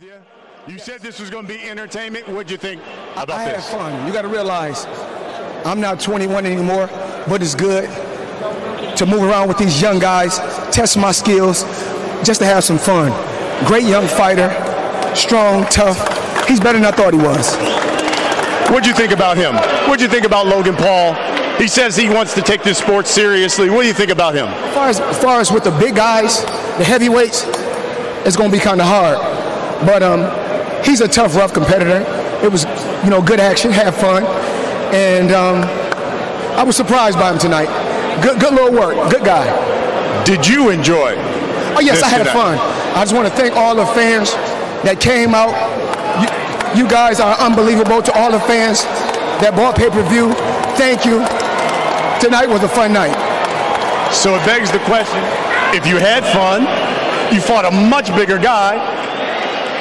with you. You said this was going to be entertainment. What'd you think about I had this? fun. You got to realize I'm not 21 anymore, but it's good to move around with these young guys, test my skills, just to have some fun. Great young fighter, strong, tough. He's better than I thought he was. What'd you think about him? What'd you think about Logan Paul? He says he wants to take this sport seriously. What do you think about him? As far as, as far as with the big guys, the heavyweights, it's going to be kind of hard. But um, he's a tough, rough competitor. It was, you know, good action, have fun, and um, I was surprised by him tonight. Good, good little work. Good guy. Did you enjoy? Oh yes, I had tonight? fun. I just want to thank all the fans that came out. You, you guys are unbelievable. To all the fans that bought pay-per-view, thank you. Tonight was a fun night. So it begs the question: If you had fun, you fought a much bigger guy.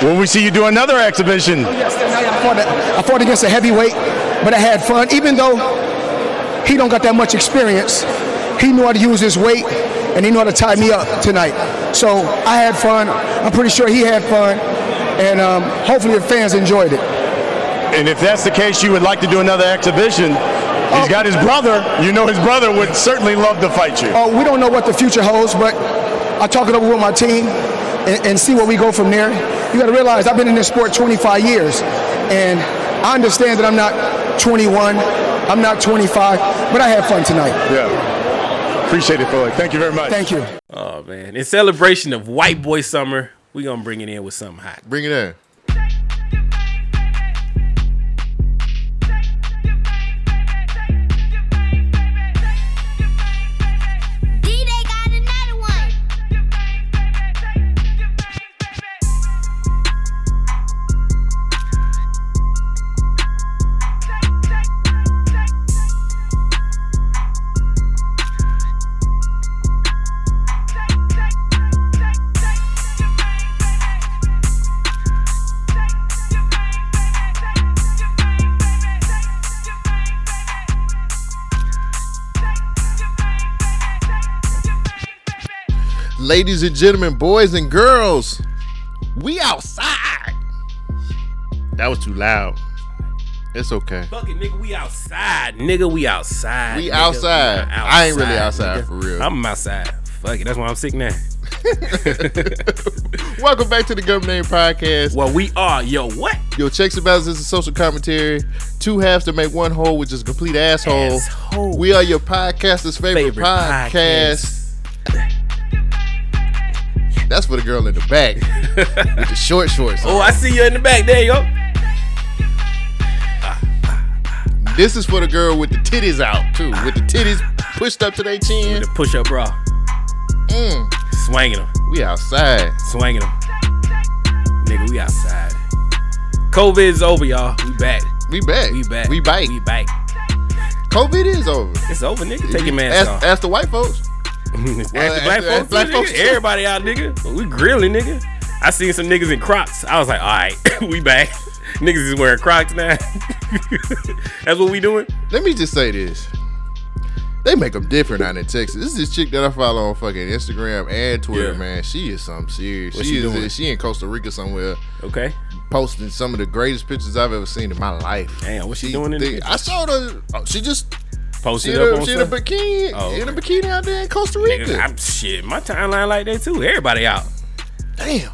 Will we see you do another exhibition? Yes, tonight I fought, I fought against a heavyweight, but I had fun. Even though he don't got that much experience, he knew how to use his weight and he knew how to tie me up tonight. So I had fun. I'm pretty sure he had fun, and um, hopefully the fans enjoyed it. And if that's the case, you would like to do another exhibition. He's got his brother. You know his brother would certainly love to fight you. Oh, we don't know what the future holds, but I'll talk it over with my team and, and see where we go from there. You got to realize I've been in this sport 25 years, and I understand that I'm not 21, I'm not 25, but I had fun tonight. Yeah. Appreciate it, Floyd. Thank you very much. Thank you. Oh man! In celebration of White Boy Summer, we gonna bring it in with something hot. Bring it in. Ladies and gentlemen, boys and girls, we outside. That was too loud. It's okay. Fuck it, nigga. We outside, nigga. We outside. We nigga. outside. We I ain't really outside nigga. for real. I'm outside. Fuck it. That's why I'm sick now. Welcome back to the Government Name Podcast. Well, we are. Yo, what? Yo, checks and balances is a social commentary. Two halves to make one whole, which is a complete asshole. Asshole. We are your podcaster's favorite, Favorite podcast. That's for the girl in the back with the short shorts. Oh. I see you in the back. There you go. This is for the girl with the titties out too, with the titties pushed up to their chin. The push up bra. Mm, Swinging them. we outside. Swinging them. Nigga, we outside. COVID's over, y'all. We back. We back. We back. We back. We back. COVID is over. It's over, nigga. Take your mask ask, off. ask the white folks. Well, black ask- folks, black folks. Everybody out, nigga. We grilling, nigga. I seen some niggas in Crocs. I was like, all right, we back. niggas is wearing Crocs now. That's what we doing. Let me just say this. They make them different out in Texas. This is this chick that I follow on fucking Instagram and Twitter, Yeah. man. She is something serious. What she, she is doing? she in Costa Rica somewhere Okay. posting some of the greatest pictures I've ever seen in my life. Damn, what she doing in the think- pictures? I saw her. oh, She just she Posted in, up a, on she in a bikini Oh, in a bikini out there in Costa Rica. Nigga, I'm shit. My timeline like that too. Everybody out. Damn.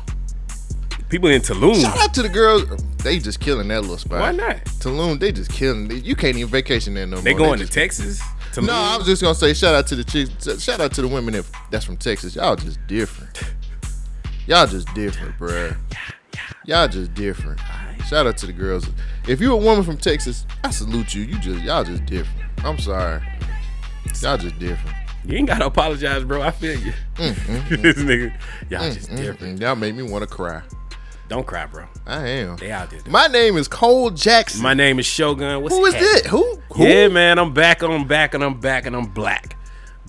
People in Tulum. Shout out to the girls. They just killing that little spot. Why not? Tulum, they just killing. it. You can't even vacation there no more. They more. going to Texas. Tulum. No, I was just gonna say shout out to the chicks. Shout out to the women that, that's from Texas. Y'all just different. Y'all just different, bruh. Y'all just different. Shout out to the girls. If you're a woman from Texas, I salute you. You just y'all just different. I'm sorry. Y'all just different. You ain't gotta apologize, bro. I feel you. this nigga, y'all just different. Mm, y'all make me want to cry. Don't cry, bro. I am. They out there. My name is Cole Jackson. My name is Shogun. What's Who is happening? this? Who? Who? Yeah, man, I'm back. I'm back, and I'm back, and I'm black.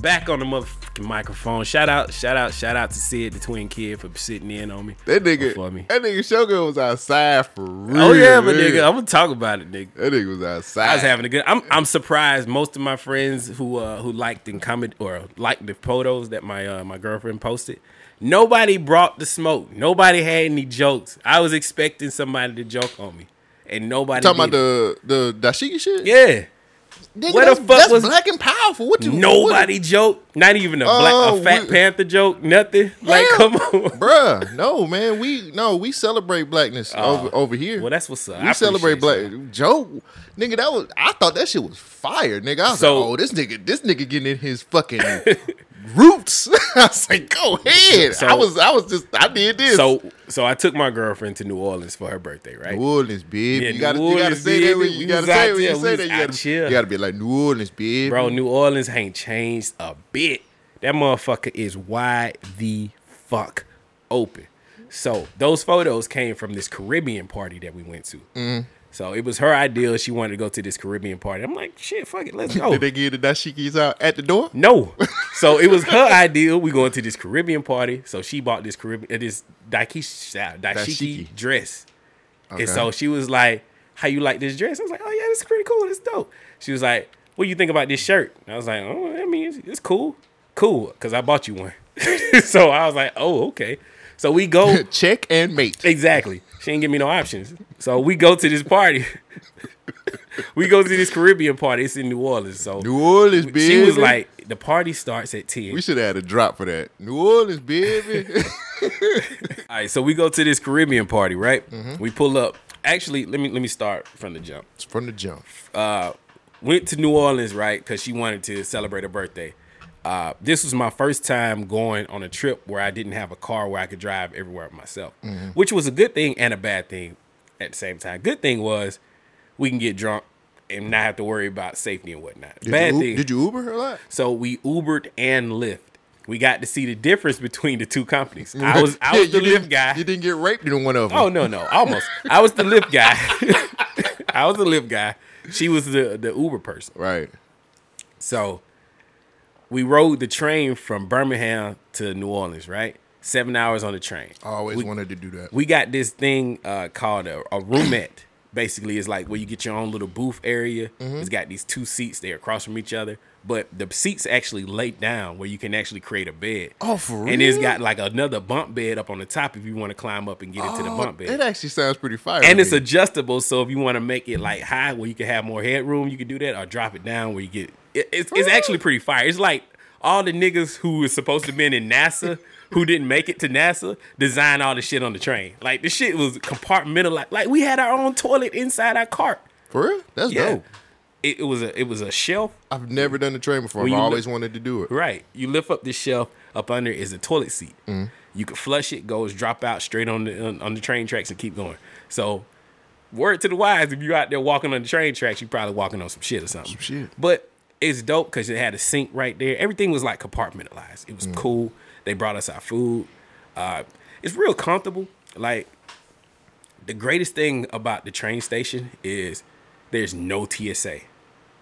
Back on the motherfucking microphone. Shout out, shout out, shout out to Sid, the twin kid, for sitting in on me. That nigga. For me. That nigga Shogun was outside for real. Oh yeah, but nigga, I'm gonna talk about it, nigga. That nigga was outside. I was having a good. I'm I'm surprised. Most of my friends who uh who liked and comment or liked the photos that my uh my girlfriend posted, Nobody brought the smoke. Nobody had any jokes. I was expecting somebody to joke on me, and nobody. Talking about did. the the dashiki shit. yeah. Nigga, Where the fuck that's was- black and powerful? What you? Nobody joke? Not even a black, Oh, a uh, Fat we- Panther joke. Nothing. Like, come on. bruh. No, man. We no, we celebrate blackness oh, over over here. Well, that's what's up. we I celebrate black. appreciate Joe, nigga, that was. I thought that shit was fire, nigga. I was So- like, oh, this nigga, this nigga getting in his fucking roots. I was like, go ahead. So- I was, I was just, I did this. So, so I took my girlfriend to New Orleans for her birthday, right? New Orleans, babe. Yeah, you gotta, New you gotta Orleans, say that. When, you gotta say when you say that. You gotta, chill. you gotta be like New Orleans, babe. Bro, New Orleans ain't changed a bit. That motherfucker is wide the fuck open. So those photos came from this Caribbean party that we went to. Mm-hmm. So it was her idea. She wanted to go to this Caribbean party. I'm like, shit, fuck it, let's go. Did they give the dashikis out at the door? No. So it was her idea. We going to this Caribbean party. So she bought this Caribbean, uh, this uh, daishiki Dashiki. dress. Okay. And so she was like, "How you like this dress?" I was like, "Oh yeah, this is pretty cool. It's dope." She was like, "What do you think about this shirt?" And I was like, "Oh, I mean, it's, it's cool, cool, because I bought you one." so I was like, "Oh, okay." So we go Check and mate. exactly. She didn't give me no options. So we go to this party. we go to this Caribbean party. It's in New Orleans. So New Orleans, baby. she was like, the party starts at 10. we should have had a drop for that. New Orleans, baby. All right, so we go to this Caribbean party, right? Mm-hmm. We pull up. Actually, let me let me start from the jump. From the jump. Uh, Went to New Orleans, right? Because she wanted to celebrate her birthday. Uh, this was my first time going on a trip where I didn't have a car where I could drive everywhere myself, Mm-hmm. which was a good thing and a bad thing at the same time. Good thing was we can get drunk and not have to worry about safety and whatnot. Did bad you, thing. Did you Uber her a lot? So we Ubered and Lyft. We got to see the difference between the two companies. I was I was Yeah, the Lyft guy. You didn't get raped in one of them. Oh no, no, almost. I was the Lyft guy. I was the Lyft guy. She was the the Uber person. Right. So we rode the train from Birmingham to New Orleans, right? Seven hours on the train. I always We- wanted to do that. We got this thing uh, called a, a roomette. Basically, it's like where you get your own little booth area. Mm-hmm. It's got these two seats. They're across from each other, but the seats actually laid down where you can actually create a bed. Oh, for real? And it's got like another bunk bed up on the top if you want to climb up and get into the Oh, bunk bed. It actually sounds pretty fire. and it's me. adjustable. So if you want to make it like high where you can have more headroom, you can do that, or drop it down where you get. It, it's, it's oh. actually pretty fire. It's like all the niggas who was supposed to been in NASA who didn't make it to NASA designed all the shit on the train. Like the shit was compartmentalized. Like we had our own toilet inside our cart. for real. That's Yeah. dope. It, it was a it was a shelf. I've never done the train before. I've always look- wanted to do it. Right. You lift up this shelf. Up under is a toilet seat. Mm-hmm. You can flush it, goes drop out straight on the on, on the train tracks and keep going. So, word to the wise, if you're out there walking on the train tracks, you're probably walking on some shit or something. Some shit. But it's dope because it had a sink right there. Everything was like compartmentalized. It was Mm. cool. They brought us our food. Uh, it's real comfortable. Like the greatest thing about the train station is there's no TSA.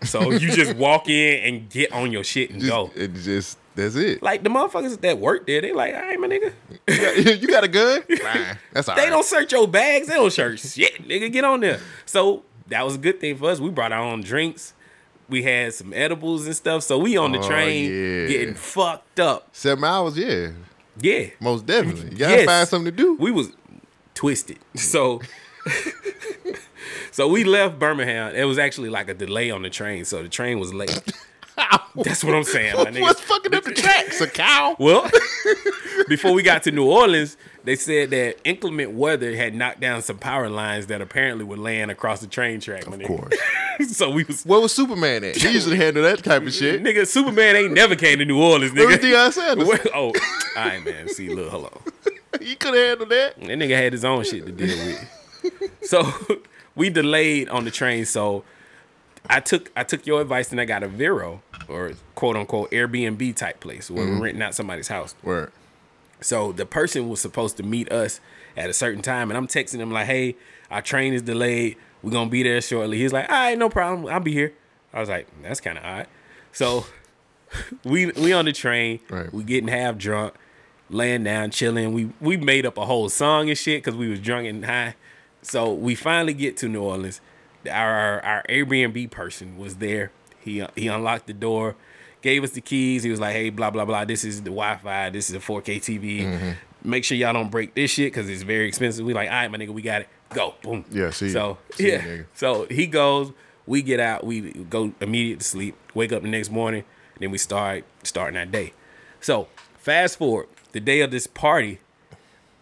So you just walk in and get on your shit and Just, go. It just that's it. Like the motherfuckers that work there, they like, all right, my nigga. you, got, you got a gun? That's all They right. don't search your bags. They don't search shit, nigga. Get on there. So that was a good thing for us. We brought our own drinks. We had some edibles and stuff. So we on the Oh, train yeah. getting fucked up. Seven hours, yeah, Yeah. most definitely. You gotta Yes. find something to do. We was twisted. So So we left Birmingham. It was actually like a delay on the train, so the train was late. That's what I'm saying, my nigga. What's fucking up the tracks? A cow? Well, before we got to New Orleans, they said that inclement weather had knocked down some power lines that apparently were laying across the train track. Of course. so we was Where was Superman at? He usually handle that type of shit. nigga. Superman ain't never came to New Orleans, nigga. Deion Sanders? Where- oh, all right, man. See, look, hello. He could have handled that. That nigga had his own shit to deal with. So we delayed on the train. So I took I took your advice and I got a Vrbo or quote unquote Airbnb type place where we're mm-hmm. renting out somebody's house. Word. So the person was supposed to meet us at a certain time, and I'm texting him like, "Hey, our train is delayed. We're gonna be there shortly." He's like, "All right, no problem. I'll be here." I was like, "That's kind of odd." So we we on the train. Right. We getting half drunk, laying down, chilling. We we made up a whole song and shit because we was drunk and high. So we finally get to New Orleans. Our our Airbnb person was there. He he unlocked the door, gave us the keys. He was like, "Hey, blah blah blah. This is the Wi-Fi. This is a 4K TV. Mm-hmm. Make sure y'all don't break this shit because it's very expensive." We like, "All right, my nigga, we got it. Go, boom." Yeah, see. So See yeah, nigga. so he goes. We get out. We go immediate to sleep. Wake up the next morning. Then we start starting our day. So fast forward the day of this party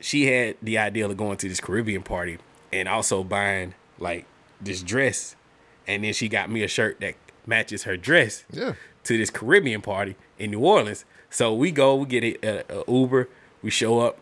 she had the idea of going to this Caribbean party and also buying like this dress, and then she got me a shirt that matches her dress Yeah. to this Caribbean party in New Orleans. So we go, we get a, a, uh, a Uber, we show up.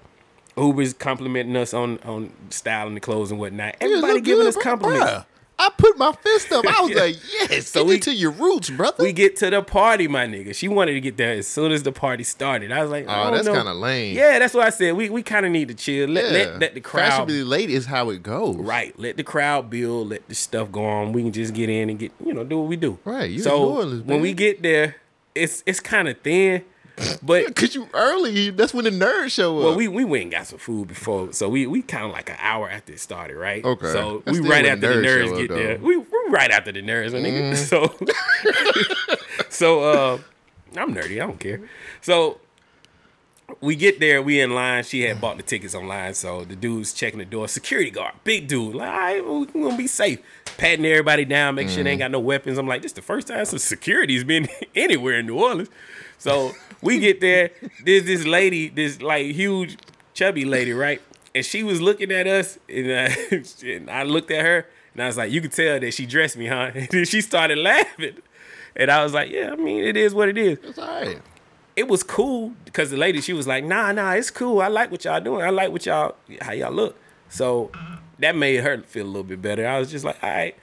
Uber's complimenting us on on styling the clothes and whatnot. Everybody giving good, us compliments. Bruh, I put my fist up. I was Yeah. like, yes, So so we- to your roots, brother. We get to the party, my nigga. She wanted to get there as soon as the party started. I was like, Oh, that's kinda lame. Yeah, that's what I said. We we kind of need to chill. Let, yeah. let let the crowd Fashionably late is how it goes. Right. Let the crowd build. Let the stuff go on. We can just get in and get you know do what we do. Right, you so when we get there, it's it's kind of thin, but Cause you early. That's when the nerds show up. well we we went and got some food before, so we we kind of like an hour after it started, right? Okay. So That's we right after the nerds nerds show up, get there. We we right after the nerds, my nigga. Mm-hmm. So so uh, I'm nerdy. I don't care. So we get there, we in line. She had bought the tickets online, so the dude's checking the door. Security guard, big dude. Like, all right, well, we gonna be safe. Patting everybody down, make sure they ain't got no weapons. I'm like, this the first time some security's been anywhere in New Orleans. So we get there. There's this lady, this like huge chubby lady, right? And she was looking at us, and, uh, and I looked at her, and I was like, you could tell that she dressed me, huh? And then she started laughing. And I was like, yeah, I mean, it is what it is it's all right. it was cool because the lady she was like, nah, nah, it's cool. I like what y'all doing. I like what y'all how y'all look. So that made her feel a little bit better. I was just like, all right.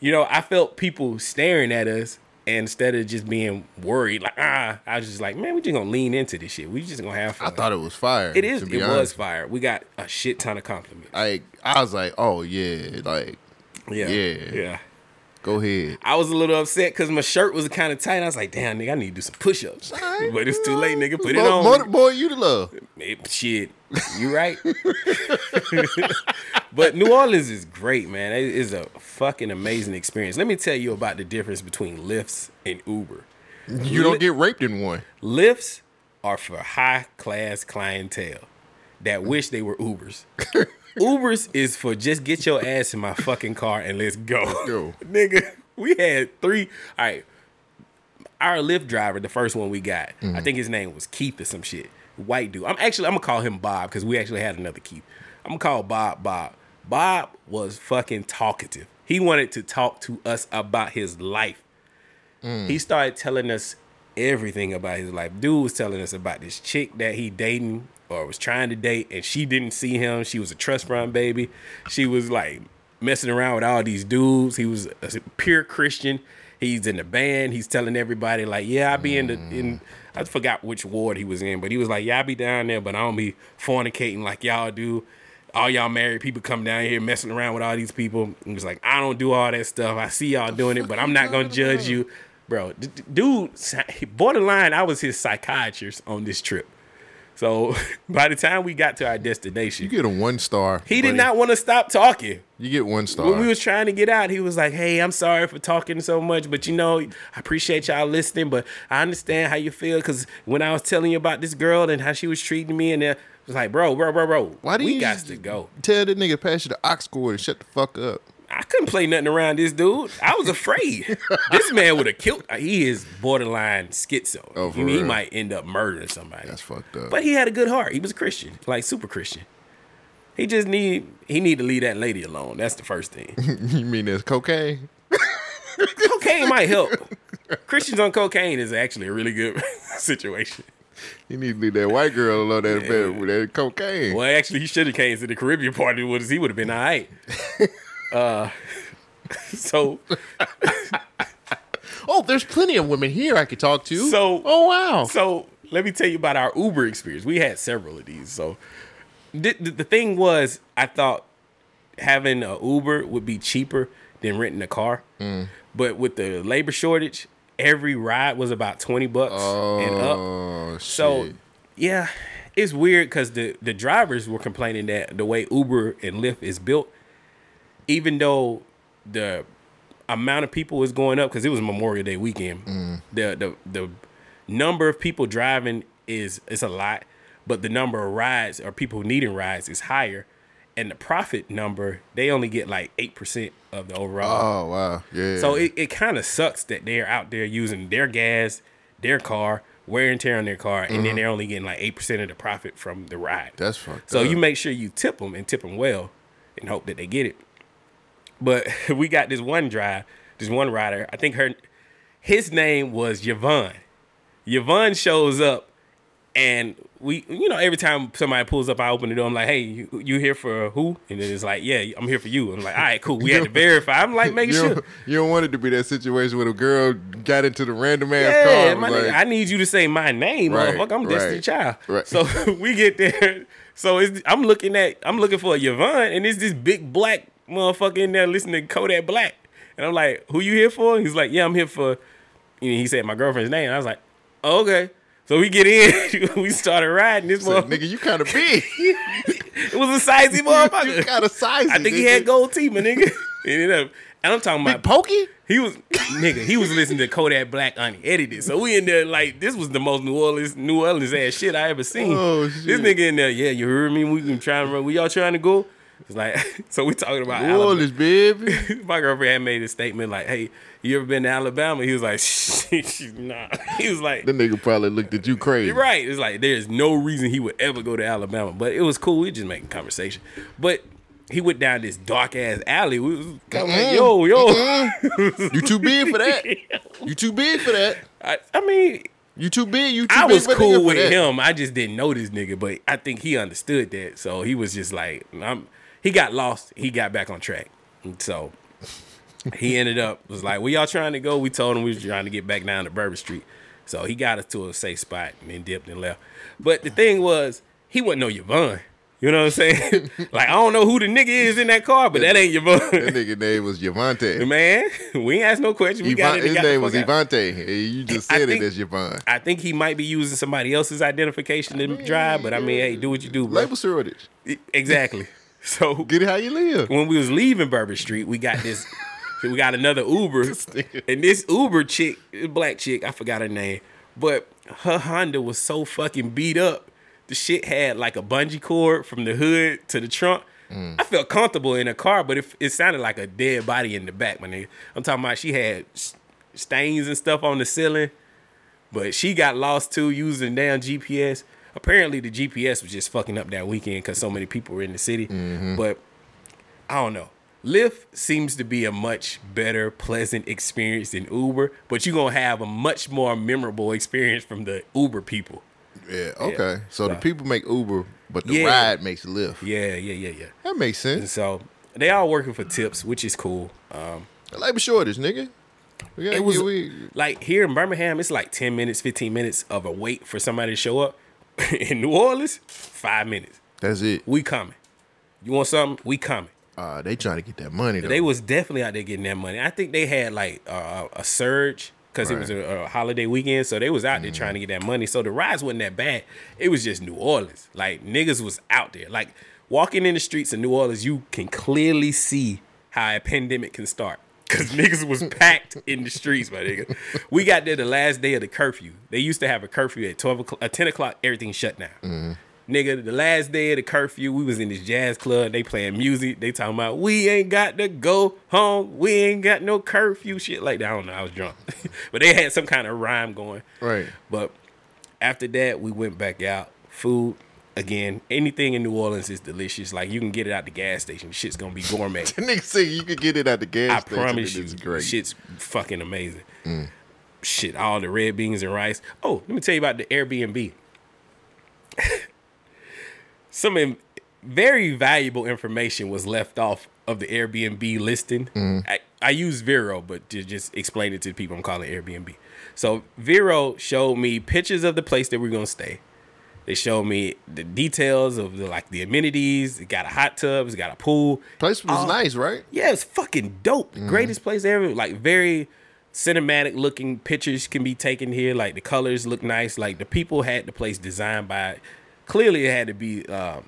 You know, I felt people staring at us and instead of just being worried, like, ah, I was just like, man, we just gonna lean into this shit. We just gonna have fun. I thought it was fire. it is it be was fire. We got a shit ton of compliments. Like I was like, oh yeah, like Yeah. Yeah. Yeah. Go ahead. I was a little upset because my shirt was kind of tight. I was like, damn, nigga, I need to do some push ups. But it's too late, nigga. Put it on. Motor boy, you the love. Eh, Shit, you right. but New Orleans is great, man. It is a fucking amazing experience. Let me tell you about the difference between Lyfts and Uber. You don't get raped in one. Lyfts are for high class clientele that wish they were Ubers. Ubers is for just get your ass in my fucking car and let's go. go. Nigga, we had three. All right. Our Lyft driver, the first one we got, I mm-hmm. think his name was Keith or some shit. White dude. I'm actually I'm gonna call him Bob because we actually had another Keith. I'm gonna call Bob Bob. Bob was fucking talkative. He wanted to talk to us about his life. Mm. He started telling us everything about his life. Dude was telling us about this chick that he dating or was trying to date, and she didn't see him. She was a trust fund baby. She was like messing around with all these dudes. He was a pure Christian. He's in the band. He's telling everybody like, "Yeah, I be in the in." I forgot which ward he was in, but he was like, "Yeah, I be down there, but I don't be fornicating like y'all do." All y'all married people come down here messing around with all these people. He was like, I don't do all that stuff. I see y'all doing it, but I'm not gonna judge you, bro. d- Dude, borderline, I was his psychiatrist on this trip. So by the time we got to our destination, You get a one star. he did not want to stop talking. You get one star. When we was trying to get out, he was like, "Hey, I'm sorry for talking so much, but you know, I appreciate y'all listening. But I understand how you feel because when I was telling you about this girl and how she was treating me, and it was like, bro, bro, bro, bro, Why do we you got to go. Tell that nigga pass you the aux cord and shut the fuck up. I couldn't play nothing around this dude. I was afraid. this man would have killed. He is borderline schizo. Oh, he, might end up murdering somebody. That's fucked up. But he had a good heart. He was a Christian, like super Christian. He just need he need to leave that lady alone. That's the first thing. you mean there's cocaine? cocaine might help. Christians on cocaine is actually a really good situation. You need to leave that white girl alone that with that cocaine. Well, actually, he should have came to the Caribbean party with us. He would have been all right. Uh, so Oh, there's plenty of women here I could talk to. So- oh wow. So let me tell you about our Uber experience. We had several of these. So the, the, the thing was, I thought having a Uber would be cheaper than renting a car, Mm. but with the labor shortage, every ride was about twenty bucks and up. Oh shit. So yeah, it's weird because the the drivers were complaining that the way Uber and Lyft is built, even though the amount of people is going up because it was Memorial Day weekend, mm. The the the number of people driving is is a lot, but the number of rides or people needing rides is higher, and the profit number they only get like eight percent of the overall. Oh wow, yeah. So it, it kind of sucks that they're out there using their gas, their car, wear and tear on their car, and then mm-hmm. they're only getting like eight percent of the profit from the ride. that's fucked So up. you make sure you tip them and tip them well, and hope that they get it. But we got this one drive, this one rider. I think her, his name was Yvonne. Yvonne shows up, and we, you know, every time somebody pulls up, I open the door. I'm like, "Hey, you, you here for who?" And then it's like, "Yeah, I'm here for you." I'm like, "All right, cool." We had to verify. I'm like, making you sure. you don't want it to be that situation where a girl got into the random ass Yeah, car. like, I need you to say my name, Right, motherfucker. I'm Destiny right, Child. right. So we get there. So it's, I'm looking at I'm looking for Yvonne, and it's this big black motherfucker in there listening to Kodak Black. And I'm like, who you here for? He's like, yeah, I'm here for you know, he said my girlfriend's name. I was like, oh, okay. So we get in, we started riding this motherfucker. nigga, you kind of big. It was a sizey you motherfucker. kind of sizey. I think he had gold teeth, my nigga. Ended up, and I'm talking about Big pokey. he was nigga. He was listening to Kodak Black unedited. So we in there like this was the most New Orleans New Orleans ass shit I ever seen. Oh, This nigga in there, yeah, you heard me. We been trying to run. We y'all trying to go? It's like so we talking about Alabama. Baby. My girlfriend had made a statement like, "Hey, you ever been to Alabama?" He was like, "Shh, "Nah." He was like, The nigga probably looked at you crazy. you're right. It's like there's no reason he would ever go to Alabama, but it was cool. We just making conversation. But he went down this dark ass alley. We was like, yo, yo. You too big for that. You too big for that. I, I mean, You too big. You too I big was cool with that. him. I just didn't know this nigga, but I think he understood that. So he was just like, I'm. He got lost. He got back on track. And so he ended up was like, "Where y'all trying to go?" We told him we was trying to get back down to Bourbon Street. So he got us to a safe spot and then dipped and left. But the thing was, he wasn't no Yvonne. You know what I'm saying? like I don't know who the nigga is in that car, but that ain't Yavon. That nigga name was Javante. Man, we ain't asked no questions. We got it. his got name was fuck out. Ivante. Hey, You just said think- it as Yvonne. I think he might be using somebody else's identification to drive, but I mean, hey, do what you do, bro. Label shortage. Exactly. So Get it how you live. when we was leaving Bourbon Street, we got this, we got another Uber, and this Uber chick, black chick, I forgot her name, but her Honda was so fucking beat up. The shit had like a bungee cord from the hood to the trunk. Mm. I felt comfortable in the car, but it, it sounded like a dead body in the back, my nigga. I'm talking about she had stains and stuff on the ceiling, but she got lost too using damn GPS. Apparently, the GPS was just fucking up that weekend because so many people were in the city. But I don't know. Lyft seems to be a much better, pleasant experience than Uber, but you're gonna have a much more memorable experience from the Uber people. Yeah, okay. So the people make Uber, but the Yeah. ride makes Lyft. Yeah, yeah, yeah, yeah. That makes And sense. so they all working for tips, which is cool. Um, Labor shortage, nigga. It was we, like here in Birmingham, it's like 10 minutes, 15 minutes of a wait for somebody to show up. in New Orleans, five minutes. that's it. We coming. You want something? We coming. Uh, they trying to get that money though. They was definitely out there getting that money. I think they had like uh, a surge because it was a, a holiday weekend, so they was out there trying to get that money. So the rides wasn't that bad. It was just New Orleans. Like niggas was out there. Like walking in the streets of New Orleans, you can clearly see how a pandemic can start. Cause niggas was packed in the streets, my nigga. We got there the last day of the curfew. They used to have a curfew at twelve o'clock, at ten o'clock. Everything shut down. Mm-hmm. Nigga, the last day of the curfew, we was in this jazz club. They playing music. They talking about we ain't got to go home. We ain't got no curfew. Shit like that. I don't know. I was drunk, but they had some kind of rhyme going. Right. But after that, we went back out. Food again. Anything in New Orleans is delicious. Like you can get it at the gas station. Shit's gonna be gourmet. The nigga say you could get it at the gas I station. promise you, It's great. shit's fucking amazing. Mm. Shit, all the red beans and rice. Oh, let me tell you about the Airbnb. Some in, very valuable information was left off of the Airbnb listing. Mm. I, I use Vrbo, but to just explain it to the people, I'm calling it Airbnb. So Vrbo showed me pictures of the place that we're gonna stay. They showed me the details of the like the amenities. It got a hot tub. It's got a pool. Place was nice, right? Yeah, it's fucking dope. Greatest place ever. Like very cinematic looking pictures can be taken here. Like the colors look nice. Like the people had the place designed by. Clearly, it had to be. Um,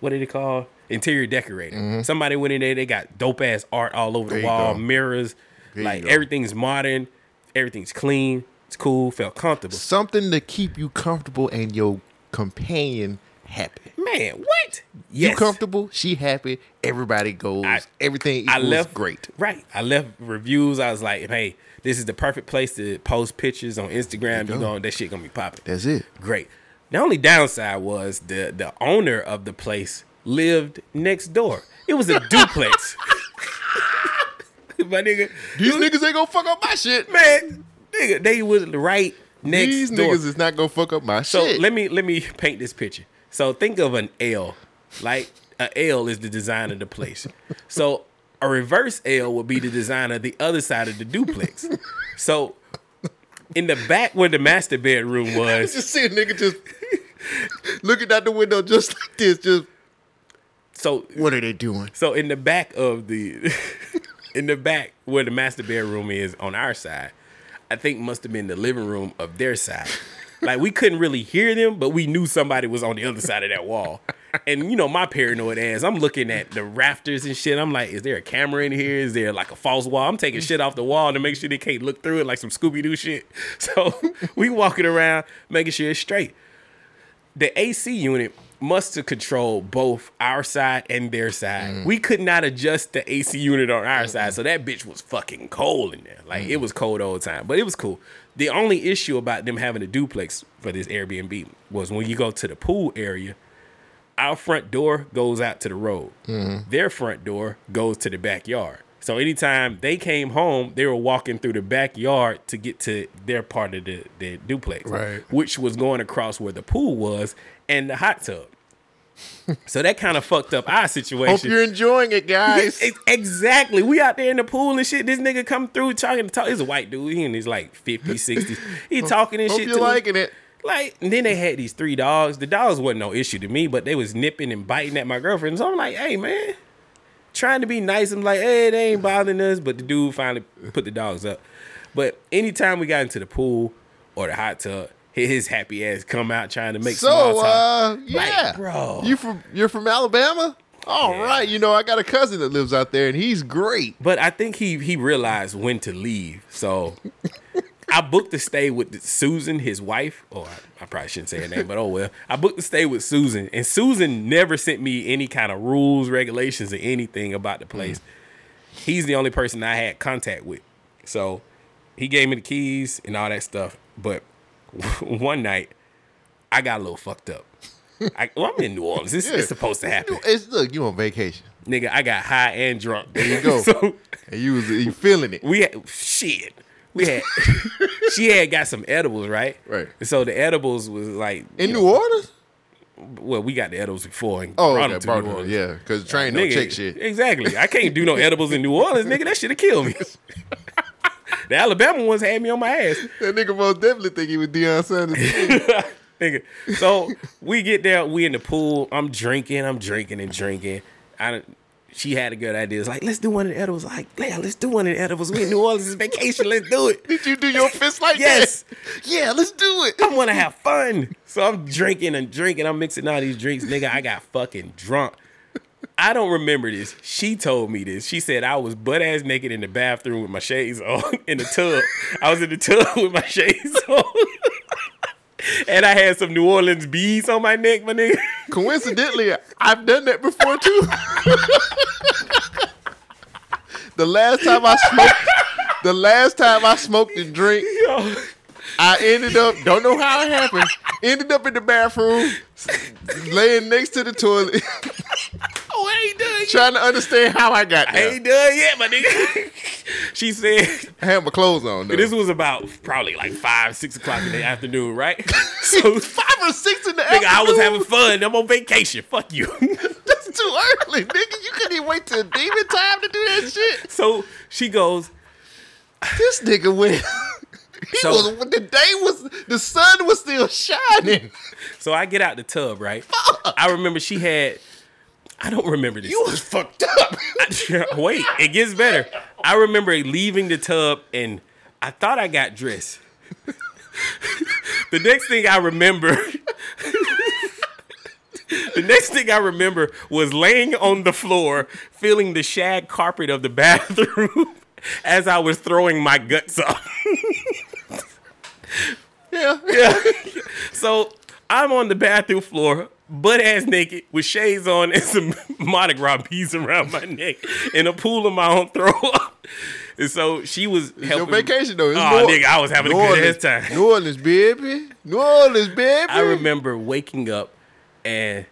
what did it call? Interior decorating. Somebody went in there. They got dope ass art all over There the wall, mirrors. There like everything's modern. Everything's clean. It's cool. Felt comfortable. Something to keep you comfortable and your companion happy. Man, what? Yes. You comfortable? She happy. Everybody goes. I- everything I left great. Right. I left reviews. I was like, hey, this is the perfect place to post pictures on Instagram. You know, that shit gonna be popping. That's it. Great. The only downside was the the owner of the place lived next door. It was a duplex. My nigga, These niggas ain't gonna fuck up my shit. man, nigga, they was right next These door. niggas is not gonna fuck up my So shit. let me let me paint this picture. So think of an L. Like an L is the design of the place. So a reverse L would be the design of the other side of the duplex. So in the back where the master bedroom was, just see a nigga just looking out the window just like this. Just so what are they doing? so in the back of the in the back where the master bedroom is on our side, I think must have been the living room of their side. Like we couldn't really hear them, but we knew somebody was on the other side of that wall. And you know, my paranoid ass, I'm looking at the rafters and shit. I'm like, is there a camera in here? Is there like a false wall? I'm taking shit off the wall to make sure they can't look through it like some Scooby Doo shit. So we walking around making sure it's straight. The AC unit must have controlled both our side and their side. Mm-hmm. We could not adjust the AC unit on our mm-hmm. side, so that bitch was fucking cold in there. Like it mm-hmm. was cold all the time, but it was cool. The only issue about them having a duplex for this Airbnb was when you go to the pool area, our front door goes out to the road. Their front door goes to the backyard. So anytime they came home, they were walking through the backyard to get to their part of the, the duplex, Right. which was going across where the pool was and the hot tub. So that kind of fucked up our situation. Hope you're enjoying it, guys. Exactly. We out there in the pool and shit. This nigga come through talking to talk. He's a white dude. He in his like 50s, 60s. He talking and Hope shit. you're to us. liking it. Like, and then they had these three dogs. The dogs wasn't no issue to me, but they was nipping and biting at my girlfriend. So I'm like, hey man, trying to be nice. I'm like, hey, they ain't bothering us. But the dude finally put the dogs up. But anytime we got into the pool or the hot tub, his happy ass come out trying to make So, uh, yeah, bro. you from you're from Alabama? All right, Yeah. you know I got a cousin that lives out there, and he's great. But I think he he realized when to leave. So I booked to stay with Susan, his wife. Or I, I probably shouldn't say her name, but oh well. I booked to stay with Susan, and Susan never sent me any kind of rules, regulations, or anything about the place. He's the only person I had contact with. So he gave me the keys and all that stuff. But one night, I got a little fucked up. I, well, I'm in New Orleans. It's, it's supposed to happen. It's look, you on vacation, Nigga, I got high and drunk. There you go. so and you was you feeling it. we had shit. We had she had got some edibles, right? Right. And so the edibles was like In New know, Orleans? Well, we got the edibles before. And Oh, brought okay, them brought Orleans. yeah, because train don't Nigga, check shit. Exactly. I can't do no edibles in New Orleans, nigga. That should have killed me. The Alabama ones had me on my ass. That nigga most definitely think he was Deion Sanders. nigga. So we get there, we in the pool. I'm drinking, I'm drinking and drinking. I don't- she had a good idea. It's like, let's do one of the edibles. Like, yeah, let's do one of the edibles. We in New Orleans, it's vacation. Let's do it. Did you do your fist like this? Yes. that? Yeah, let's do it. I want to have fun. So I'm drinking and drinking. I'm mixing all these drinks. Nigga, I got fucking drunk. I don't remember this. She told me this. She said I was butt ass naked in the bathroom with my shades on in the tub. I was in the tub with my shades on. and I had some New Orleans beads on my neck, my nigga. Coincidentally, I've done that before too. the last time I smoked, the last time I smoked and drink, Yo. I ended up don't know how it happened. Ended up in the bathroom, laying next to the toilet, Oh, I ain't done yet. trying to understand how I got I there. ain't done yet, my nigga. she said I had my clothes on. Though. this was about probably like five, six o'clock in the afternoon, right? So five or six in the afternoon. Nigga, I was having fun. I'm on vacation. Fuck you. That's too early, nigga. You couldn't even wait till demon time to do that shit. so she goes, This nigga went. He So- was the day was the sun was still shining. so I get out the tub, right? I remember she had, I don't remember this. You was fucked up. Wait, it gets better. I remember leaving the tub and I thought I got dressed. the next thing I remember, the next thing I remember was laying on the floor, feeling the shag carpet of the bathroom. as I was throwing my guts up. Yeah. So I'm on the bathroom floor, butt ass naked, with shades on and some Mardi Gras beads around my neck, in a pool of my own throw up. And so she was Your helping. vacation though. It's Oh, New- nigga, I was having a good ass time. New Orleans, baby. New Orleans, baby. I remember waking up and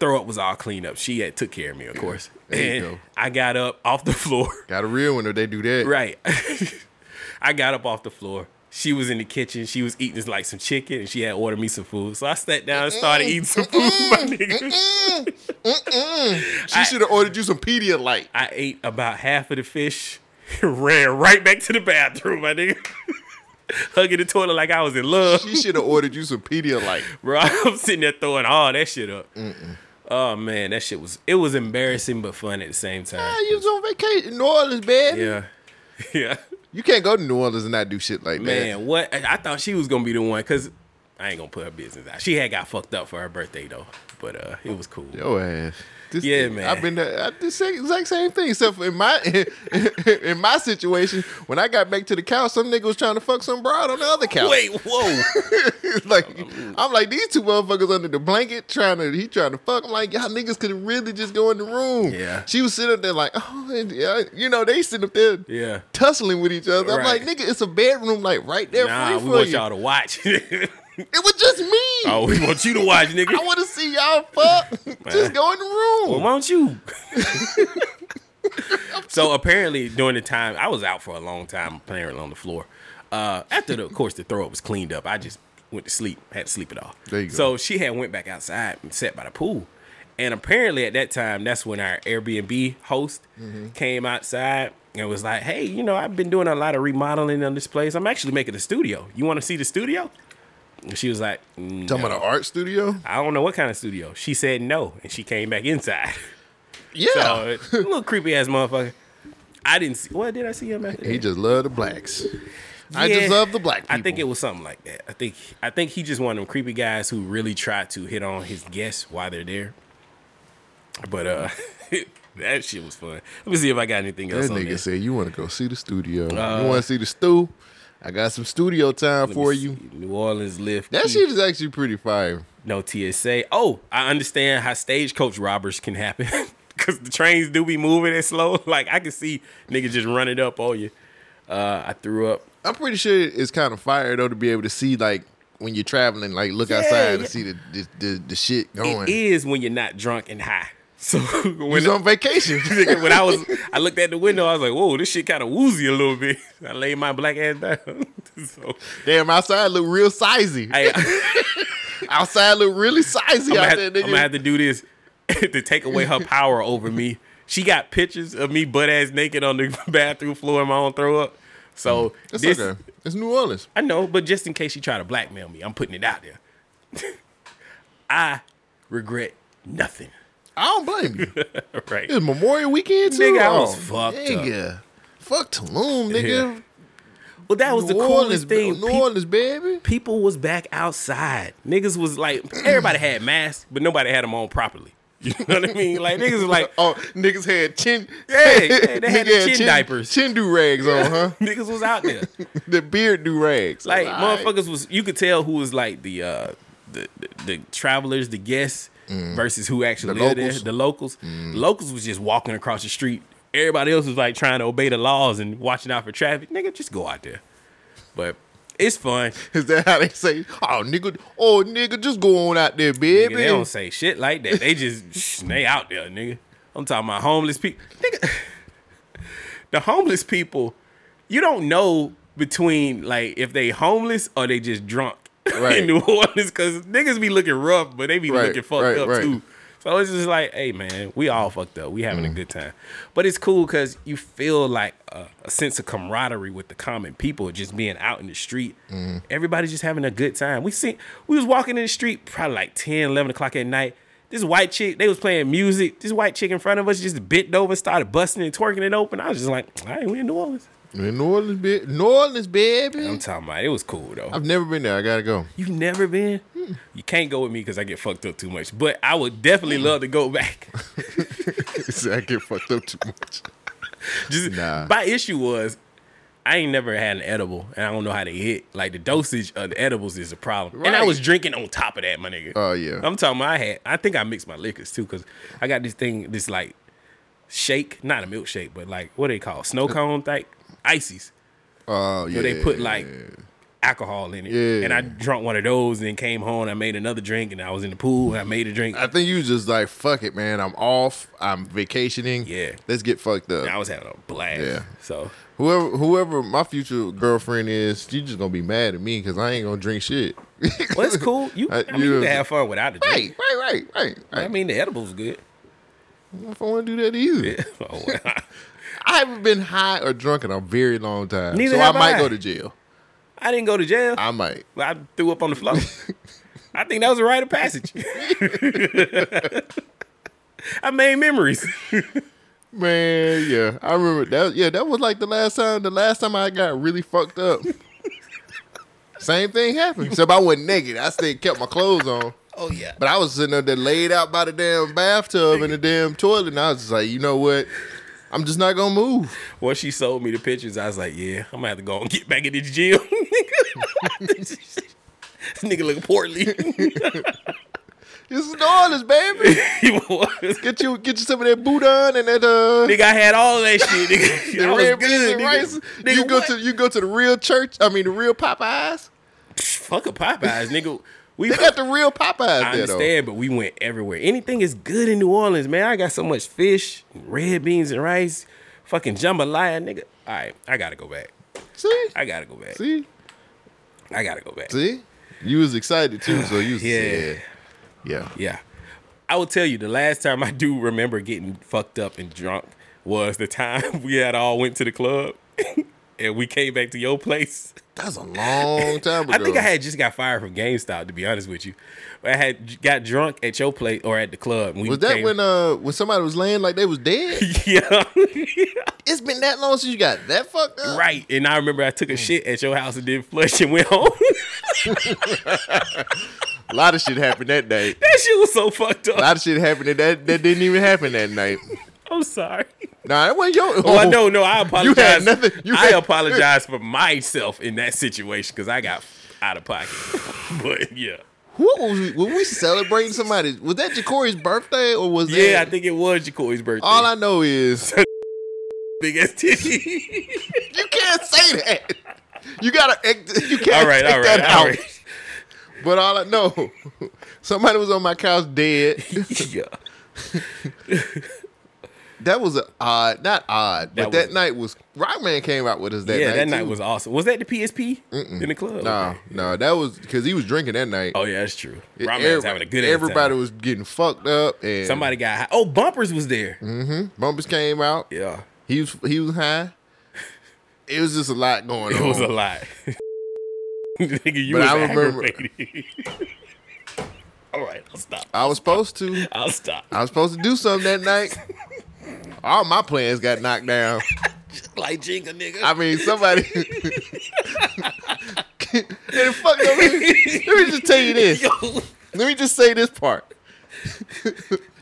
throw up was all cleaned up. She had took care of me, of course. There and go. I got up off the floor. Got a real one if they do that. Right. I got up off the floor. She was in the kitchen. She was eating like some chicken, and she had ordered me some food. So I sat down and started eating some food, my nigga. She should have ordered you some Pedialyte. I ate about half of the fish, ran right back to the bathroom, my nigga. Hugging the toilet like I was in love. She should have ordered you some Pedialyte. Bro, I'm sitting there throwing all that shit up. Oh man, that shit was it was embarrassing but fun at the same time. Ah, you was on vacation. New Orleans, baby. Yeah. Yeah. You can't go to New Orleans and not do shit like that. Man, what I I thought she was gonna be the one because I ain't gonna put her business out. She had got fucked up for her birthday though, but uh, it was cool. Yo ass. This, Yeah, man. I've been there. I the same, exact same thing. Except for in my in my situation, when I got back to the couch, some nigga was trying to fuck some broad on the other couch. Wait, whoa! Like I'm like these two motherfuckers under the blanket trying to he trying to fuck. I'm like y'all niggas could really just go in the room. Yeah. She was sitting up there like oh and, yeah, you know they sitting up there Yeah. tussling with each other. I'm like nigga, it's a bedroom like right there nah, free we for want you. y'all to watch. It was just me. oh, we want you to watch, nigga. I want to see y'all fuck. just go in the room. Well, why don't you? so apparently, during the time I was out for a long time, apparently on the floor. Uh, after the, of course, the throw up was cleaned up. I just went to sleep. Had to sleep it off. There you go. So she had went back outside and sat by the pool, and apparently at that time, that's when our Airbnb host Mm-hmm. came outside and was like, "Hey, you know, I've been doing a lot of remodeling on this place. I'm actually making a studio. You want to see the studio?" And she was like, Talking "No." about an art studio? I don't know what kind of studio. She said no, and she came back inside. Yeah. So, a little creepy ass motherfucker. I didn't see. What did I see him at? he just loved the blacks. I just love the black people. I think it was something like that. I think I think he just one of them creepy guys who really try to hit on his guests while they're there. But uh, that shit was fun. Let me see if I got anything else That nigga said you want to go see the studio. Uh, you want to see the stew? I got some studio time Let for see. you. New Orleans lift. That key. shit is actually pretty fire. No TSA. Oh, I understand how stagecoach robbers can happen because the trains do be moving and slow. Like I can see niggas just running up on you. Uh, I threw up. I'm pretty sure it's kind of fire though to be able to see like when you're traveling, like look outside yeah. and see the the, the, the shit going. It is when you're not drunk and high. So when He's on vacation. When I was, I looked at the window. I was like, "Whoa, this shit kind of woozy a little bit." I laid my black ass down. so, Damn, outside look real sizey. I, outside look really sizey I'm, gonna out have, there, I'm gonna have to do this to take away her power over me. She got pictures of me butt ass naked on the bathroom floor in my own throw up. So mm, it's this, okay. It's New Orleans. I know, but just in case she try to blackmail me, I'm putting it out there. I regret nothing. I don't blame you. Right? It's Memorial Weekend too. Nigga, I was Oh, fucked up. nigga. Fuck Tulum, nigga. Well, that was New the Orleans, coolest thing. New Orleans, baby. people was back outside. Niggas was like, everybody had masks, but nobody had them on properly. You know what I mean? Like niggas was like, Oh, niggas had chin. Yeah, yeah, they had nigga the chin diapers. Chin do rags on, huh? niggas was out there. the beard do rags. Like Alright. motherfuckers was, you could tell who was like the uh the the, the travelers, the guests versus who actually Mm. The lived locals. Mm. there. The locals, the locals was just walking across the street. Everybody else was like trying to obey the laws and watching out for traffic. Nigga, just go out there. But it's fun. Is that how they say? Oh, nigga. Oh, nigga, just go on out there, baby. Nigga, they don't say shit like that. They just they out there, nigga. I'm talking about homeless people. Nigga, the homeless people, you don't know between like if they homeless or they just drunk Right. in New Orleans because niggas be looking rough, but they be Right, looking fucked right, up too. So it's just like, hey man, we all fucked up. We having a mm. good time, but it's cool because you feel like a, a sense of camaraderie with the common people, just being out in the street. Mm. Everybody's just having a good time. We see, we was walking in the street probably like 10, 11 o'clock at night. This white chick, they was playing music. This white chick in front of us just bent over, started busting and twerking it open. I was just like, all right, we in New Orleans. In New Orleans, baby. New Orleans, baby. I'm talking about it was cool though. I've never been there. I gotta go. You've never been? Hmm. You can't go with me because I get fucked up too much. But I would definitely hmm. love to go back. I get fucked up too much. Just Nah. my issue was I ain't never had an edible, and I don't know how to hit. Like the dosage of the edibles is a problem, and I was drinking on top of that, my nigga. Oh, yeah. I'm talking. About I had. I think I mixed my liquors too, cause I got this thing, this like shake, not a milkshake, but like what they call snow uh, cone like ices. Oh yeah. Where they put like alcohol in it. Yeah. And I drunk one of those and then came home. I made another drink and I was in the pool and I made a drink. I think you was just like fuck it, man. I'm off. I'm vacationing. Yeah. Let's get fucked up. I was having a blast. Yeah. So Whoever whoever my future girlfriend is, she just gonna be mad at me because I ain't gonna drink shit. well, it's cool. You, I- I, mean, you you can have fun without drink. right, right, right, right. right. I mean, the edibles good. if I want to do that either. Oh, well. I haven't been high or drunk in a very long time. Neither so I might I. go to jail. I didn't go to jail. I might. I threw up on the floor. I think that was a rite of passage. I made memories. Man, yeah. I remember that yeah, that was like the last time the last time I got really fucked up. Same thing happened. Except I wasn't naked. I still kept my clothes on. Oh yeah. But I was sitting there laid out by the damn bathtub in the damn toilet, and I was just like, you know what? I'm just not gonna move. Once she sold me the pictures, I was like, yeah, I'm gonna have to go and get back in the gym. this nigga looking portly. This is New Orleans, baby. Get you get you some of that boudin and that uh Nigga, I had all that shit. Nigga, the I was red good, nigga. rice. Nigga, you go what? to you go to the real church. I mean the real Popeyes. fuck a Popeyes, nigga. We They got the real Popeyes I there though. understand, but we went everywhere. Anything is good in New Orleans, man. I got so much fish, red beans and rice, fucking jambalaya, nigga. All right, I gotta go back. See, I gotta go back. see, I gotta go back. see. You was excited too, so you was Yeah. yeah, yeah. Yeah. I will tell you, the last time I do remember getting fucked up and drunk was the time we had all went to the club and we came back to your place. That's a long time ago. I think I had just got fired from GameStop, to be honest with you. I had got drunk at your place or at the club. Was that came- when uh when somebody was laying like they was dead? yeah. it's been that long since you got that fucked up. right. And I remember I took a shit at your house and didn't flush and went home. A lot of shit happened that day. that shit was so fucked up. A lot of shit happened that, that didn't even happen that night. I'm sorry. Nah, that wasn't your. Oh, I know, no, I apologize. You had apologize. nothing- you I had- apologize for myself in that situation because I got out of pocket. but yeah. What was we, were we celebrating somebody? Was that Ja'Cory's birthday or was that? Yeah, I think it was Jacory's birthday. All I know is big ass titty. you can't say that. You gotta. act- You can't all right, take all that all out. right. But all I know, somebody was on my couch dead. yeah. That was a odd, not odd, but That that, was- night was Rockman came out with us that yeah, night. that night too. was awesome. Was that the PSP in the club? No, Okay. no, that was because he was drinking that night. Oh yeah, that's true. Rob every- was having a good. Everybody was getting fucked up, and Somebody got high. Oh, bumpers was there. Mm-hmm. bumpers came out. Yeah, He was he was high. It was just a lot going it on. It was a lot. Nigga, you But was I remember- All right, I'll stop. I was supposed to. I'll stop. I was supposed to do something that night. All my plans got knocked down. Like Jenga, nigga. I mean, somebody. and it fucked up. Let me, let me just tell you this. Yo, Let me just say this part.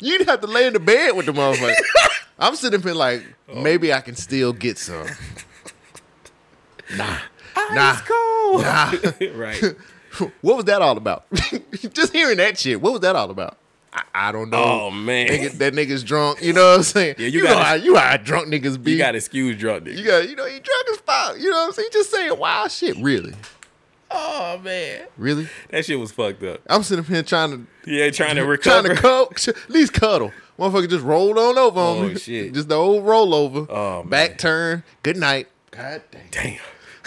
You'd have to lay in the bed with the motherfucker. I'm sitting here like, oh. maybe I can still get some. Nah. Nah. ice cold. Nah. right. What was that all about? just hearing that shit. What was that all about? I, I don't know. Oh man, Nigga, that nigga's drunk. You know what I'm saying? Yeah, you you gotta- how you how drunk niggas be. you got excuse drunk nigga. You got, you know, he drunk as fuck. You know what I'm saying? He just saying wild shit. Really, oh man, really. that shit was fucked up. I'm sitting here trying to Yeah, trying to recover. trying to coach, at least cuddle. Motherfucker just rolled on over on Oh, me. shit. Just the old rollover. Oh, man. Back turn. Good night. God damn. Damn.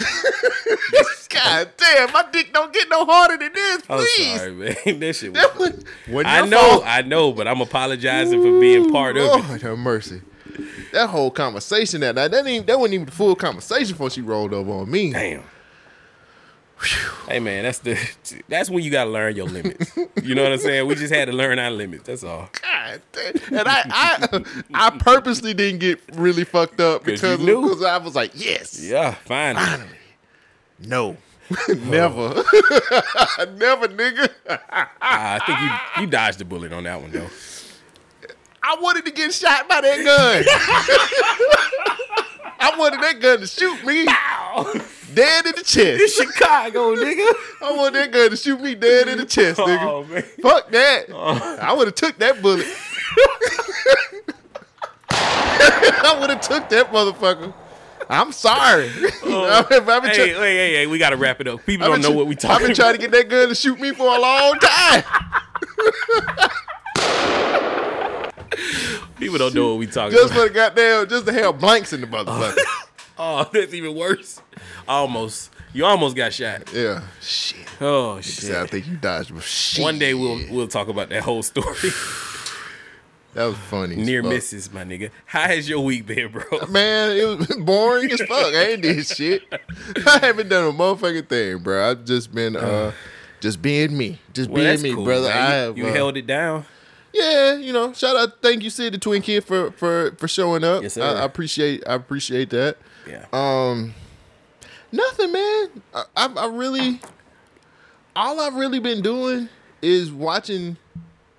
God damn. My dick don't get no harder than this. I'm sorry, man. That shit was. That wasn't, wasn't I know, fault. I know, but I'm apologizing for being part of it. Lord have mercy. That whole conversation that night, that ain't that wasn't even the full conversation before she rolled over on me. Damn. Hey man, that's the that's when you gotta learn your limits. You know what I'm saying? We just had to learn our limits. That's all. God damn. And I, I, I purposely didn't get really fucked up because because I was like, yes, Yeah, fine. finally. No, oh. never, never, nigga. Ah, I think you you dodged the bullet on that one though. I wanted to get shot by that gun. I wanted that gun to shoot me dead in the chest. Chicago, nigga. I want that gun to shoot me dead in the chest, oh, nigga. Oh man. Fuck that. Oh. I would have took that bullet. I would have took that motherfucker. I'm sorry. I've oh. been, I've been Hey, hey, hey, hey, we gotta wrap it up. People don't know what we talking. I've been trying to get that gun to shoot me for a long time. People don't know what we talking Just about. for the goddamn, just to have blanks in the motherfucker. Oh, that's even worse. Almost. You almost got shot. yeah. Shit. Oh See, I think you dodged. but Shit. One day we'll we'll talk about that whole story. That was funny. as Near fuck. misses, my nigga. How has your week been, bro? Man, it was boring as fuck. I ain't did shit. I haven't done a motherfucking thing, bro. I've just been uh just being me. Just Well, being me, cool, brother. man. I have you uh, held it down. Yeah, you know, shout out thank you Sid the Twin Kid for for for showing up. Yes, sir. I, I appreciate I appreciate that. Yeah. Um nothing, man. I, I I really all I've really been doing is watching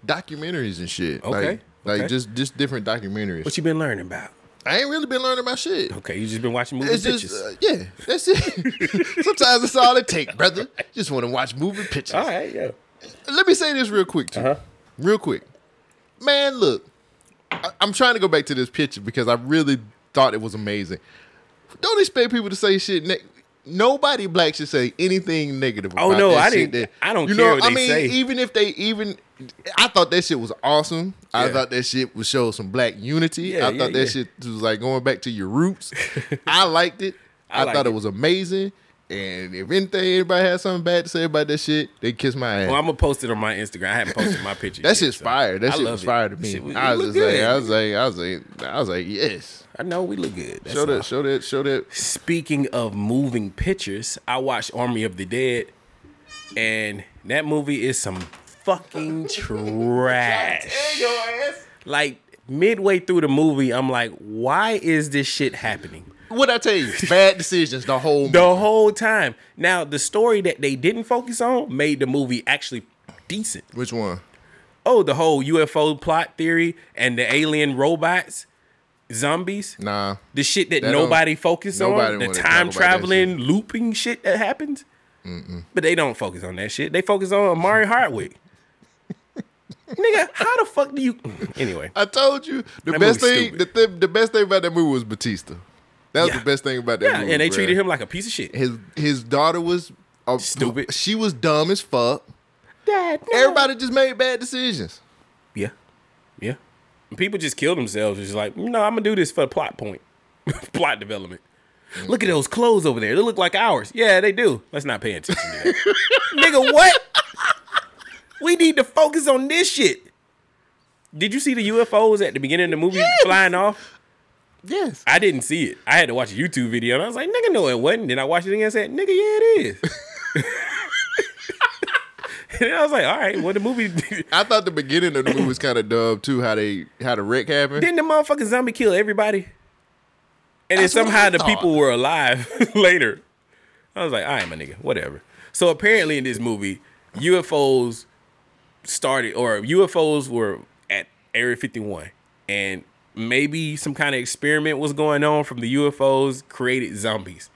documentaries and shit. Okay, Like, like okay. just just different documentaries. what you been learning about? I ain't really been learning about shit. Okay, you just been watching movie It's pictures. just uh, yeah, that's it. Sometimes that's all it takes, brother. Just want to watch movie pictures. All right, yeah. Let me say this real quick, too. Uh-huh. Real quick, man. Look, I, I'm trying to go back to this picture because I really thought it was amazing. Don't expect people to say shit. Ne- Nobody black should say anything negative. Oh, no, I didn't- that- I don't you care know, what I mean, say. even if they even, I thought that shit was awesome. I thought that shit would show some black unity. Yeah, I yeah, thought that yeah. shit was like going back to your roots. I liked it. I I, like thought it. it was amazing. And if anything, anybody has something bad to say about that shit, they kiss my ass. Well, I'm gonna post it on my Instagram. I haven't posted my picture. that yet, shit's so fire. That I shit was it. fire to me. shit I was just like. I was like, I was like, I was like, yes. I know we look good. That's Show all. that, show that, show that. Speaking of moving pictures, I watched Army of the Dead, and that movie is some fucking trash. Like midway through the movie, I'm like, why is this shit happening? What I tell you? Bad decisions the whole. The whole time. Now, the story that they didn't focus on made the movie actually decent. Which one? Oh, the whole UFO plot theory and the alien robots, zombies. Nah. the shit that That nobody focused nobody on, the time traveling, looping shit that happens. But they don't focus on that shit. They focus on Omari Hardwick. Nigga, how the fuck do you? Anyway, I told you the That best thing. The, th- the best thing about that movie was Batista. That was Yeah. the best thing about that yeah, movie. and they bruh. treated him like a piece of shit. His his daughter was a, Stupid. She was dumb as fuck. Dad, Everybody just made bad decisions. yeah, yeah. And people just kill themselves. It's like, no, I'm gonna do this for the plot point, plot development. Mm-hmm. Look at those clothes over there. They look like ours. Yeah, they do. Let's not pay attention to that. Nigga, what? We need to focus on this shit. Did you see the UFOs at the beginning of the movie flying off? Yes. I didn't see it. I had to watch a YouTube video and I was like, nigga, no, it wasn't. Then I watched it again and said, nigga, yeah, it is. and then I was like, all right, what the movie I thought the beginning of the movie was kind of dumb too. How they how the wreck happened. Didn't the motherfucking zombie kill everybody? And That's then somehow the thought. people were alive later. I was like, all right, my nigga, whatever. So apparently in this movie, UFOs started, or UFOs were at Area 51. And maybe some kind of experiment was going on from the UFOs, created zombies.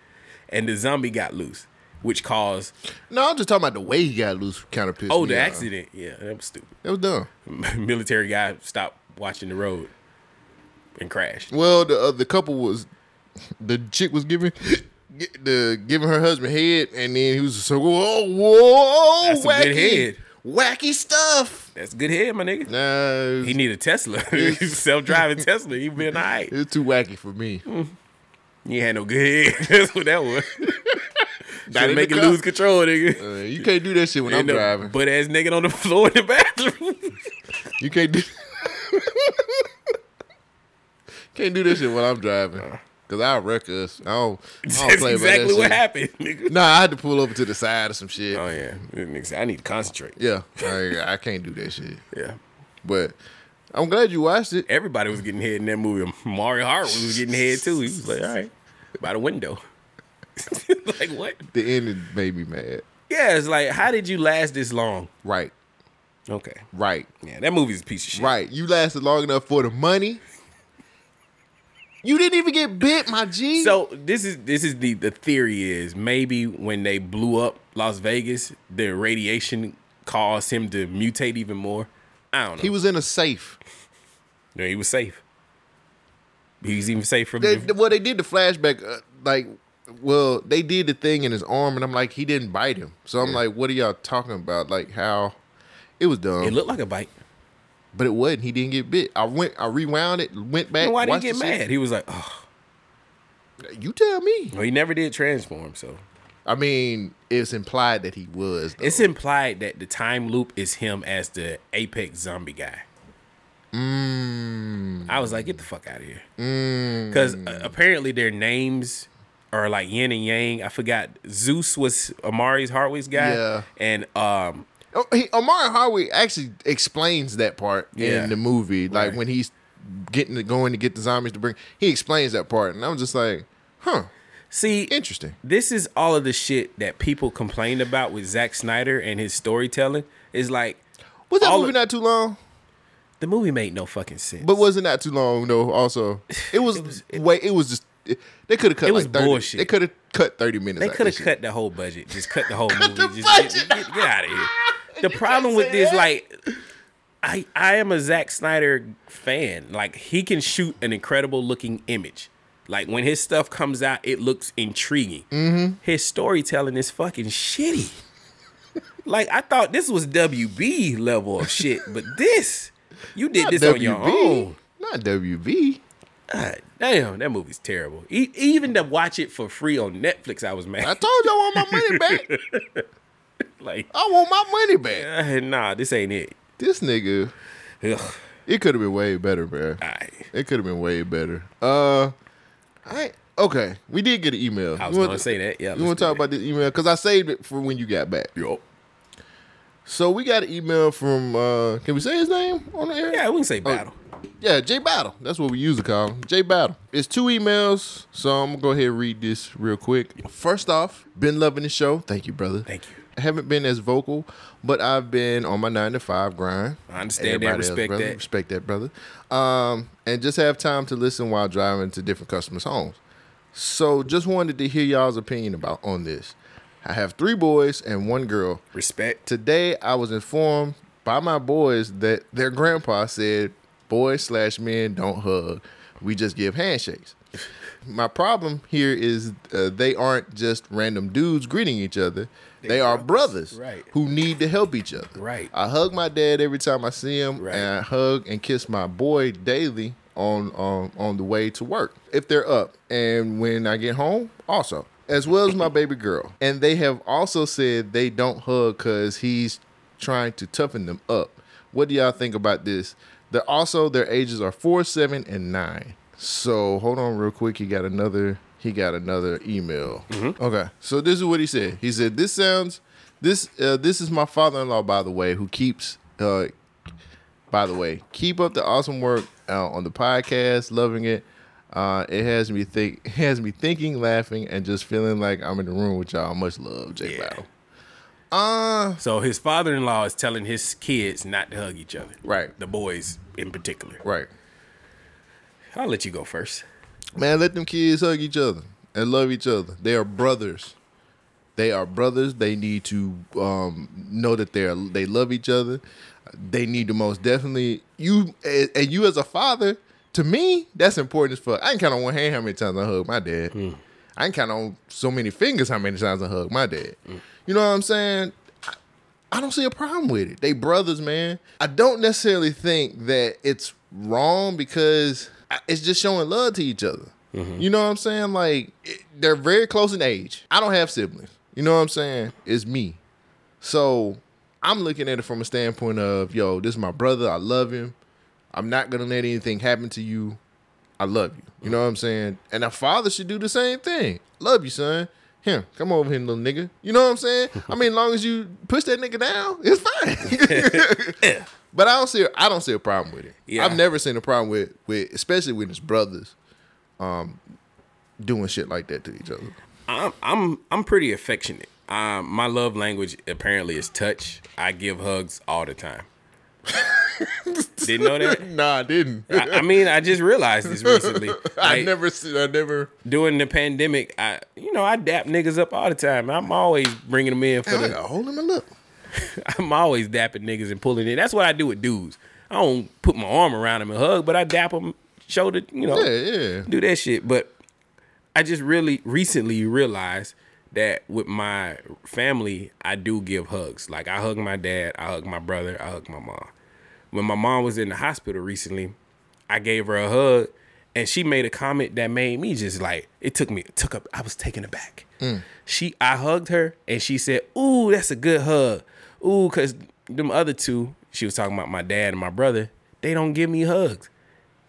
And the zombie got loose, which caused, No, I'm just talking about the way he got loose. Kind of pissed. oh, the accident. Yeah, that was stupid. That was dumb. Military guy stopped watching the road and crashed. Well, the uh, the couple was the chick was giving the giving her husband head, and then he was like, whoa, whoa, That's wacky, wacky stuff. That's good head, my nigga. Nah, He need a Tesla. Self-driving Tesla. He been all right. it's too wacky for me. You had no good head. That's what that was. Got Trying to make it lose control, nigga. Uh, you can't do that shit when I'm End driving. Butt ass nigga on the floor in the bathroom. You can't do. can't do this shit when I'm driving. Cause I'll wreck us. I don't, I don't That's play exactly what shit. happened, nigga. Nah, I had to pull over to the side or some shit. Oh yeah, I need to concentrate. Yeah, I, I can't do that shit. Yeah. But I'm glad you watched it. Everybody was getting head in that movie. Mario Hart was getting head too. He was like, all right, by the window. like what? The ending made me mad. Yeah, it's like, how did you last this long? Right, Okay. right, Yeah, that movie's a piece of shit. right. You lasted long enough for the money. You didn't even get bit, my G. So this is this is the the theory is maybe when they blew up Las Vegas, the radiation caused him to mutate even more. I don't know. he was in a safe. No, he was safe. He was even safe from They, the, well, they did the flashback, uh, like, well, they did the thing in his arm, and I'm like, he didn't bite him. So I'm like, what are y'all talking about? Like how it was dumb, It looked like a bite. But it wasn't. He didn't get bit. I went, I rewound it, went back. Why did he get the shit. mad? He was like, oh. You tell me. Well, he never did transform, so I mean, it's implied that he was. though. it's implied that the time loop is him as the apex zombie guy. Mm. I was like, get the fuck out of here, because apparently their names are like yin and yang. I forgot. Zeus was Omari's Hardwick's guy, Yeah. and um, Oh, he, Omari Hardwick actually explains that part Yeah. in the movie, like Right. when he's getting to going to get the zombies to bring. He explains that part, and I'm just like, huh, see, interesting. this is all of the shit that people complained about with Zack Snyder and his storytelling. Is like Was that movie of- not too long? the movie made no fucking sense. But wasn't that too long though? Also, it was, was- it- wait. It was just it- they could have cut. It was like 30, bullshit. They could have cut thirty minutes. They could have cut the whole budget. Just cut the whole movie. the Just budget. Get, get, get out of here. The problem with this, that. like, I I am a Zack Snyder fan. Like, he can shoot an incredible looking image. Like when his stuff comes out, it looks intriguing. Mm-hmm. His storytelling is fucking shitty. like I thought this was WB level of shit, but this you did Not this on your own. Not WB. God damn, that movie's terrible. E- even to watch it for free on Netflix, I was mad. I told you I want my money back. like, I want my money back. uh, nah, this ain't it. This nigga, Ugh. it could have been way better, man. It could have been way better. Uh, I okay. We did get an email. I was You wanna- gonna say that. Yeah. You want to talk about this email? Because I saved it for when you got back. Yo. So we got an email from. uh Can we say his name on the air? Yeah, we can say battle. Yeah, J Battle. That's what we use to call him. J Battle. It's two emails, so I'm gonna go ahead and read this real quick. First off, been loving the show. Thank you, brother. Thank you. Haven't been as vocal, but I've been on my nine to five grind. I understand that, Everybody else, respect that. Respect that, brother. Um, and just have time to listen while driving to different customers' homes. So just wanted to hear y'all's opinion about on this. I have three boys and one girl. Respect. Today, I was informed by my boys that their grandpa said, "Boys slash men don't hug. We just give handshakes." My problem here is uh, they aren't just random dudes greeting each other. They, are brothers, Right. who need to help each other. Right. I hug my dad every time I see him, Right. and I hug and kiss my boy daily on on on the way to work if they're up, and when I get home, also as well as my baby girl. And they have also said they don't hug because he's trying to toughen them up. What do y'all think about this? They're also their ages are four, seven, and nine. So hold on real quick. You got another. He got another email. Okay, so this is what he said. He said, "This sounds. This uh, this is my father-in-law, by the way, who keeps. Uh, by the way, keep up the awesome work uh, on the podcast. Loving it. Uh, it has me think. It has me thinking, laughing, and just feeling like I'm in the room with y'all. Much love, Jay Yeah. Battle. Uh, So his father-in-law is telling his kids not to hug each other. Right. The boys in particular. right. I'll let you go first. Man, let them kids hug each other and love each other. They are brothers. They are brothers. They need to um, know that they are they love each other. They need to most definitely you and you as a father. To me, that's important as fuck. I can count on one hand how many times I hug my dad. I can count on so many fingers how many times I hug my dad. You know what I'm saying? I, I don't see a problem with it. They brothers, man. I don't necessarily think that it's wrong because it's just showing love to each other. Mm-hmm. You know what I'm saying? Like it, they're very close in age. I don't have siblings. You know what I'm saying? It's me. So I'm looking at it from a standpoint of, yo, this is my brother. I love him. I'm not gonna let anything happen to you. I love you. You mm-hmm. know what I'm saying? And a father should do the same thing. Love you, son. Here, come over here, little nigga. You know what I'm saying? I mean, as long as you push that nigga down, it's fine. but I don't see I don't see a problem with it. Yeah. I've never seen a problem with with especially with his brothers um doing shit like that to each other. I'm I'm I'm pretty affectionate. Um, my love language apparently is touch. I give hugs all the time. Didn't know that. nah, I didn't. I, I mean, I just realized this recently. I never, I never. during the pandemic. I, you know, I dap niggas up all the time. I'm always bringing them in for I the. gotta hold him and look. I'm always dapping niggas and pulling in. That's what I do with dudes. I don't put my arm around them and hug, but I dap them, shoulder, you know, Yeah, yeah. do that shit. But I just really recently realized that with my family, I do give hugs. Like I hug my dad, I hug my brother, I hug my mom. When my mom was in the hospital recently, I gave her a hug, and she made a comment that made me just like it took me took up. I was taken aback. Mm. She, I hugged her, and she said, "Ooh, that's a good hug." Ooh, cause them other two, she was talking about my dad and my brother. They don't give me hugs.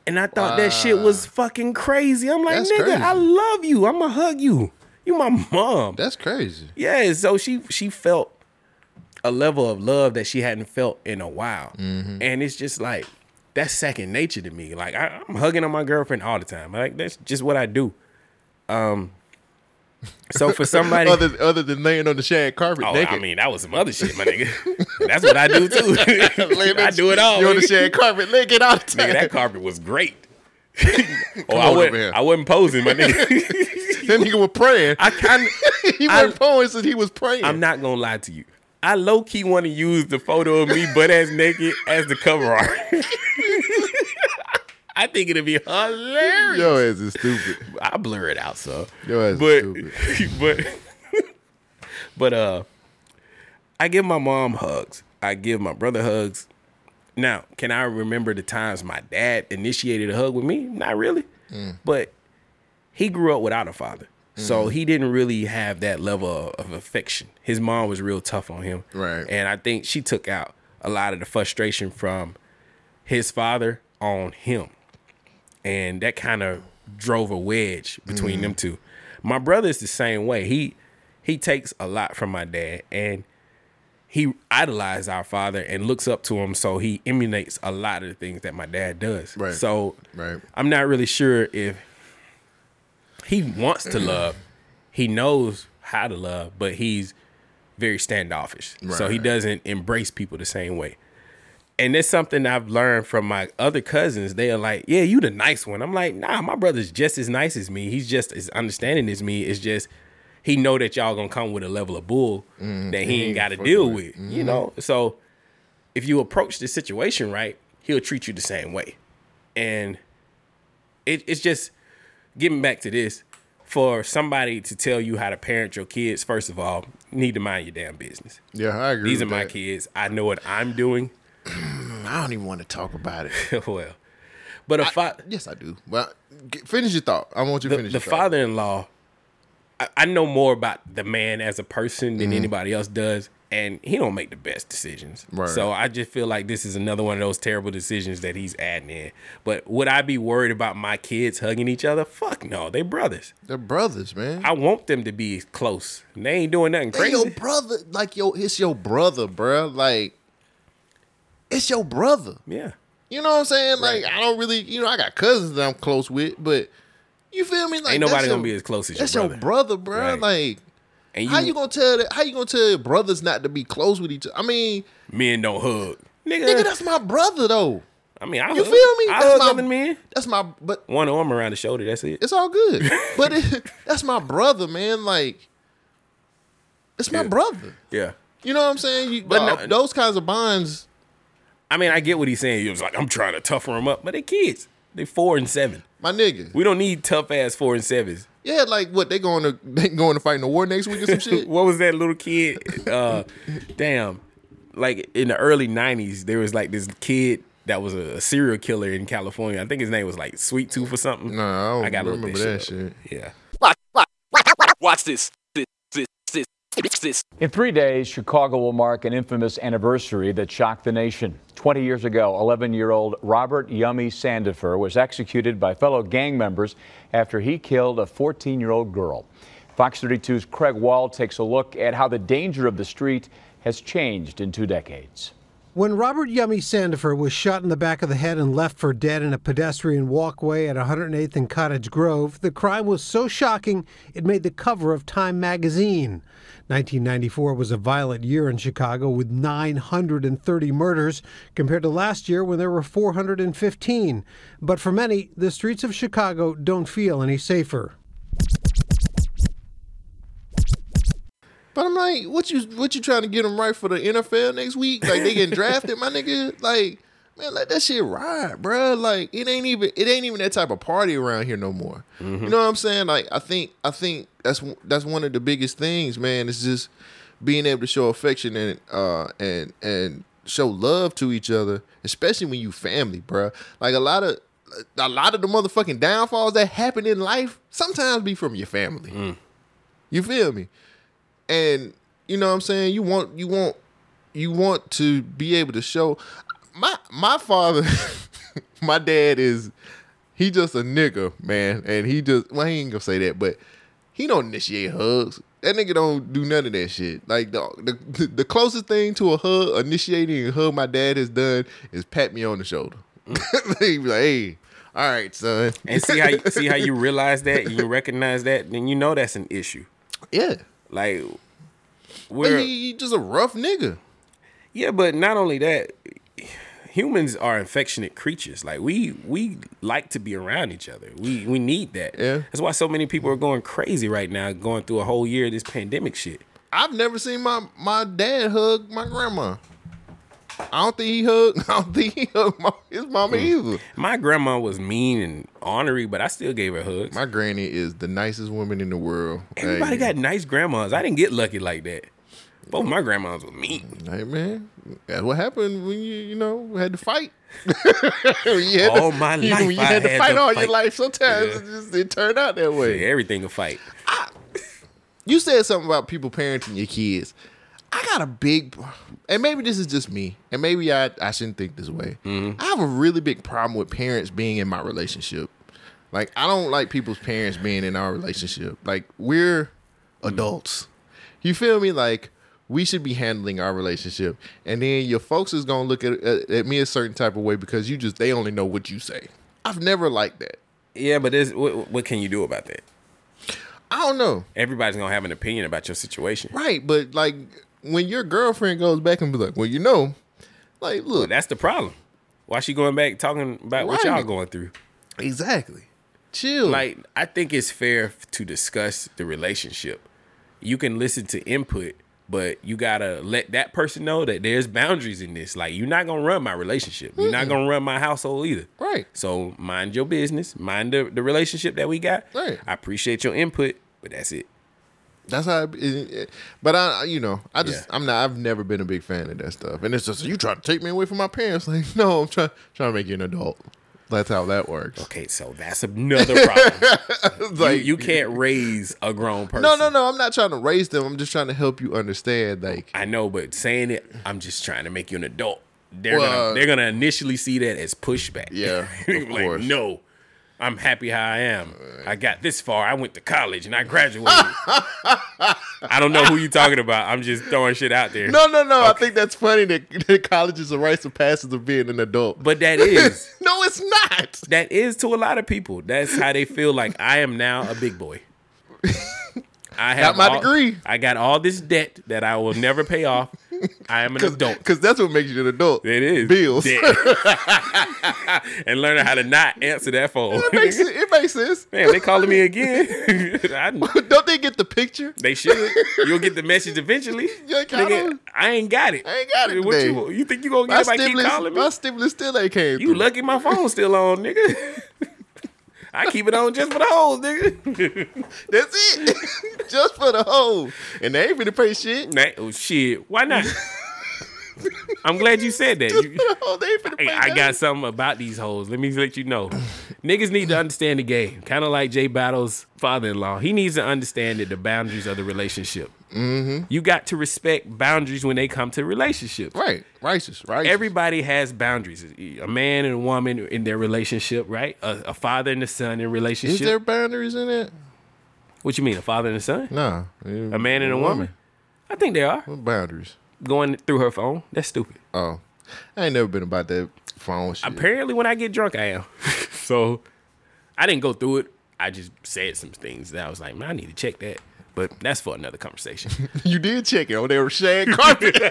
And I thought that shit was fucking crazy. I'm like, That's nigga, crazy. I love you. I'ma hug you. You my mom. That's crazy. Yeah, so she she felt a level of love that she hadn't felt in a while, Mm-hmm. and it's just like that's second nature to me. Like I, I'm hugging on my girlfriend all the time. Like that's just what I do. Um, so for somebody, Other other than laying on the shag carpet oh, naked. I mean that was some other shit, my nigga. that's what I do too. I do it all. You on the shag carpet naked all the time. Nigga, that carpet was great. oh, I wasn't. I wasn't posing, my nigga. that nigga was praying. I kind he wasn't posing, he was praying. I'm not gonna lie to you. I low key want to use the photo of me butt ass naked as the cover art. I think it'd be hilarious. Yo ass is stupid. I blur it out, so. Your ass is but, stupid. but, but uh, I give my mom hugs. I give my brother hugs. Now, can I remember the times my dad initiated a hug with me? Not really. Mm. But he grew up without a father. So mm-hmm. he didn't really have that level of, of affection. His mom was real tough on him. Right. And I think she took out a lot of the frustration from his father on him. And that kind of drove a wedge between mm-hmm. them two. My brother is the same way. He he takes a lot from my dad and he idolized our father and looks up to him so he emulates a lot of the things that my dad does. Right. So Right. I'm not really sure if he wants to love. He knows how to love, but he's very standoffish. So he doesn't embrace people the same way. And it's something I've learned from my other cousins. They are like, "Yeah, you the nice one." I'm like, "Nah, my brother's just as nice as me. He's just as understanding as me. It's just he know that y'all gonna come with a level of bull that he ain't got to deal with. with. You know, so if you approach the situation right, he'll treat you the same way. And it, it's just getting back to this for somebody to tell you how to parent your kids. First of all, you need to mind your damn business. Yeah, I agree. These are my that. kids. I know what I'm doing. I don't even want to talk about it. well, but a fa- yes, I do. Well, finish your thought. I want you to the, finish the father-in-law I, I know more about the man as a person Mm-hmm. than anybody else does and he don't make the best decisions Right. so i just feel like this is another one of those terrible decisions that he's adding in but would i be worried about my kids hugging each other fuck no they brothers They're brothers, man. i want them to be close they ain't doing nothing They crazy your brother, like yo, it's your brother, bruh. Like, it's your brother. yeah You know what I'm saying? Like, I don't really, you know, I got cousins that I'm close with, but you feel me? Like, Ain't nobody gonna your- be as close as your that's brother. your brother, bruh. Right. Like, and you, how you gonna tell that? How you gonna tell your brothers not to be close with each other? I mean, men don't hug nigga, nigga, that's my brother though. i mean i You hug, feel me? i That's hug my- other men That's my, but one arm around the shoulder that's it it's all good. but it, that's my brother, man. Like, it's my Yeah. brother. yeah You know what I'm saying? You, But but no- those kinds of bonds. I mean, I get what he's saying. He was like, I'm trying to toughen them up, but they kids. They four and seven. My nigga. We don't need tough ass four and sevens. Yeah, like what they going to they going to fight in the war next week or some shit. what was that little kid? Uh, damn, like in the early '90s, there was like this kid that was a, serial killer in California. I think his name was like Sweet Tooth or something. No, I don't gotta look remember this that up. shit. Yeah. Watch, watch, watch, watch this. In three days, Chicago will mark an infamous anniversary that shocked the nation. 20 years ago, 11 year old Robert Yummy Sandifer was executed by fellow gang members after he killed a 14 year old girl. Fox 32's Craig Wall takes a look at how the danger of the street has changed in two decades. When Robert Yummy Sandifer was shot in the back of the head and left for dead in a pedestrian walkway at 108th and Cottage Grove, the crime was so shocking it made the cover of Time magazine. 1994 was a violent year in Chicago with 930 murders compared to last year when there were 415. But for many, the streets of Chicago don't feel any safer. But I'm like, what you what you trying to get them right for the NFL next week? Like they getting drafted, my nigga. Like, man, let that shit ride, bruh. Like it ain't even it ain't even that type of party around here no more. Mm-hmm. You know what I'm saying? Like I think I think that's that's one of the biggest things, man. It's just being able to show affection and uh and and show love to each other, especially when you family, bruh. Like a lot of a lot of the motherfucking downfalls that happen in life sometimes be from your family. Mm. You feel me? and you know what I'm saying you want you want you want to be able to show my my father my dad is he just a nigga man. And he just well he ain't gonna say that but he don't initiate hugs. That nigga don't do none of that shit. Like the the, the closest thing to a hug initiating a hug my dad has done is pat me on the shoulder. He be like hey all right son. And see how you, see how you realize that and you recognize that, then you know that's an issue. yeah. Like but he, he just a rough nigga. Yeah, but not only that, humans are affectionate creatures. Like we we like to be around each other. We we need that. Yeah. That's why so many people are going crazy right now, going through a whole year of this pandemic shit. I've never seen my my dad hug my grandma. I don't think he hugged. I don't think he hugged my, his mama mm. either. My grandma was mean and ornery, but I still gave her hugs. My granny is the nicest woman in the world. Everybody hey, got nice grandmas. I didn't get lucky like that. Both my grandmas were mean. Hey man, that's what happened when you you know had to fight. You had All to, my you- life when you I had to fight to all fight. your life. Sometimes Yeah. it just it turned out that way. Everything a fight. You said something about people parenting your kids. I got a big, and maybe this is just me, and maybe I, I shouldn't think this way. Mm-hmm. I have a really big problem with parents being in my relationship. Like, I don't like people's parents being in our relationship. Like, we're mm-hmm. adults. You feel me? Like, we should be handling our relationship, and then your folks is gonna look at, at, at me a certain type of way because you just they only know what you say. I've never liked that. Yeah, but there's, what, what can you do about that? I don't know. Everybody's gonna have an opinion about your situation. Right, but like when your girlfriend goes back and be like, "Well, you know," like, Well, look, that's the problem. Why she going back talking about what y'all going through? exactly. Chill. Like, I think it's fair to discuss the relationship. You can listen to input, but you gotta let that person know that there's boundaries in this. Like, you're not gonna run my relationship. You're not gonna run my household either. Right. So mind your business. Mind the, the relationship that we got. Right. I appreciate your input, but that's it. that's how. It, it- it- but I, you know, I just, Yeah. I'm not. I've never been a big fan of that stuff. And it's just you try to take me away from my parents. Like, no, I'm trying, trying to make you an adult. That's how that works. Okay, so that's another problem. Like you, you can't raise a grown person. No, no, no. I'm not trying to raise them. I'm just trying to help you understand. Like, I know, but saying it, I'm just trying to make you an adult. They're Well, gonna they're gonna initially see that as pushback. Yeah, of like, course. no, I'm happy how I am. I got this far. I went to college and I graduated. I don't know who you're talking about. I'm just throwing shit out there. no, no, no. I think that's funny that, that college is a rites of passage of being an adult. But that is no, it's not. that is to a lot of people. That's how they feel like I am now a big boy. I have Got my all- degree. I got all this debt that I will never pay off. I am an adult. Because that's what makes you an adult. It is Bills. And learning how to not answer that phone. It makes, it, it makes sense. Man, they calling me again. I- Don't they get the picture? they should. You'll get the message eventually. Yeah, Nigga. I ain't got it. I ain't got it What today. you, you think you gonna My get if I keep calling me? my stimulus still ain't came You through. lucky my phone's still on, nigga. I keep it on just for the hoes, nigga. That's it. Just for the hoe. And they ain't finna pay shit. Nah, oh shit, why not? I'm glad you said that. Just You- for the hoe. They ain't finna pay Hey, I got something about these hoes. Let me let you know. Niggas need to understand the game. Kind of like Jay Battle's father-in-law. He needs to understand that the boundaries of the relationship. Mm-hmm. You got to respect boundaries when they come to relationships. Right. Righteous. Righteous. Everybody has boundaries. A man and a woman in their relationship, right? A, a father and a son in relationship. Is there boundaries in it? what you mean, a father and a son? Nah. A man and a woman? I think there are. What boundaries? Going through her phone. That's stupid. Oh. I ain't never been about that phone shit. Apparently, when I get drunk, I am. so I didn't go through it. I just said some things that I was like, man, I need to check that. But that's for another conversation. you did check it on there shag carpet. Yo,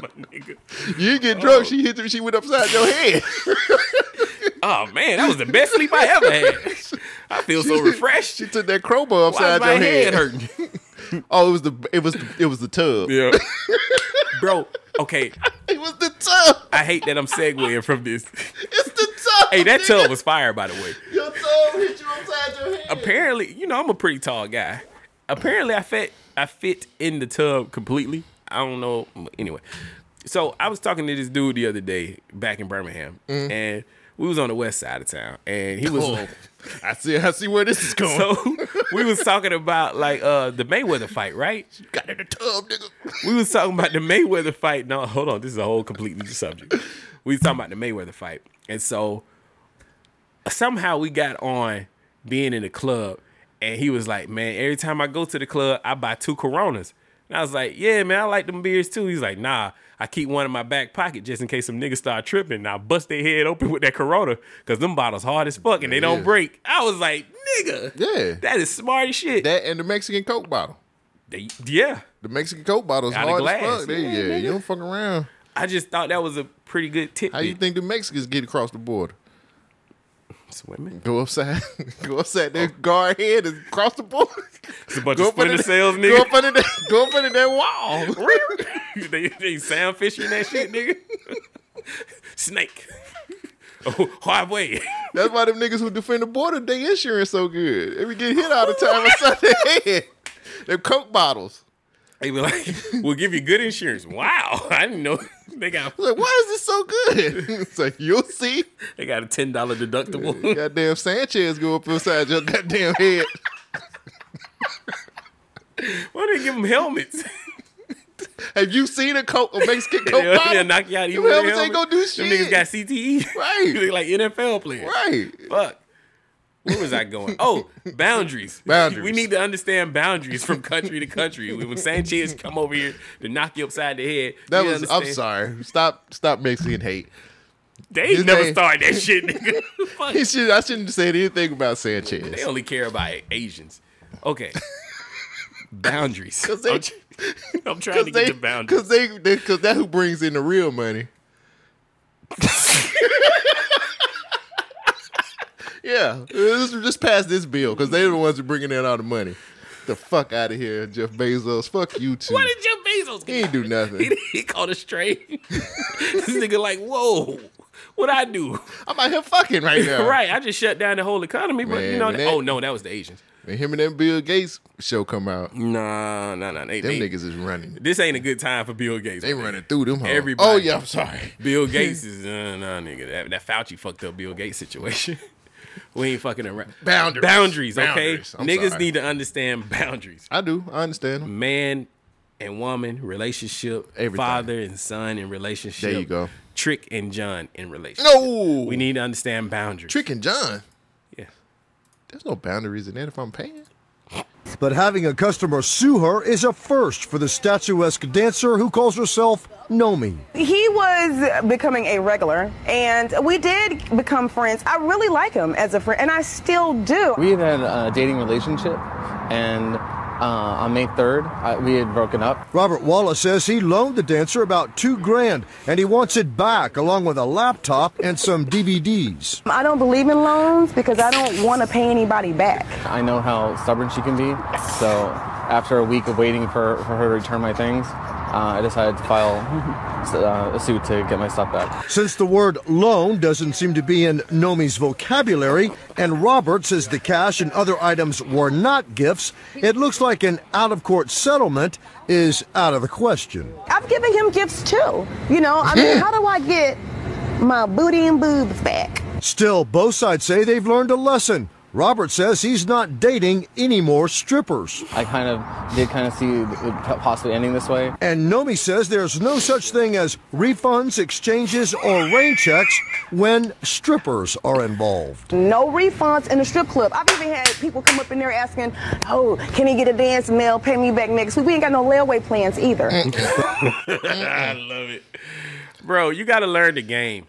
my nigga. you didn't get drunk. Oh. She hit. She went upside your head. Oh man, that was the best sleep I ever had. I feel so refreshed. She took that crowbar Why upside is my your head head. hurting? Oh, it was the it was the, it was the tub. Yeah, bro. Okay, It was the tub. I hate that I'm segueing from this. It's the tub. Hey, that nigga. tub was fire, by the way. Your tub hit you upside your head. Apparently, you know I'm a pretty tall guy. Apparently, I fit I fit in the tub completely. I don't know. Anyway, so I was talking to this dude the other day back in Birmingham, mm. and we was on the west side of town, and he was. Oh, I see. I see where this is going. So we was talking about like uh the Mayweather fight, right? got in the tub, nigga. We was talking about the Mayweather fight. No, hold on, this is a whole completely new subject. We was talking about the Mayweather fight, and so somehow we got on being in the club, and he was like, "Man, every time I go to the club, I buy two Coronas." And I was like, "Yeah, man, I like them beers too." He's like, "Nah, I keep one in my back pocket just in case some niggas start tripping. And I bust their head open with that Corona because them bottles hard as fuck and they don't break." I was like, "Nigga, Yeah. that is smart as shit." That and the Mexican Coke bottle. They- yeah, The Mexican Coke bottle is Out hard glass. as fuck. Yeah, yeah, you don't fuck around. I just thought that was a pretty good tip. How you think the Mexicans get across the border? Swimming. Go upside, go upside their guard head and cross the board. It's a bunch Go of splinter cells, Go nigga. up under that, go up under that wall. they, they sound fishing that shit, nigga. Snake. Oh, Huawei. That's why them niggas who defend the border, they insurance so good. They we get hit all the time upside their head. Them Coke bottles. They be like, we'll give you good insurance. Wow. I didn't know they got Like, why is this so good? It's like you'll see. they got a ten dollar deductible. Goddamn Sanchez go up inside your goddamn head. Why do they give them helmets? Have you seen a Coke, a Mexican Coke They'll, bottle? they'll knock you out even helmets ain't gonna do shit. Them niggas got CTE. Right. like NFL players. Right. Fuck. Where was I going? Oh, boundaries. Boundaries. We need to understand boundaries from country to country. When Sanchez come over here to knock you upside the head, That was. I'm sorry. Stop. Stop mixing hate. They His never name- started that shit, nigga. He should, I shouldn't have said anything about Sanchez. They only care about Asians. Okay. boundaries. 'Cause they- I'm, I'm trying to they, get the boundaries. Cause they, they, cause that who brings in the real money. Yeah, let's just pass this bill because they're the ones who bringing in all the money. The fuck out of here, Jeff Bezos. Fuck you too. What did Jeff Bezos he ain't do nothing. He, he called us straight. this nigga like, whoa, what I do? I'm out here fucking right now. right, I just shut down the whole economy, but you Man, know, that, that- oh no, that was the Asians. And him and that Bill Gates show come out, Nah, nah, nah. They, them they- niggas is running. This ain't a good time for Bill Gates. They man. running through them. hoes. Everybody. Oh yeah, I'm sorry. Bill Gates is uh, nah, nigga. That, that Fauci fucked up Bill Gates situation. We ain't fucking around. Boundaries. Boundaries, okay? I'm Niggas sorry. need to understand boundaries. I do. I understand. them. Man and woman relationship, Everything. father and son in relationship. There you go. Trick and John in relationship. No, We need to understand boundaries. Trick and John. Yeah. There's no boundaries in that if I'm paying. But having a customer sue her is a first for the statuesque dancer who calls herself Nomi. He was becoming a regular, and we did become friends. I really like him as a friend, and I still do. We had had a dating relationship, and uh, on May 3rd, uh, we had broken up. Robert Wallace says he loaned the dancer about two grand and he wants it back along with a laptop and some DVDs. I don't believe in loans because I don't want to pay anybody back. I know how stubborn she can be, so after a week of waiting for, for her to return my things, uh, I decided to file uh, a suit to get my stuff back. Since the word loan doesn't seem to be in Nomi's vocabulary, and Robert says the cash and other items were not gifts, it looks like an out of court settlement is out of the question. I've given him gifts too. You know, I mean, how do I get my booty and boobs back? Still, both sides say they've learned a lesson. Robert says he's not dating any more strippers. I kind of did kind of see it possibly ending this way. And Nomi says there's no such thing as refunds, exchanges, or rain checks when strippers are involved. No refunds in the strip club. I've even had people come up in there asking, "Oh, can he get a dance mail? Pay me back next week." We ain't got no layaway plans either. I love it. Bro, you got to learn the game.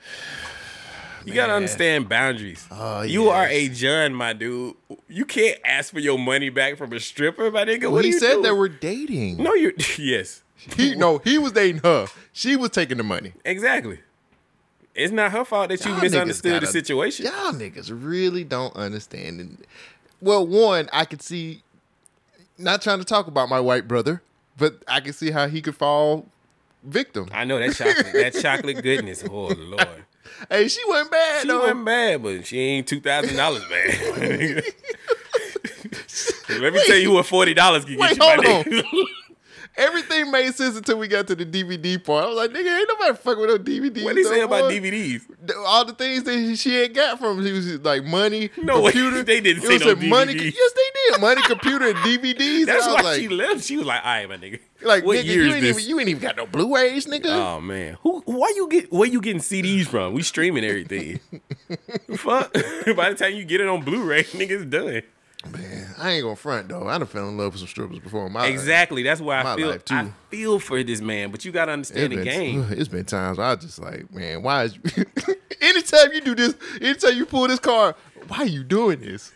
You got to understand boundaries. Oh, you are a John, my dude. You can't ask for your money back from a stripper, my nigga. Well, What he said doing? they were dating. No, you're. Yes. He no, he was dating her. She was taking the money. Exactly. It's not her fault that you Y'all misunderstood the gotta- situation. Y'all niggas really don't understand. And, well, one, I could see. Not trying to talk about my white brother, but I can see how he could fall victim. I know that chocolate, that chocolate goodness. Oh Lord. Hey, she wasn't bad She though. wasn't bad, but she ain't two thousand dollars bad. Let me tell you what forty dollars can get Wait, you. my hold on. Everything made sense until we got to the DVD part. I was like, nigga, ain't nobody fucking with no DVDs. What he say about. DVDs? All the things that she had got from he was like money, No computer. They didn't It say no money. Yes, they did. Money, computer, and DVDs. That's why like, she left. She was like, "All right, my nigga. Like, what nigga, year you ain't this?" even you ain't even got no Blu-rays, nigga. Oh man, who? Why you get? Where you getting CDs from? We streaming everything. Fuck. By the time you get it on Blu-ray, nigga, it's done. Man, I ain't gonna front though. I done fell in love with some strippers before in my life. Exactly. That's why I feel. life, too. I feel for this man, but you gotta understand the game. It's been times where I just like, man, why is anytime you do this, anytime you pull this car, why are you doing this?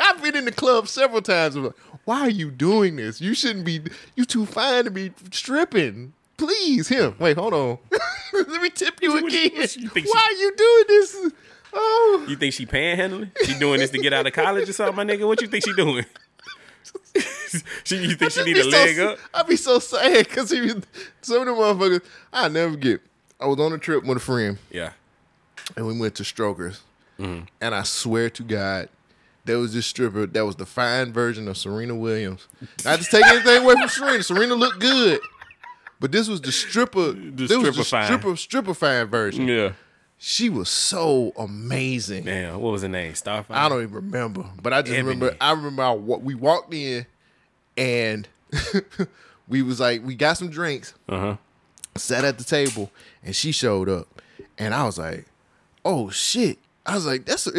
I've been in the club several times. I'm like, why are you doing this? You shouldn't be. You too fine to be stripping. Please, him. Wait, hold on. Let me tip you What you- again. what you think why are you doing this? Oh, You think she panhandling? She doing this to get out of college or something, my nigga? What you think she doing? she, you think she need a be leg up? I'd be so sad because he was some of the motherfuckers I never get. I was on a trip with a friend. Yeah. and we went to Strokers. Mm-hmm. And I swear to God, there was this stripper that was the fine version of Serena Williams. Not to take anything away from Serena. Serena looked good. But this was the stripper, this was the fine. stripper, stripper fine version. Yeah. She was so amazing. Damn, what was her name? Starfire? I don't even remember, but I just Ebony. remember. I remember I, we walked in, and we was like, we got some drinks, Uh-huh. sat at the table, and she showed up, and I was like, oh shit. I was like, that's I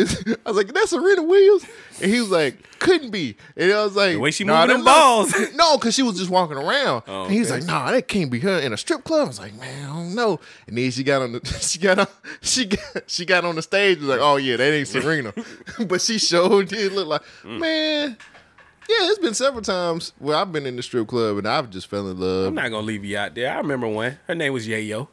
was like, that's Serena Williams, and he was like, couldn't be, and I was like, The way she nah, moving them balls. no, because she was just walking around, Oh, and he was okay. like, nah, that can't be her in a strip club. I was like, man, I don't know, and then she got on the, she got on, she got, she got on the stage, was like, oh yeah, that ain't Serena, but she showed it look like, Mm. man. Yeah, it's been several times where I've been in the strip club and I've just fell in love. I'm not gonna leave you out there. I remember one. Her name was Yayo.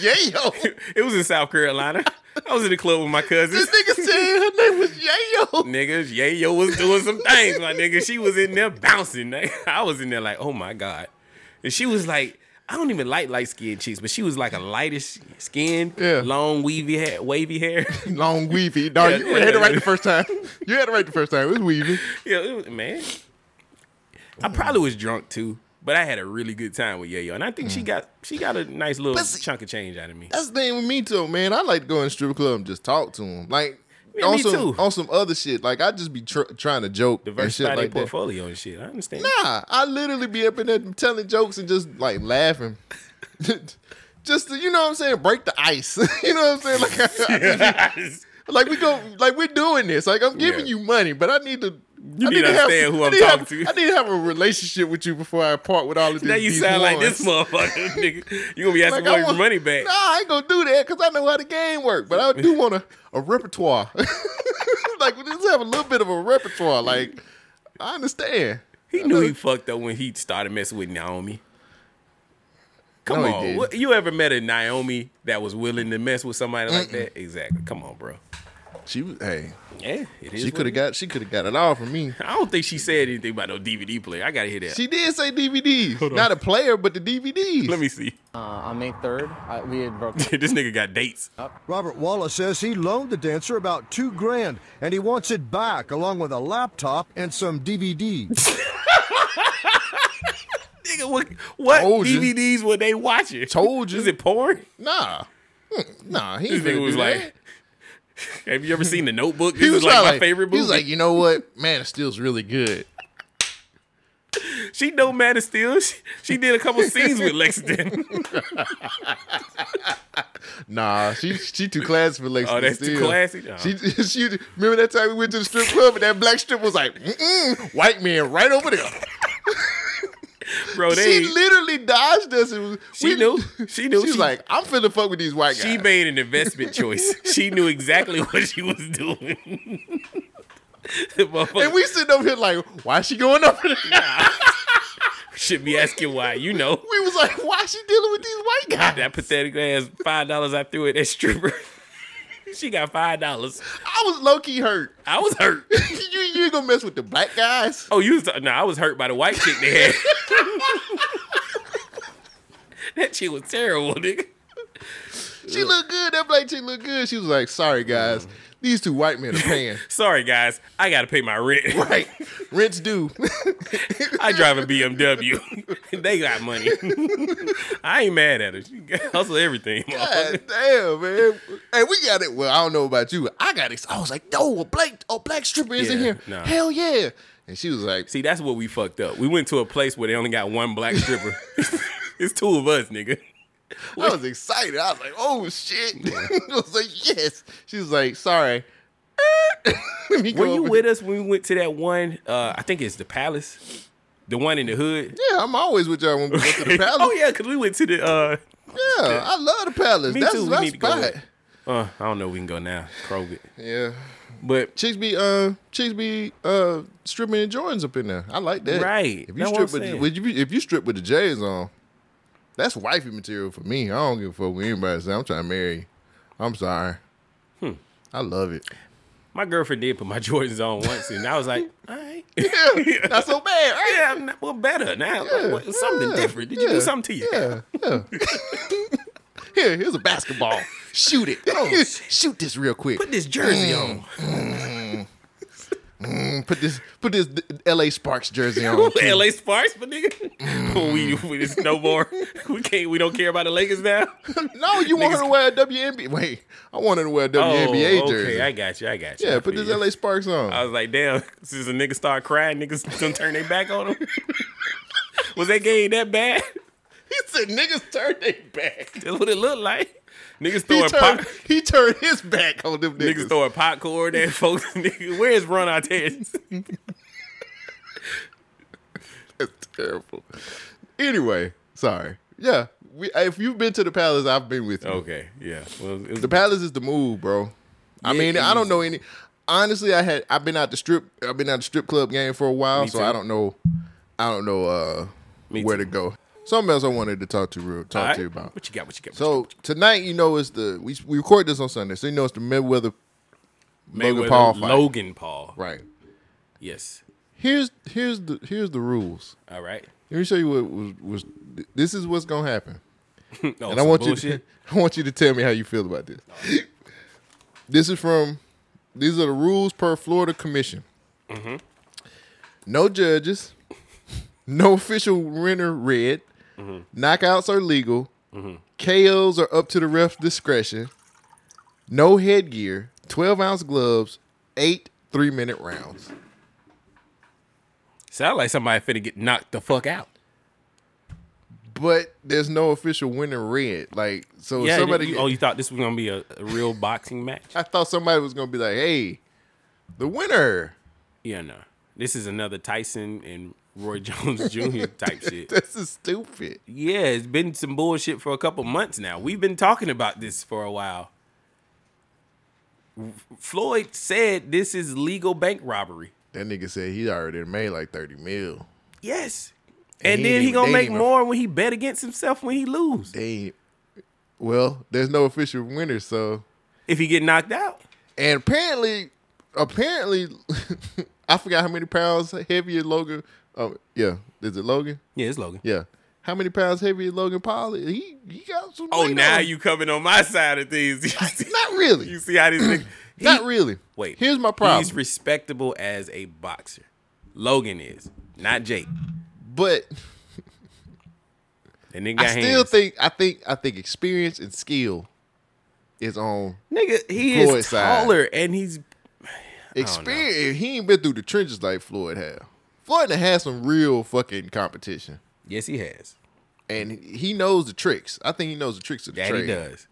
Yayo. It was in South Carolina. I was in the club with my cousins. This nigga said her name was Yayo. Niggas, Yayo was doing some things, my nigga. She was in there bouncing. I was in there like, oh my God. And she was like, I don't even like light skinned chicks, but she was like a lightish skin, Yeah. long weavy hair, wavy hair. Long weavy. No, Yeah, you yeah, had it right the first time. You had it right the first time. It was weavy. yeah, it was, man. I probably was drunk too, but I had a really good time with Yayo, and I think she got she got a nice little Mm. See- chunk of change out of me. That's the thing with me too, man. I like to go in strip club and just talk to them. Like Yeah, on me some too. on some other shit. Like I just be tr- trying to joke and Diversify shit like that. portfolio and shit. I understand. Nah, I literally be up in there telling jokes and just like laughing. just to, you know what I'm saying, break the ice. you know what I'm saying? Like, I be- like we go, like we're doing this. Like I'm giving Yeah. you money, but I need to. You I need to have- understand who I I'm talking have- to. I need to have a relationship with you before I part with all of this. Now you sound like this motherfucker, nigga. You gonna be asking Like, for your money back. Nah, I ain't gonna do that because I know how the game work. But I do want a, a repertoire. like we just have a little bit of a repertoire. Like I understand. He knew he uh, fucked up when he started messing with Naomi. Come No, on. What- you ever met a Naomi that was willing to mess with somebody like that? Exactly. Come on, bro. She was hey. Yeah, it is. She could have got she could have got it all from me. I don't think she said anything about no DVD player. I gotta hear that. She did say DVD, Hold on. not a player, but the DVD. Let me see. Uh, on May 3rd, we had broke. this nigga got dates. Robert Wallace says he loaned the dancer about two grand and he wants it back along with a laptop and some DVDs. Nigga, what what DVDs were they watching? Told you. Is it porn? Nah, Hmm, nah. He This nigga was like, that. Have you ever seen The Notebook? This he was is like like, my favorite movie. He was like, you know what, Man of Steel's really good. she know Man of Steel. She, she did a couple scenes with Lexington. Nah, she she too classy for Lexington Oh, that's too Steel. classy? Oh. She she remember that time we went to the strip club and that black strip was like, Mm-mm, white man right over there. Bro, she literally dodged us. And was, She knew. She knew. She was like, I'm finna fuck with these white guys. She made an investment choice. She knew exactly what she was doing. And we sitting over here like, why is she going up there? should be asking why. You know We was like, why is she dealing with these white guys? that pathetic ass five dollars I threw at that stripper. she got five dollars. I was low key hurt. I was hurt. you, you ain't gonna mess with the black guys. Oh, you was no, I was hurt by the white chick they had. that chick was terrible, nigga. She looked good. That black chick looked good. She was like, sorry guys, these two white men are paying. Sorry guys, I gotta pay my rent. right, rent's due. I drive a BMW. they got money. I ain't mad at her. She hustle everything. God damn, man. Hey, we got it. Well, I don't know about you. I got it. I was like, no, a black, a black stripper is in here. nah. Hell yeah. And she was like, See, that's what we fucked up. We went to a place where they only got one black stripper. it's two of us, nigga. I was excited. I was like, oh shit. I was like, yes. She was like, sorry. Let me go Were you with us when we went to that one? Uh, I think it's the Palace, the one in the hood. Yeah, I'm always with y'all when we go to the palace. oh yeah, because we went to the. uh Yeah, I love the palace. Me that's too. We that's need to go. spot. Uh, I don't know. if We can go now. COVID. Yeah. But Chicks be uh chicks be uh stripping in Jordans up in there. I like that. Right. If you That's strip I'm with saying. with you if you strip with the J's on, that's wifey material for me. I don't give a fuck what anybody say. I'm trying to marry. I'm sorry. Hmm. I love it. my girlfriend did put my Jordans on once, and I was like, all right. Yeah, not so bad, right? Yeah, well, better now. What- something yeah, different. Did you yeah, do something to you? Yeah, yeah. Here, here's a basketball. Shoot it. Oh, Shoot this real quick. Put this jersey on. Mm, Mm, put this put this L.A. Sparks jersey on. LA Sparks, but nigga, we we just no more. We can't. We don't care about the Lakers now. No, you want her to wear a WNBA. Wait, I want her to wear a WNBA oh, okay, jersey. I got you. I got you. yeah, I put this you. LA Sparks on. I was like, damn, since a nigga start crying, niggas gonna turn their back on him. Was that game that bad? he said niggas turn their back. That's what it looked like. Niggas He throwing turned, pop, he turned his back on them niggas. niggas throwing popcorn at folks. Nigga, where's Ron Artest? That's terrible. Anyway, sorry. Yeah, we, if you've been to the palace, I've been with you. Okay, yeah. Well, it was, The palace is the move, bro. I mean, I don't know any. Honestly, I had I've been out the strip. I've been out the strip club game for a while, so. I don't know. I don't know uh, where too. to go. Something else I wanted to talk to real talk right. to you about. What you got? What you got? What So tonight, you know, it's the we we record this on Sunday, so you know it's the Mayweather you? Logan Paul fight. Logan Paul. Right. Yes. Here's here's the here's the rules. All right. Let me show you what was was. This is what's gonna happen, Oh, and I want you. To, I want you to tell me how you feel about this. This is from. These are the rules per Florida Commission. Mm-hmm. No judges. No official winner read. Mm-hmm. Knockouts are legal. KOs are up to the ref's discretion. No headgear. Twelve ounce gloves. Eight three minute rounds. Sound like somebody finna get knocked the fuck out. But there's no official winner read. Like so, yeah. somebody. you- oh, you thought this was gonna be a, a real boxing match? I thought somebody was gonna be like, "Hey, the winner." Yeah, no. This is another Tyson and Roy Jones Jr. type shit. This is stupid. Yeah, it's been some bullshit for a couple months now. We've been talking about this for a while. Floyd said this is legal bank robbery. That nigga said he already made like thirty mil. Yes. And And, he then he even- gonna make even- more when he bet against himself when he lose. They, well, there's no official winner, so If he get knocked out. and apparently, apparently, I forgot how many pounds heavier Logan. Oh, yeah, is it Logan? Yeah, it's Logan. Yeah, how many pounds heavier is Logan Paul? He he got some. Oh, now on you coming on my side of things. See, not really. you see how this nigga Not really. Wait. here's my problem. He's respectable as a boxer. Logan is, not Jake. but nigga got I still hands. think I think I think experience and skill is on Nigga, he Floyd's is side. taller and he's experience. He ain't been through the trenches like Floyd have. Floyd has some real fucking competition, yes, he has. and he knows the tricks. I think he knows the tricks of the That trade. he does.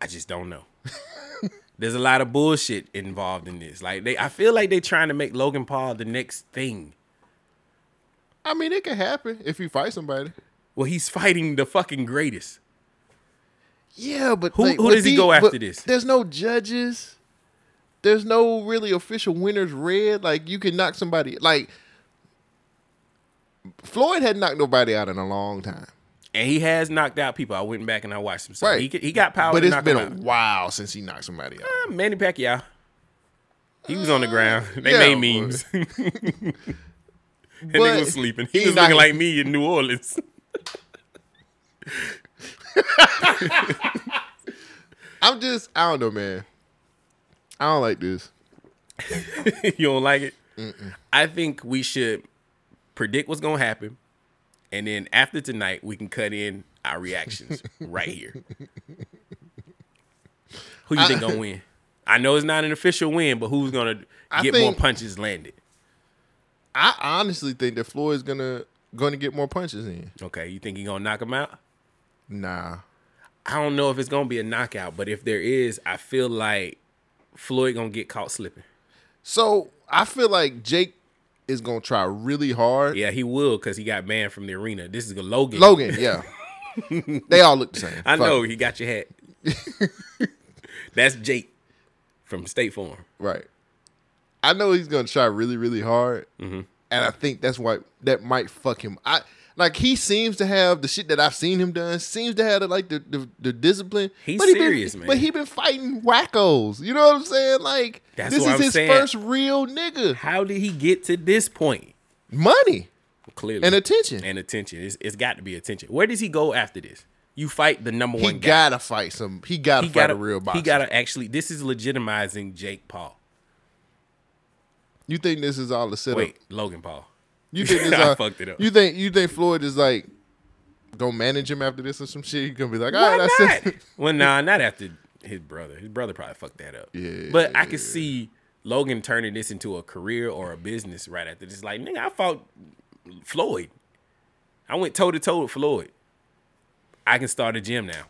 I just don't know. There's a lot of bullshit involved in this. Like they, I feel like they're trying to make Logan Paul the next thing. I mean, it can happen if you fight somebody. Well, he's fighting the fucking greatest. Yeah, but Who- like, who does he the- go after this? There's no judges. There's no really official winners Red Like you can knock somebody. Like Floyd had knocked nobody out in a long time. And he has knocked out people. I went back and I watched him. So Right. he, he got power but it's been a while since he knocked somebody out. Uh, Manny Pacquiao. He was on the ground. They yeah, made memes. and But nigga was sleeping. He, he was looking like me in New Orleans. I'm just, I don't know, man. I don't like this. you don't like it? I think we should predict what's gonna happen, and then after tonight, we can cut in our reactions right here. Who you think gonna win? I know it's not an official win, but who's gonna I get more punches landed? I honestly think that Floyd's gonna gonna get more punches in. Okay, you think he gonna knock him out? Nah. I don't know if it's gonna be a knockout, but if there is, I feel like Floyd gonna get caught slipping. So I feel like Jake is gonna try really hard. Yeah, he will because he got banned from the arena. This is a Logan. Logan, yeah. they all look the same. I Fuck know he got your hat. That's Jake from State Farm. Right. I know he's gonna try really, really hard, Mm-hmm. and I think that's why that might fuck him. I like he seems to have the shit that I've seen him done. Seems to have the, like the the, the discipline. He's but he serious, been, man. But he been fighting wackos. You know what I'm saying? Like That's this is I'm his saying. first real nigga. How did he get to this point? Money Clearly, and attention. and attention. It's, it's got to be attention. Where does he go after this? You fight the number He one guy. gotta fight some. He gotta he fight gotta a real boxer. He gotta actually. This is legitimizing Jake Paul. You think this is all a setup? Wait, Logan Paul. You think this I all, fucked it up. You think you think Floyd is like gonna manage him after this or some shit? He's gonna be like, all Why right, that's it. well, nah, not after his brother. His brother probably fucked that up. Yeah. But I could see Logan turning this into a career or a business right after this. Like, nigga, I fought Floyd. I went toe to toe with Floyd. I can start a gym now.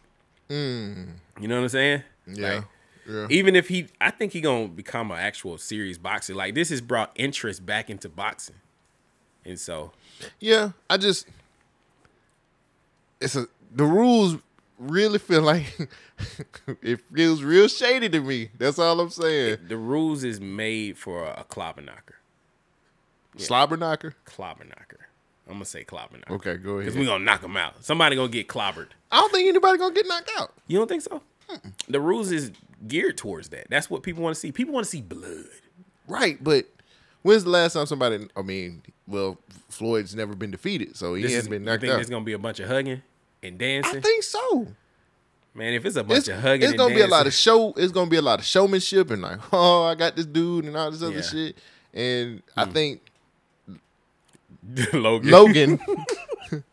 You know what I'm saying? Mm. Yeah. Like, yeah. even if he, I think he gonna become an actual serious boxer. Like this has brought interest back into boxing, and so Yeah, I just it's a the rules really feel like it feels real shady to me. That's all I'm saying. the rules is made for a clobber knocker. Slobber knocker. Clobber knocker. I'm gonna say clobber knocker. Okay, go ahead. Because we gonna knock them out. Somebody gonna get clobbered. I don't think anybody gonna get knocked out. You don't think so? The rules is geared towards that. That's what people want to see. People want to see blood. Right, but when's the last time somebody? I mean, well, Floyd's never been defeated, so he This hasn't is, been you knocked think out. there's gonna be a bunch of hugging and dancing? I think so. Man, if it's a bunch It's, of hugging, it's gonna be a lot of show. It's gonna be a lot of showmanship and like, oh, I got this dude and all this other Yeah. shit. And I Hmm. think Logan. Logan,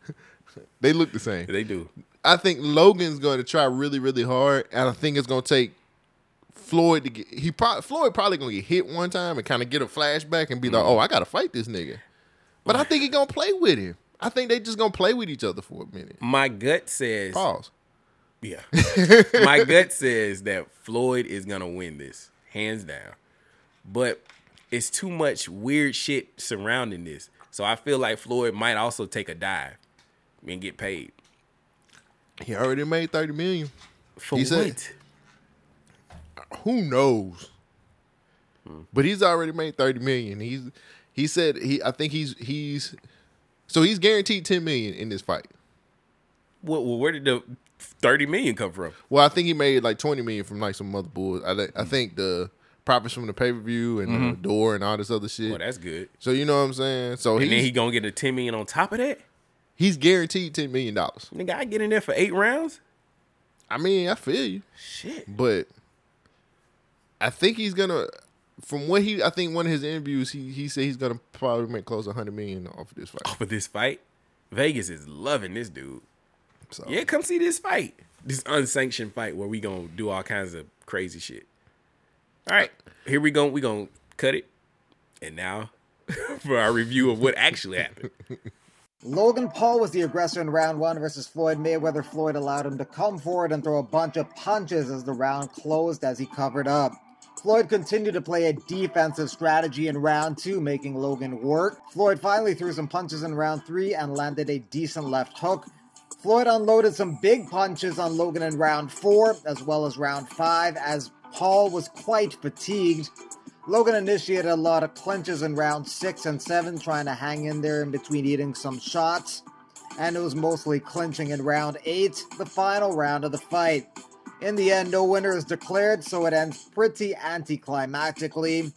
they look the same. They do. I think Logan's going to try really, really hard, and I think it's going to take Floyd to get. He probably Floyd probably going to get hit one time and kind of get a flashback and be Hmm. like, "Oh, I got to fight this nigga." But I think he gonna play with him. I think they just gonna play with each other for a minute. My gut says. Pause. Yeah. My gut says that Floyd is gonna win this, hands down. But it's too much weird shit surrounding this. So I feel like Floyd might also take a dive and get paid. He already made thirty million. For He said- what? Who knows? Hmm. But he's already made thirty million. He's he said he. I think he's he's. So he's guaranteed ten million in this fight. Well, well, where did the thirty million come from? Well, I think he made like twenty million from like some other bulls. I, I think the profits from the pay per view and the mm-hmm. door and all this other shit. Well, that's good. so you know what I'm saying. So And he's then he gonna get a ten million on top of that. he's guaranteed ten million dollars. Nigga, I get in there for eight rounds. I mean, I feel you, Shit. but I think he's gonna. From what he, I think one of his interviews, he he said he's gonna probably make close to hundred million off of this fight. For this fight, Vegas is loving this dude. So Yeah, come see this fight. This unsanctioned fight where we gonna do all kinds of crazy shit. All right, here we go. We gonna cut it, and now for our review of what actually happened. Logan Paul was the aggressor in round one versus Floyd Mayweather. Floyd allowed him to come forward and throw a bunch of punches as the round closed as he covered up. Floyd continued to play a defensive strategy in round two, making Logan work. Floyd finally threw some punches in round three and landed a decent left hook. Floyd unloaded some big punches on Logan in round four, as well as round five, as Paul was quite fatigued. Logan initiated a lot of clinches in round six and seven, trying to hang in there in between eating some shots. And it was mostly clinching in round eight, the final round of the fight. In the end, no winner is declared, so it ends pretty anticlimactically.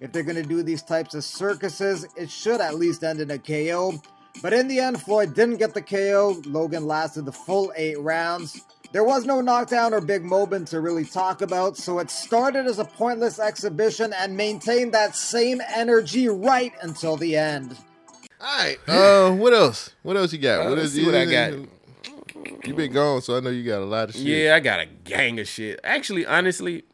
If they're going to do these types of circuses, it should at least end in a KO. But in the end, Floyd didn't get the KO. Logan lasted the full eight rounds. There was no knockdown or big moment to really talk about, so it started as a pointless exhibition and maintained that same energy right until the end. All right. Uh, what else? What else you got? Uh, what let's is see what I got. You been gone, so I know you got a lot of shit. Yeah, I got a gang of shit. Actually, honestly,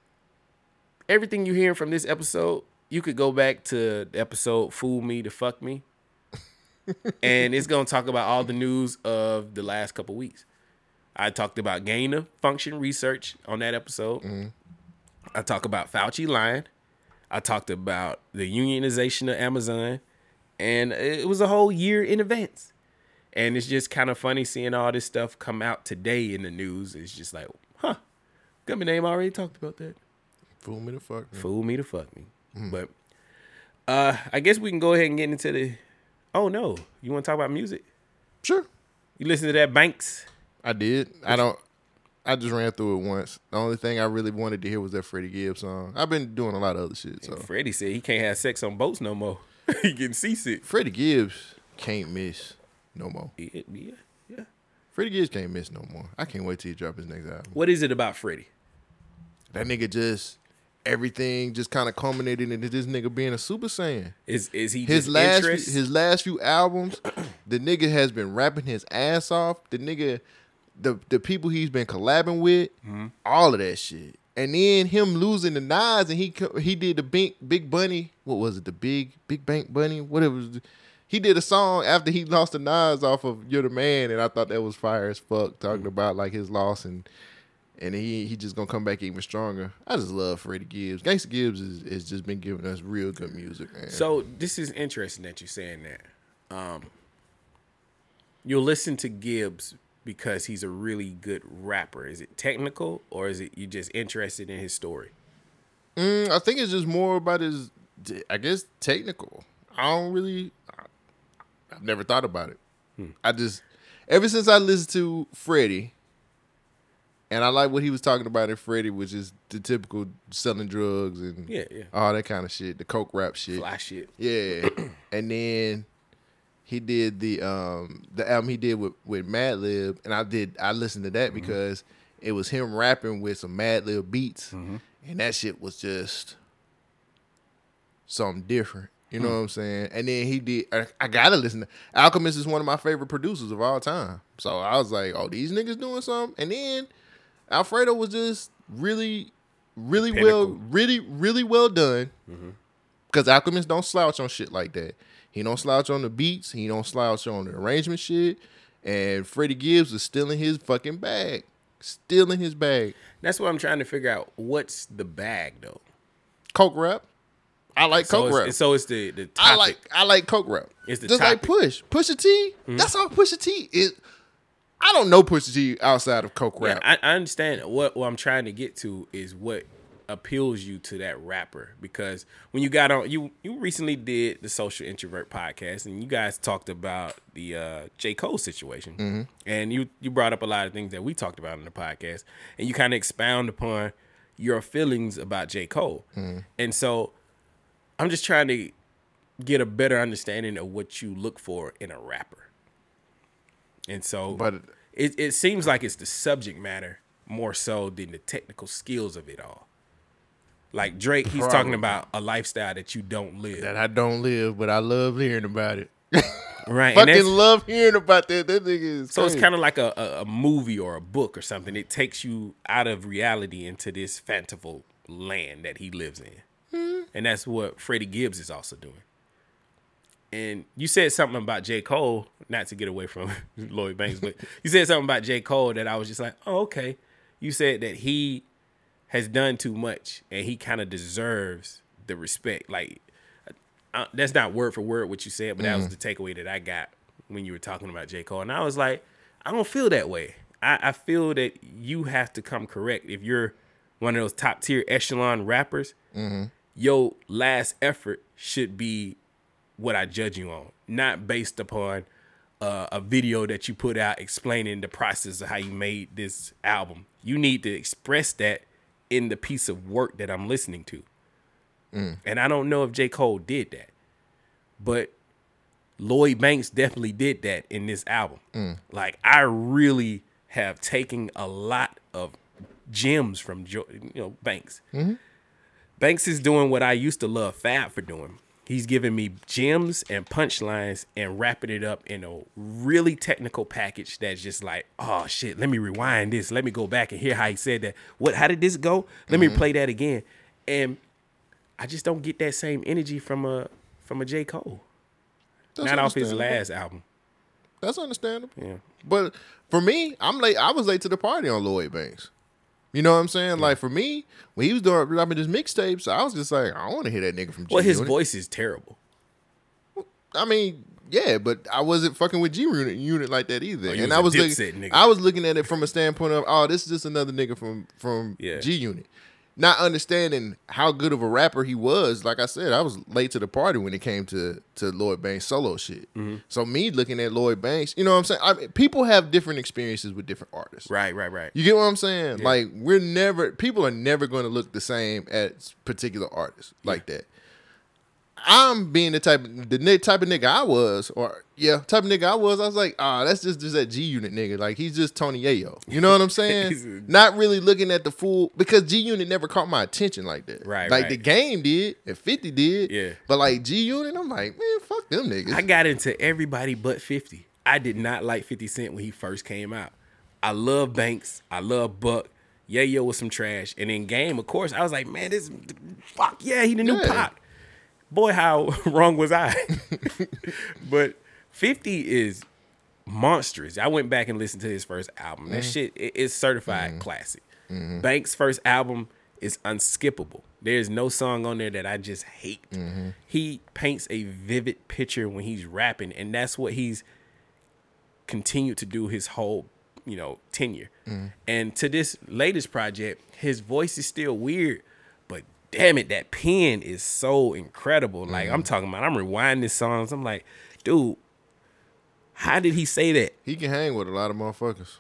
everything you hearing from this episode, you could go back to the episode "Fool Me to Fuck Me," and it's gonna talk about all the news of the last couple weeks. I talked about gain of function research on that episode. Mm-hmm. I talked about Fauci lying. I talked about the unionization of Amazon, and it was a whole year in advance. And it's just kind of funny seeing all this stuff come out today in the news. It's just like, huh, Gummy name already talked about that. Fool me to fuck me. Fool me to fuck me. Mm. But uh I guess we can go ahead and get into the. Oh no, you want to talk about music? Sure. You listen to that Banks? I did. I don't. I just ran through it once. The only thing I really wanted to hear was that Freddie Gibbs song. I've been doing a lot of other shit. So Freddie said he can't have sex on boats no more. he getting seasick. Freddie Gibbs can't miss no more. Yeah, yeah, yeah. Freddie Gibbs can't miss no more. I can't wait till he drop his next album. What is it about Freddie? That nigga just everything just kind of culminated into this nigga being a super saiyan. Is is he his last few, his last few albums? the nigga has been rapping his ass off. The nigga, the the people he's been collabing with, Mm-hmm. all of that shit. And then him losing the knives, and he he did the big big bunny. What was it? The big big bank bunny. Whatever. He did a song after he lost the knives off of "You're the Man," and I thought that was fire as fuck, talking Mm-hmm. about like his loss and and he he just gonna come back even stronger. I just love Freddie Gibbs. Gangsta Gibbs is, has just been giving us real good music, man. So this is interesting that you're saying that. Um, you'll listen to Gibbs because he's a really good rapper. Is it technical or is it you just interested in his story? Mm, I think it's just more about his, I guess, technical. I don't really, I've never thought about it. Hmm. I just, ever since I listened to Freddie, and I like what he was talking about in Freddie, which is the typical selling drugs and Yeah, yeah. all that kind of shit, the coke rap shit, Fly shit. Yeah, and then he did the um the album he did with with Madlib, and I did I listened to that Mm-hmm. because it was him rapping with some Madlib beats, Mm-hmm. and that shit was just something different. You know Hmm. what I'm saying? And then he did. I, I gotta listen. to Alchemist is one of my favorite producers of all time. So I was like, oh, these niggas doing something. And then Alfredo was just really, really well, really, really well done. Mm-hmm. Because Alchemist don't slouch on shit like that. He don't slouch on the beats. He don't slouch on the arrangement shit. And Freddie Gibbs is still in his fucking bag. Still in his bag. That's what I'm trying to figure out. What's the bag though? Coke rap. I like so Coke it's, rap. So it's the the topic. I like I like Coke rap. It's the Just like topic. Mm-hmm. Push. Pusha T. That's all Pusha T is. I don't know Pusha T outside of Coke Yeah, rap. I, I understand. What what I'm trying to get to is what appeals you to that rapper because when you got on you you recently did the social introvert podcast and you guys talked about the uh J. Cole situation Mhm. and you you brought up a lot of things that we talked about in the podcast and you kind of expound upon your feelings about J. Cole Mhm. and so I'm just trying to get a better understanding of what you look for in a rapper and so But- it, it seems like it's the subject matter more so than the technical skills of it all. Like Drake, he's talking about a lifestyle that you don't live. That I don't live, but I love hearing about it. right. Fucking love hearing about that. That nigga is so it's kind of like a, a, a movie or a book or something. It takes you out of reality into this fanciful land that he lives in. And that's what Freddie Gibbs is also doing. And you said something about J. Cole, not to get away from Lloyd Banks, but you said something about J. Cole that I was just like, oh, okay. You said that he has done too much, and he kind of deserves the respect. Like uh, that's not word for word what you said, but that was Mhm. the takeaway that I got when you were talking about J Cole, and I was like, I don't feel that way. I, I feel that you have to come correct if you're one of those top tier echelon rappers. Mhm. Your last effort should be what I judge you on, not based upon uh, a video that you put out explaining the process of how you made this album. You need to express that in the piece of work that I'm listening to. Mm. And I don't know if J. Cole did that, but Lloyd Banks definitely did that in this album. Mm. Like I really have taken a lot of gems from jo- you know Banks. Mhm. Banks is doing what I used to love Fab for doing. He's giving me gems and punchlines and wrapping it up in a really technical package that's just like, oh shit, let me rewind this. Let me go back and hear how he said that. What how did this go? Let me Mhm. play that again. And I just don't get that same energy from a from a J. Cole. That's Not off his last album. That's understandable. Yeah. But for me, I'm late. I was late to the party on Lloyd Banks. You know what I'm saying? Like for me, when he was doing dropping his mixtapes, I was just like, I want to hear that nigga from. G Well, his voice is terrible. I mean, yeah, but I wasn't fucking with G Unit unit like that either. Oh, and was I was looking, nigga. I was looking at it from a standpoint of, oh, this is just another nigga from from Yeah. G Unit. Not understanding how good of a rapper he was. Like I said, I was late to the party when it came to to Lloyd Banks solo shit. Mm-hmm. So me looking at Lloyd Banks, you know what I'm saying? I mean, people have different experiences with different artists. Right, right, right. You get what I'm saying? Yeah. Like we're never people are never going to look the same at particular artists like that. I'm being the type of the type of nigga I was, or yeah, type of nigga I was. I was like, ah, that's just just that G Unit nigga. Like he's just Tony Yayo. You know what I'm saying? Not really looking at the full because G Unit never caught my attention like that. Right, Like right. the game did, and 50 did. Yeah. But like G Unit, I'm like, man, fuck them niggas. I got into everybody but 50. I did not like 50 Cent when he first came out. I love Banks. I love Buck. Yeah, yo was some trash. And in game, of course, I was like, man, this fuck yeah, he the new Yeah. pop. Boy, how wrong was I? but 50 is monstrous. I went back and listened to his first album. That Mhm. shit it- it's certified mm-hmm. classic. Mm-hmm. Banks' first album is unskippable. There's no song on there that I just hate. Mm-hmm. He paints a vivid picture when he's rapping, and that's what he's continued to do his whole, you know, tenure. And to this latest project, his voice is still weird, damn it, that pen is so incredible. Like I'm talking about, I'm rewinding songs. I'm like, dude, how did he say that? He can hang with a lot of motherfuckers.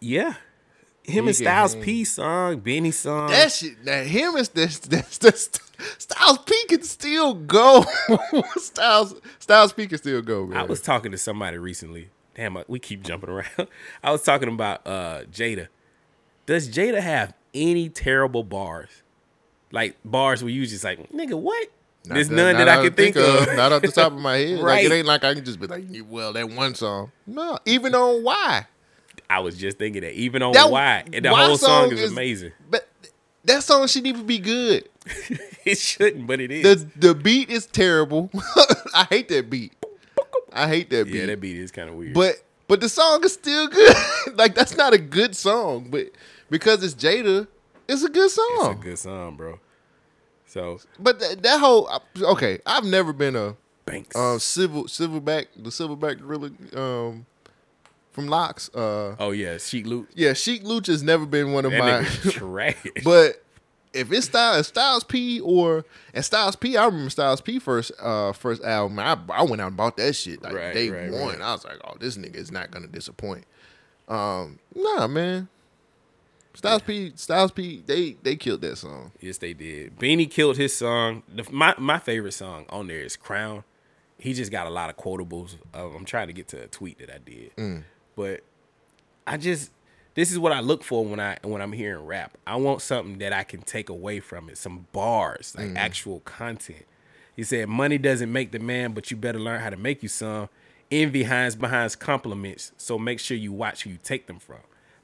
Yeah. Him He and Styles hang. P song, Benny song. That shit, that him is this, this, this, Styles P can still go. Styles, Styles P can still go, man. I was talking to somebody recently. Damn, we keep jumping around. I was talking about uh Jada. Does Jada have any terrible bars? Like bars where you just like, nigga, what? Not There's that- none that I can think, of. Not off the top of my head. Like right. it ain't like I can just be like, well, that one song. No, even on why. I was just thinking that even on That why, and the Why whole song, is, is- amazing. But that song shouldn't even be good. it shouldn't, but it is. The the beat is terrible. I hate that beat. I hate that beat. yeah, that beat is kind of weird. But but the song is still good. like that's not a good song, but because it's Jada, it's a good song. it's a good song, bro. So But that, that whole okay, I've never been a Banks. uh, civil silverback the silverback gorilla um from LOX. Uh, oh yeah, Sheek Louch. yeah, Sheek Louch has never been one of That my. trash. but if it's Styles, Styles P or and Styles P, I remember Styles P first uh first album. I I went out and bought that shit like Right, day right, one. right. I was like, oh, this nigga is not gonna disappoint. Um, nah, man. Styles P, Styles P, they they killed that song. Yes, they did. Beanie killed his song. The, my my favorite song on there is Crown. He just got a lot of quotables. Uh, I'm trying to get to a tweet that I did, Mm. but I just this is what I look for when I when I'm hearing rap. I want something that I can take away from it, some bars, like Mm. actual content. He said, "Money doesn't make the man, but you better learn how to make you some. Envy hides behind compliments, so make sure you watch who you take them from."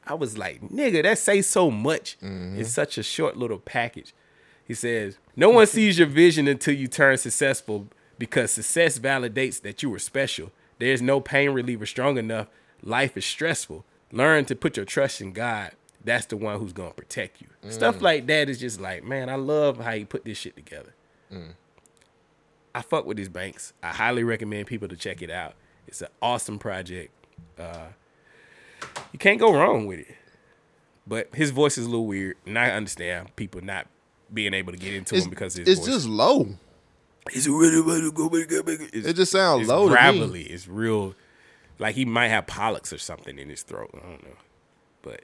I was like, "Nigga, that say so much in such a short little package." He says, No one sees your vision until you turn successful because success validates that you were special. There's no pain reliever strong enough. Life is stressful. Learn to put your trust in God. that's the one who's gonna protect you. Stuff Mm. like that is just like, man, I love how you put this shit together. Mm. I fuck with these banks. I highly recommend people to check it out. It's an awesome project. Uh, you can't go wrong with it. But his voice is a little weird, and I understand people not being able to get into It's, him because his voice. it's voice. just low. It's really, really good, really good, really good. It's- It just sounds it's low gravelly. It's real, like he might have polyps or something in his throat. I don't know, but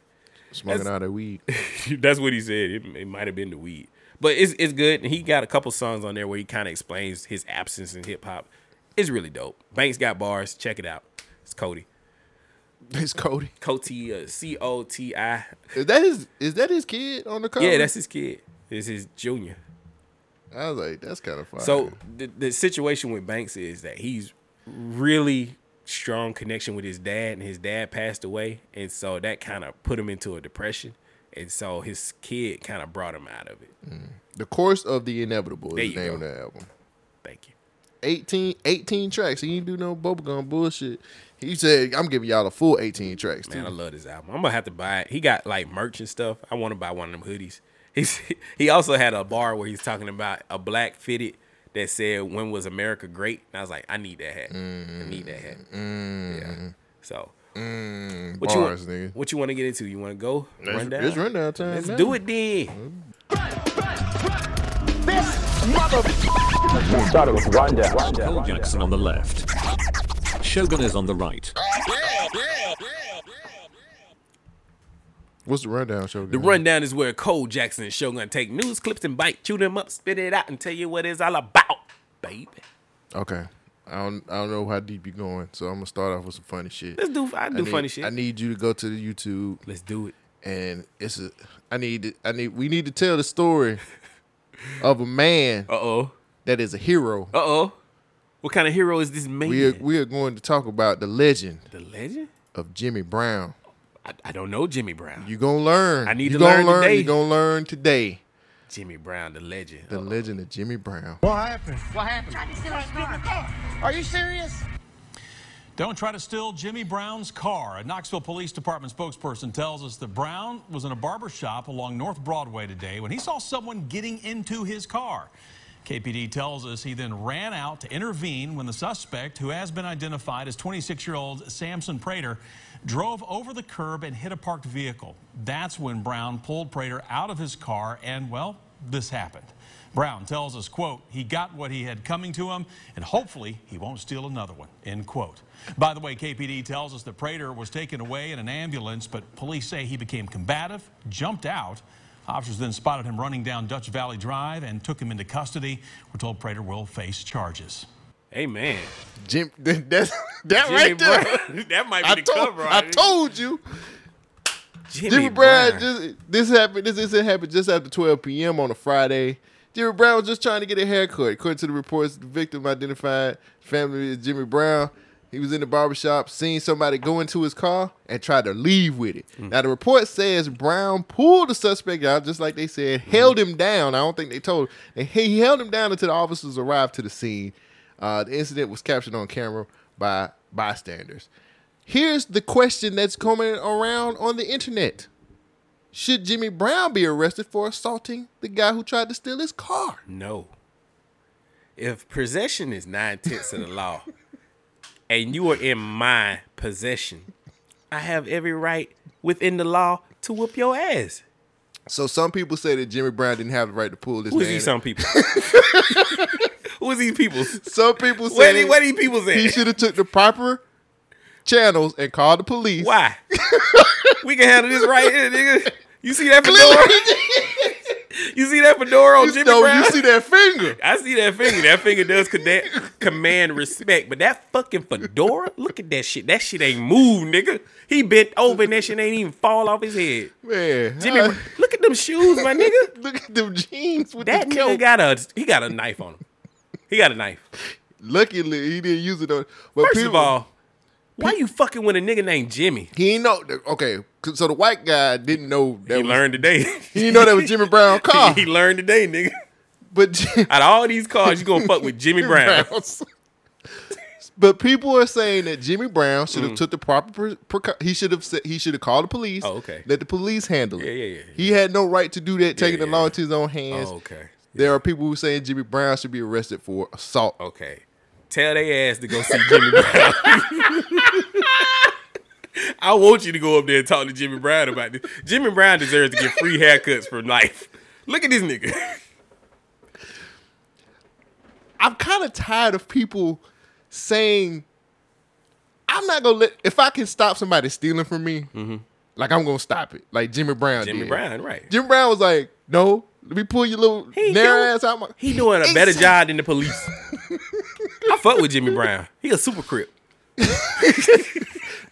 Smoking out of weed. that's what he said. It, it might have been the weed, but it's it's good. And he got a couple songs on there where he kind of explains his absence in hip hop. It's really dope. Banks got bars. Check it out. It's Cody. It's Cody. Coti, uh, C O T I. Is that his? Is that his kid on the cover? Yeah, that's his kid. It's his junior. I was like, that's kind of fun. So the, the situation with Banks is that he's really strong connection with his dad, and his dad passed away, and so that kind of put him into a depression, and so his kid kind of brought him out of it. the course of the inevitable There is the you name go. of the album. Thank you. 18, 18 tracks. He didn't do no bubblegum bullshit. He said, I'm giving y'all a full 18 tracks. Too. Man, I love this album. I'm gonna have to buy it. He got like merch and stuff. I want to buy one of them hoodies. He's he also had a bar where he's talking about a black fitted that said "When was America great?" And I was like, I need that hat. I need that hat. Yeah. So. Mm, What bars, you nigga. want, what you want to get into? You want to go It's- rundown? it's rundown time Let's now. do it then. Started with rundown. Cole Jackson on the left. Shogun is on the right. What's the rundown show? The rundown is where Cole Jackson and Shogun take news clips and bite, chew them up, spit it out, and tell you what it's all about, baby. Okay. I don't I don't know how deep you're going, so I'm gonna start off with some funny shit. Let's do- I do need- funny shit. I need you to go to the YouTube. Let's do it. And it's a I need to- I need we need to tell the story of a man Uh oh. that is a hero. Uh oh. What kind of hero is this man? We are we are going to talk about the legend the legend? of Jimmy Brown. I, I don't know Jimmy Brown. You gonna learn. I need you to gonna learn today. You gonna learn today. Jimmy Brown, the legend. The legend of Jimmy Brown. What happened? What happened? Are you serious? Don't try to steal Jimmy Brown's car. A Knoxville Police Department spokesperson tells us that Brown was in a barber shop along North Broadway today when he saw someone getting into his car. KPD tells us he then ran out to intervene when the suspect, who has been identified as 26 year old Samson Prater, drove over the curb and hit a parked vehicle. That's when Brown pulled Prater out of his car and, well, this happened. Brown tells us, quote, he got what he had coming to him, and hopefully he won't steal another one, end quote. By the way, KPD tells us that Prater was taken away in an ambulance, but police say he became combative, jumped out. Officers then spotted him running down Dutch Valley Drive and took him into custody. We're told Prater will face charges. Hey man, Jim, that's that Jimmy right there. Brown. that might be I the told, cover. I already. told you. Jimmy, Jimmy, Brown, Brown. just this happened. This incident happened just after 12 p.m. on a Friday. Jimmy Brown was just trying to get a haircut. According to the reports, the victim identified family as Jimmy Brown. He was in the barbershop, seen somebody go into his car and tried to leave with it. Now the report says Brown pulled the suspect out, just like they said, held him down. I don't think they told. And he held him down until the officers arrived to the scene. Uh, the incident was captured on camera by bystanders. Here's the question that's coming around on the internet. Should Jimmy Brown be arrested for assaulting the guy who tried to steal his car? No. If possession is nine tenths of the law, and you are in my possession, I have every right within the law to whoop your ass. So some people say that Jimmy Brown didn't have the right to pull this Who is man. these some people? Who is these people? Some people say Where the- where these people at? He should have took the proper channels and called the police. Why? we can handle this right here, nigga. You see that fedora? you see that fedora on You Jimmy know, you see that finger. I see that finger. That finger does command, respect, but that fucking fedora, look at that shit. That shit ain't move, nigga. He bent over and that shit ain't even fall off his head. Man, Jimmy, I- look at them shoes, my nigga. look at them jeans with That the nigga coat. got a he got a knife on him. He got a knife. Luckily, he didn't use it on. But First of people- all, why you fucking with a nigga named Jimmy? he ain't know. Okay, so the white guy didn't know that He was, learned today. He didn't know that was Jimmy Brown car. he learned today, nigga. but Out of all these cars, you gonna fuck with Jimmy Brown. But people are saying that Jimmy Brown should have mm. took the proper pre- he should have said he should have called the police. Oh, okay. Let the police handle it. Yeah, yeah, yeah, He had no right to do that, taking the law into his own hands. Oh, okay. There are people who saying Jimmy Brown should be arrested for assault. Okay. Tell they ass to go see Jimmy Brown. I want you to go up there and talk to Jimmy Brown about this. Jimmy Brown deserves to get free haircuts for life. Look at this nigga. I'm kind of tired of people saying, I'm not gonna let if I can stop somebody stealing from me, like I'm gonna stop it. Like Jimmy Brown. Mm-hmm. Jimmy did. Brown, right. Jimmy Brown was like, no, let me pull your little He narrow ass out my He doing a better job than the police. I fuck with Jimmy Brown. He a super crip.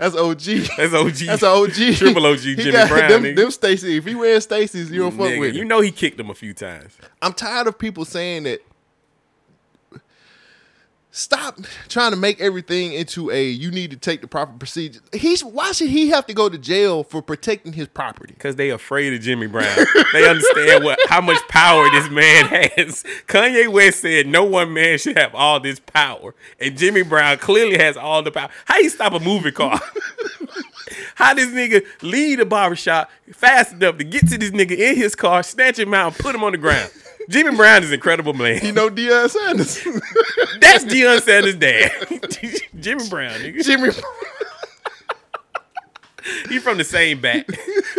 That's OG. That's OG. That's an OG. Triple OG He Jimmy got Brown. Them, nigga. them Stacy. If he wears Stacy's, you don't fuck Nigga, with You know he kicked him a few times. I'm tired of people saying that. Stop trying to make everything into a you need to take the proper procedure. He's why should he have to go to jail for protecting his property? Because they afraid of Jimmy Brown. they understand what how much power this man has. Kanye West said no one man should have all this power. And Jimmy Brown clearly has all the power. How you stop a moving car? How this nigga leave the barbershop fast enough to get to this nigga in his car, snatch him out, and put him on the ground. Jimmy Brown is an incredible man. You know Deion Sanders. That's Deion Sanders' dad. Jimmy Brown, nigga. Jimmy He from the same back.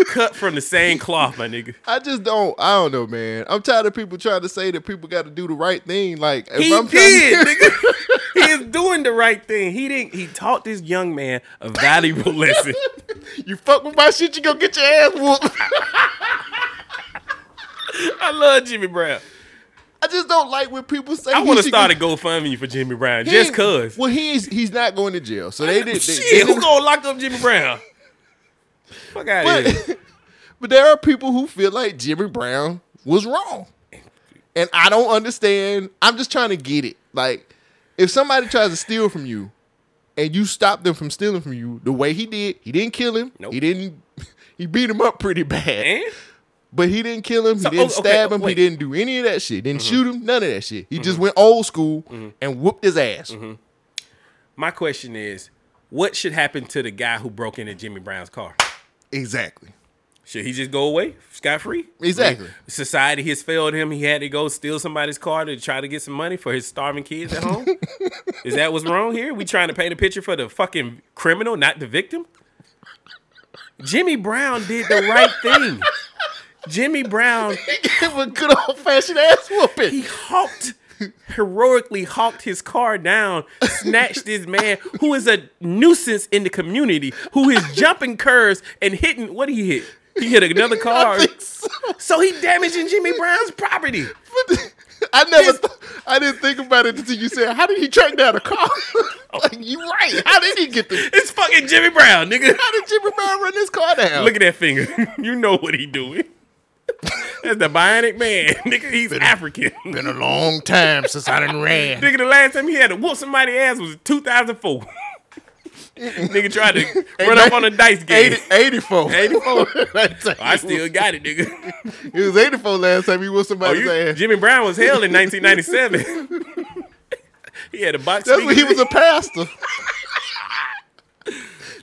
Cut from the same cloth, my nigga. I just don't. I don't know, man. I'm tired of people trying to say that people got to do the right thing. Like if He I'm did, trying nigga. He is doing the right thing. He didn't. He taught this young man a valuable lesson. you fuck with my shit, you gonna get your ass whooped. I love Jimmy Brown. I just don't like when people say. I want to start a GoFundMe for Jimmy Brown just cause. Well, he's he's not going to jail, so they did. They, Shit, they who gonna lock up Jimmy Brown? Fuck out of here. But, but there are people who feel like Jimmy Brown was wrong. And I don't understand. I'm just trying to get it. Like, if somebody tries to steal from you and you stop them from stealing from you the way he did, he didn't kill him. He didn't he beat him up pretty bad. But he didn't kill him. He So, didn't oh, okay, stab him. wait. He didn't do any of that shit. Didn't Mhm. shoot him. None of that shit. He just Mhm. went old school Mhm. and whooped his ass. My question is, what should happen to the guy who broke into Jimmy Brown's car? Exactly. Should he just go away scot free? Exactly. Society has failed him. He had to go steal somebody's car to try to get some money for his starving kids at home. Is that what's wrong here? We trying to paint a picture for the fucking criminal, not the victim? Jimmy Brown did the right thing. Jimmy Brown gave a good old fashioned ass whooping. He hawked heroically hawked his car down, snatched this man who is a nuisance in the community, who is jumping curves and hitting what did he hit? He hit another car. so. he damaging Jimmy Brown's property. I never, th- I didn't think about it until you said, "How did he track down a car?" like you right. How did he get the? It's fucking Jimmy Brown, nigga. How did Jimmy Brown run this car down? Look at that finger. you know what he doing. That's the bionic man. Nigga, he's African. Been a long time since I done ran. Nigga, the last time he had to whoop somebody's ass was 2004. nigga tried to run up on a dice game. 80, 84. 84. I still got it, nigga. It was 84 last time he whooped Oh, somebody's you, ass. Jimmy Brown was held in 1997. he had a box. That's when he was a pastor.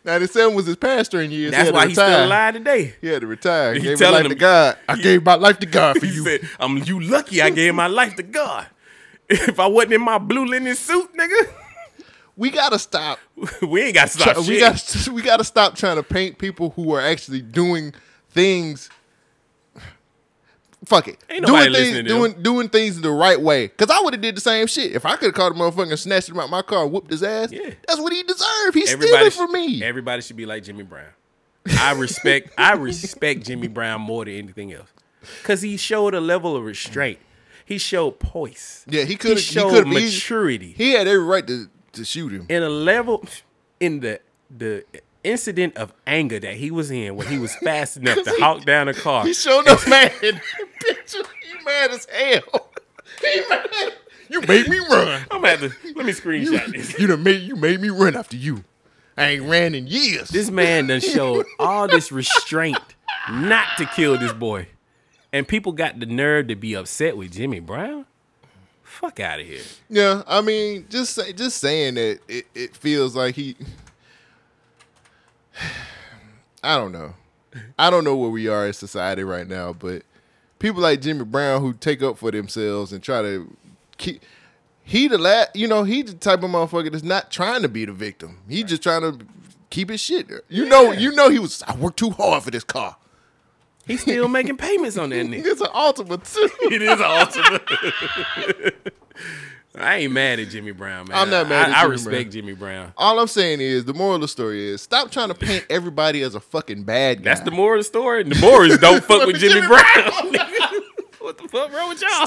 97 was his pastoring years. That's he why he's still alive today. He had to retire. He He gave his telling life them- to God. I gave my life to God for He you. said, "I'm you lucky. I gave my life to God. If I wasn't in my blue linen suit, nigga, we gotta stop. we ain't got to stop Try- shit. we got we got to stop trying to paint people who are actually doing things. Fuck it, Ain't doing things, listening to doing doing things the right way. Cause I would have did the same shit if I could have caught a motherfucker and snatched him out my car, and whooped his ass. Yeah, that's what he deserved. He's stealing from me. Everybody should be like Jimmy Brown. I respect I respect Jimmy Brown more than anything else. Cause he showed a level of restraint. He showed poise. Yeah, he could. He He showed could maturity. He had every right to to shoot him. in a level in the the incident of anger that he was in when he was fast enough to he- hawk down a car. He showed up mad. Picture, he mad as hell. He mad. You made me run. I'm at the let me screenshot this. You done made you made me run after you. I ain't ran in years. This man done showed all this restraint not to kill this boy. And people got the nerve to be upset with Jimmy Brown? Fuck out of here. Yeah, I mean, just say, just saying that it, it feels like he. I don't know. I don't know where we are in society right now, but people like Jimmy Brown who take up for themselves and try to keep. He the la you know, he the type of motherfucker that's not trying to be the victim. He just trying to keep his shit. You know, you know, he was. I worked too hard for this car. He's still making payments on that nigga. It's an Altima too. It is an Altima. I ain't mad at Jimmy Brown, man. I'm not mad I, at I Jimmy respect Brown. Jimmy Brown. All I'm saying is the moral of the story is stop trying to paint everybody as a fucking bad guy. That's the moral of the story. The moral is don't fuck with Jimmy, Brown. what the fuck wrong with y'all?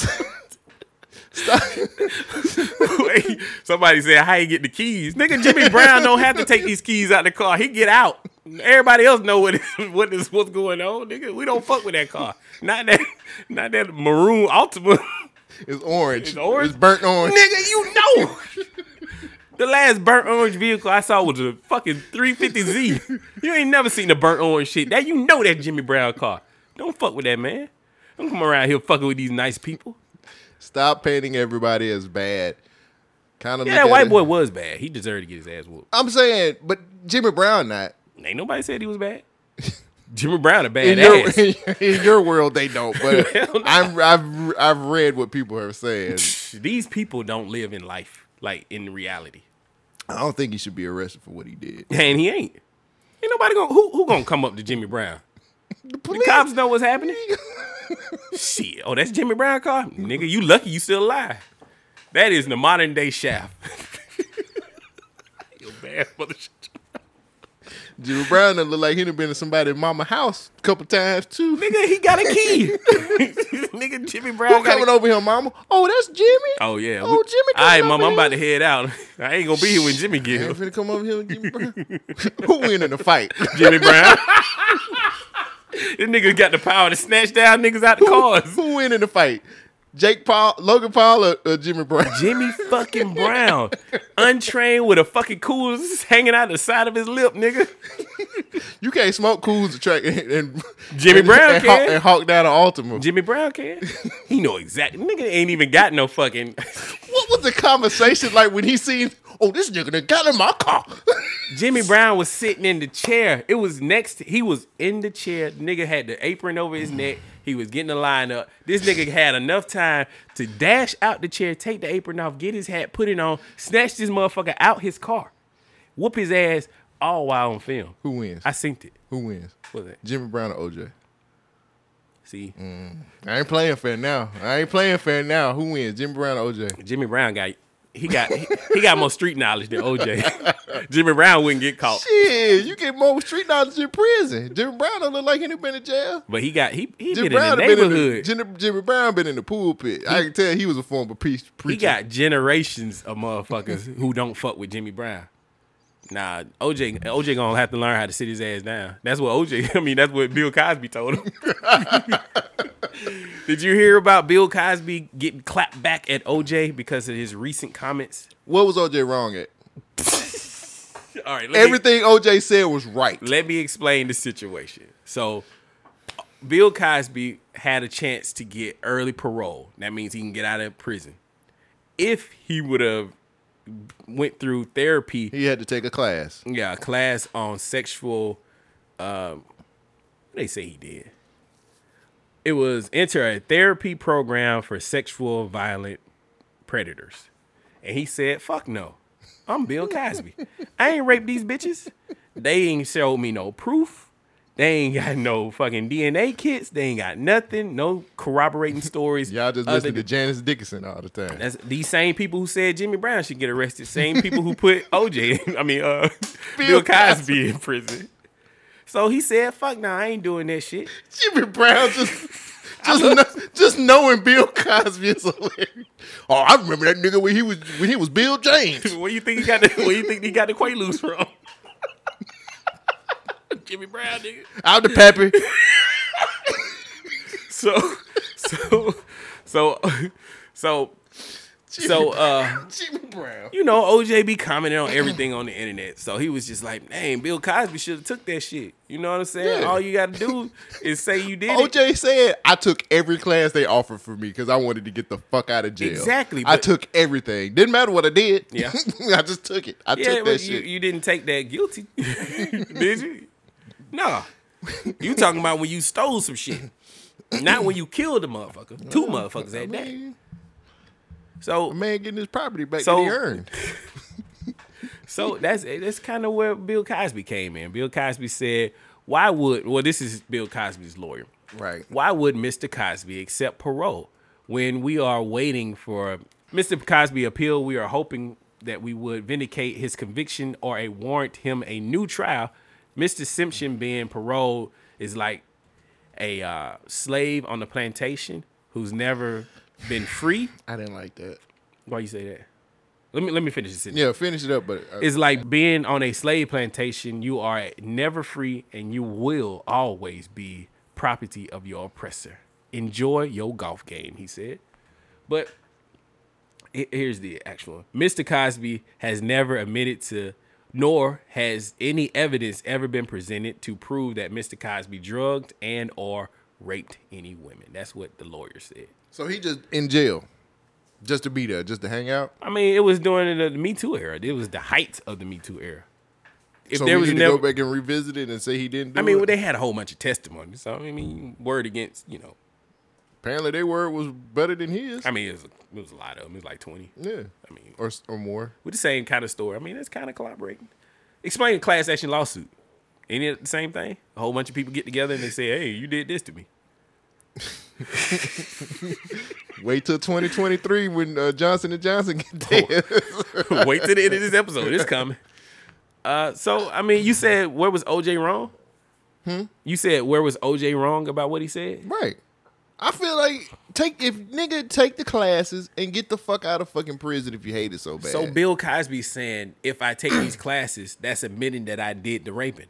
Wait, somebody said, "How you get the keys?" Nigga, Jimmy Brown don't have to take these keys out the car. He get out. Everybody else know what is, what is what's going on. Nigga, we don't fuck with that car. Not that, not that maroon Altima. It's orange. It's orange. It's burnt orange. Nigga, you know. The last burnt orange vehicle I saw was a fucking 350Z. You ain't never seen a burnt orange shit. That you know that Jimmy Brown car. Don't fuck with that man. Don't come around here fucking with these nice people. Stop painting everybody as bad. Kind of Yeah, that white boy was bad. He deserved to get his ass whooped. I'm saying, but Jimmy Brown not. Ain't nobody said he was bad. Jimmy Brown a bad In your, ass. in your world, they don't. But I'm, I've I've read what people are saying. These people don't live in life like in reality. I don't think he should be arrested for what he did. And he ain't. Ain't nobody gonna who who gonna come up to Jimmy Brown? The, cops know what's happening. Shit. Oh, that's Jimmy Brown car? Nigga, you lucky you still alive. That is the modern day shaft. you bad mother Jimmy Brown done look like he done been to somebody's mama house a couple times too. Nigga, he got a key. Nigga, Jimmy Brown Who coming a- over here, mama? Oh, that's Jimmy. Oh yeah. Oh, Jimmy All right, mom, I'm about to head out. I ain't gonna be here when Jimmy I get here. finna come over here with Jimmy Brown. Who win in the fight? Jimmy Brown. this nigga got the power to snatch down niggas out the cars. Who win in the fight? Jake Paul, Logan Paul, or, or Jimmy Brown? Jimmy fucking Brown. Untrained with a fucking cool hanging out the side of his lip, nigga. You can't smoke cools track and, and Jimmy and, Brown and, can. and hawk down an Altima. Jimmy Brown can. He know exactly. Nigga ain't even got no fucking. What was the conversation like when he seen? Oh, this nigga done got in my car. Jimmy Brown was sitting in the chair. It was next. He was in the chair. Nigga had the apron over his neck. He was getting the line up. This nigga had enough time to dash out the chair, take the apron off, get his hat, put it on, snatch this motherfucker out his car, whoop his ass, all while on film. Who wins? I synced it. Who wins? What's that? Jimmy Brown or OJ? See, mm. I ain't playing fair now. I ain't playing fair now. Who wins? Jimmy Brown or OJ? Jimmy Brown got he got he, he got more street knowledge than OJ. Jimmy Brown wouldn't get caught, Shit, you get more street knowledge in prison. Jimmy Brown don't look like he been in jail. but he got he he Jimmy been in Brown the done been in the, neighborhood. Jimmy, Jimmy Brown been in the pulpit. I can tell he was a former priest. Preacher. He got generations of motherfuckers who don't fuck with Jimmy Brown. Nah, OJ OJ gonna have to learn how to sit his ass down. That's what OJ. I mean, that's what Bill Cosby told him. Did you hear about Bill Cosby getting clapped back at OJ because of his recent comments? What was OJ wrong at? All right, let me- Everything OJ said was right. Let me explain the situation. So, Bill Cosby had a chance to get early parole. That means he can get out of prison. If he would have went through therapy, He had to take a class. yeah, a class on sexual. Um, they say he did. It was enter a therapy program for sexual violent predators, and he said, "Fuck no, I'm Bill Cosby. I ain't raped these bitches. They ain't showed me no proof. They ain't got no fucking DNA kits. They ain't got nothing. No corroborating stories. Y'all just listen to Janice Dickinson all the time. that's these same people who said Jimmy Brown should get arrested. Same people who put OJ, I mean, uh, Bill Cosby in prison. So he said, "Fuck, nah, I ain't doing that shit." Jimmy Brown just just, know, just knowing Bill Cosby is hilarious. Oh, I remember that nigga when he was when he was Bill James. Where you think he got the Where you think he got the Quaaludes from? Jimmy Brown, nigga. Out the pappy. So, so, so, so, So uh Jimmy Brown. you know, OJ be commenting on everything on the internet. So he was just like, "Dang, Bill Cosby should have took that shit." You know what I'm saying? Yeah. All you got to do is say you did it. OJ said, "I took every class they offered for me because I wanted to get the fuck out of jail." Exactly, I took everything. Didn't matter what I did. Yeah. I just took it. I yeah, took that you, shit. you didn't take that guilty, did you? No. You talking about when you stole some shit, not when you killed a motherfucker. Two motherfuckers at that. So a man getting his property back So- that he earned. So that's that's kind of where Bill Cosby came in. Bill Cosby said, "Why would well this is Bill Cosby's lawyer. Right. Why would Mr. Cosby accept parole when we are waiting for Mr. Cosby appeal? We are hoping that we would vindicate his conviction or a warrant him a new trial. Mr. Simpson being paroled is like a uh, slave on the plantation who's never been free. I didn't like that. Why you say that? Let me let me finish this. sentence. Yeah, finish it up. But uh, It's like being on a slave plantation. You are never free, and you will always be property of your oppressor. Enjoy your golf game, he said. But he- here's the actual Mr. Cosby has never admitted to, nor has any evidence ever been presented to prove that Mr. Cosby drugged and or raped any women. That's what the lawyer said. so he just in jail, just to be there, just to hang out. I mean, it was during the Me Too era. It was the height of the Me Too era. If so there was never, to go back and revisit it and say he didn't do I mean, it. well, they had a whole bunch of testimony. So I mean, word against, you know. Apparently, their word was better than his. I mean, it was, it was a lot of them. It was like twenty. Yeah. I mean, or or more. with the same kind of story. I mean, it's kind of collaborating. Explain a class action lawsuit. Ain't it the same thing? A whole bunch of people get together and they say, "Hey, you did this to me." Wait till 2023 when uh, Johnson and Johnson get dead. Wait till the end of this episode. It's coming. Uh, so I mean, you said where was OJ wrong? Hmm? You said where was OJ wrong about what he said? Right. I feel like take if nigga take the classes and get the fuck out of fucking prison if you hate it so bad. So Bill Cosby's saying if I take these classes, that's admitting that I did the raping.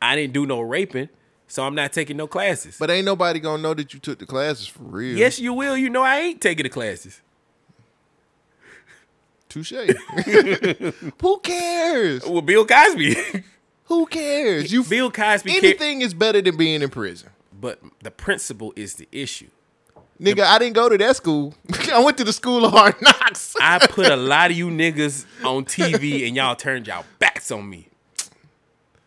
I didn't do no raping, so I'm not taking no classes. but ain't nobody gonna know that you took the classes for real. yes, you will. You know I ain't taking the classes. Touche. Who cares? Well, Bill Cosby. Who cares? You Bill Cosby. anything is better than being in prison. But the principle is the issue. Nigga, I didn't go to that school. I went to the school of hard knocks. I put a lot of you niggas on TV and y'all turned y'all backs on me.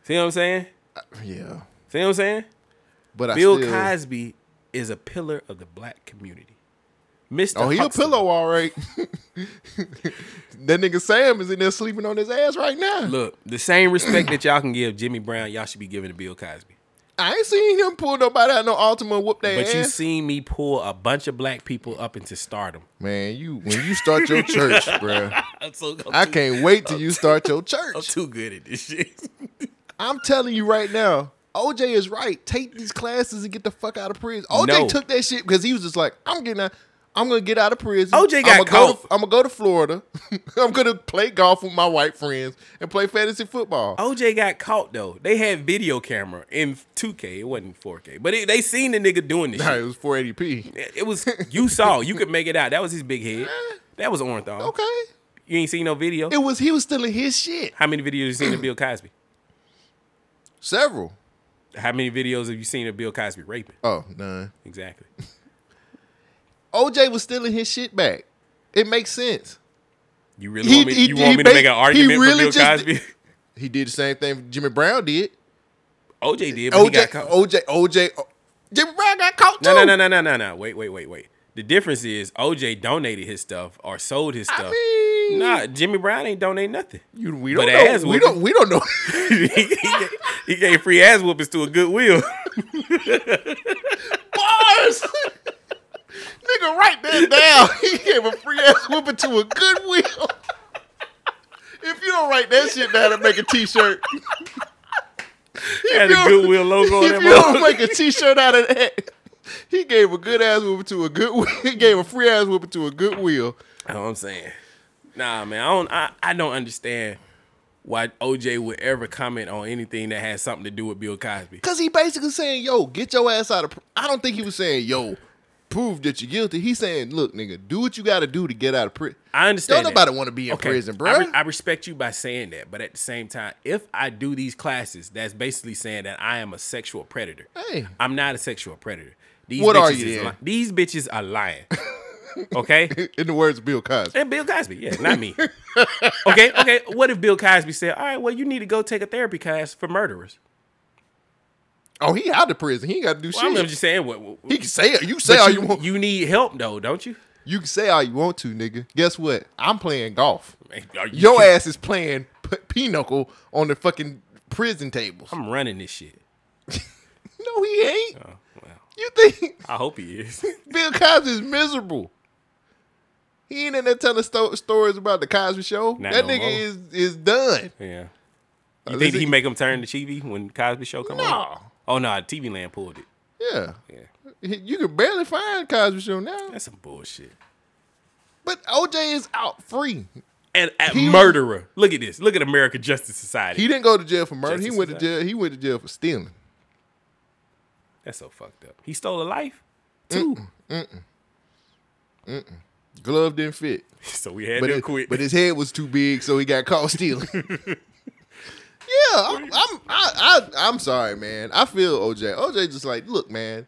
See what I'm saying? Uh, yeah. See what I'm saying? But I Bill still, Cosby is a pillar of the black community. Mr. Oh, he a pillow, all right. that nigga Sam is in there sleeping on his ass right now. Look, the same respect that y'all can give Jimmy Brown, y'all should be giving to Bill Cosby. I ain't seen him pull nobody out no Altima whoop their But you ass. seen me pull a bunch of black people up into stardom. Man, you when you start your church, bro. I'm so- I'm I too- can't wait till you start your I'm church. too good at this shit. I'm telling you right now, OJ is right. Take these classes and get the fuck out of prison. OJ No. took that shit because he was just like, I'm getting out. I'm gonna get out of prison. OJ got I'm gonna go caught. to, I'm gonna go to Florida. I'm gonna play golf with my white friends and play fantasy football. OJ got caught though. They had video camera in 2K. It wasn't 4K, but it, they seen the nigga doing this. Nah, shit. it was 480p. It it was you saw. You could make it out. That was his big head. That was Orenthal. Okay. You ain't seen no video. It was he was stealing his shit. How many videos you seen of Bill Cosby? Several. How many videos have you seen of Bill Cosby raping? Oh, none. Exactly. OJ was stealing his shit back. It makes sense. You really He- want me? he- you he want me to make an he argument really for Bill Cosby? He did the same thing Jimmy Brown did. OJ did, but he got caught. OJ, OJ, oh, Jimmy Brown got caught too. No, no, no, no, no, no, no. Wait, wait, wait, wait. The difference is OJ donated his stuff or sold his stuff. nah, Jimmy Brown ain't donate nothing. You, we don't know. ass We don't. We don't know. he, gave, he gave free ass whoopings to a goodwill. Bars. Nigga, write that down. He gave a free ass whooping to a Goodwill. if you don't write that shit down and make a T-shirt, Had a Goodwill logo on if that you don't make a T-shirt out of that, he gave a good ass whooping to a good. He gave a free ass whooping to a Goodwill. That's what I'm saying. Nah, man, I don't. I, I don't understand why OJ would ever comment on anything that has something to do with Bill Cosby. Cause he basically saying, "Yo, get your ass out of." I don't think he was saying, "Yo, prove that you're guilty. He's saying, look, nigga, do what you got to do to get out of prison. I understand. Don't that. nobody want to be in Okay, prison, bro. I, re- I respect you by saying that, but at the same time, if I do these classes, that's basically saying that I am a sexual predator. Hey. I'm not a sexual predator. These What bitches are you li- these bitches are lying. Okay. in the words of Bill Cosby. And Bill Cosby, yeah, not me. okay, okay. What if Bill Cosby said, "All right, well, you need to go take a therapy class for murderers"? Oh, he out of prison. He ain't got to do Well, shit. I'm just saying, what, what- he can say it. You say all you, you want. You need help though, don't you? You can say all you want to, nigga. Guess what? I'm playing golf. Are you Your kidding? ass is playing p- pinochle on the fucking prison tables. I'm running this shit. no, he ain't. Oh, well, You think I hope he is. Bill Cosby is miserable? He ain't in there telling sto- stories about the Cosby Show. Not that no nigga more. is is done. Yeah. Uh, You think listen- he make him turn to TV when Cosby Show come on? Oh no, TV Land pulled it. Yeah. Yeah. You can barely find Cosby Show now. That's some bullshit. But OJ is out free. And a He murderer. Look at this. Look at American Justice Society. He didn't go to jail for murder. Justice he went to jail. He went to jail for stealing. That's so fucked up. He stole a life too. Mm-mm. Mm-mm. Glove didn't fit. So we had but, to it- quit. but his head was too big, so he got caught stealing. yeah, I'm, I'm, I, I, I'm sorry, man. I feel OJ. OJ just like, look, man,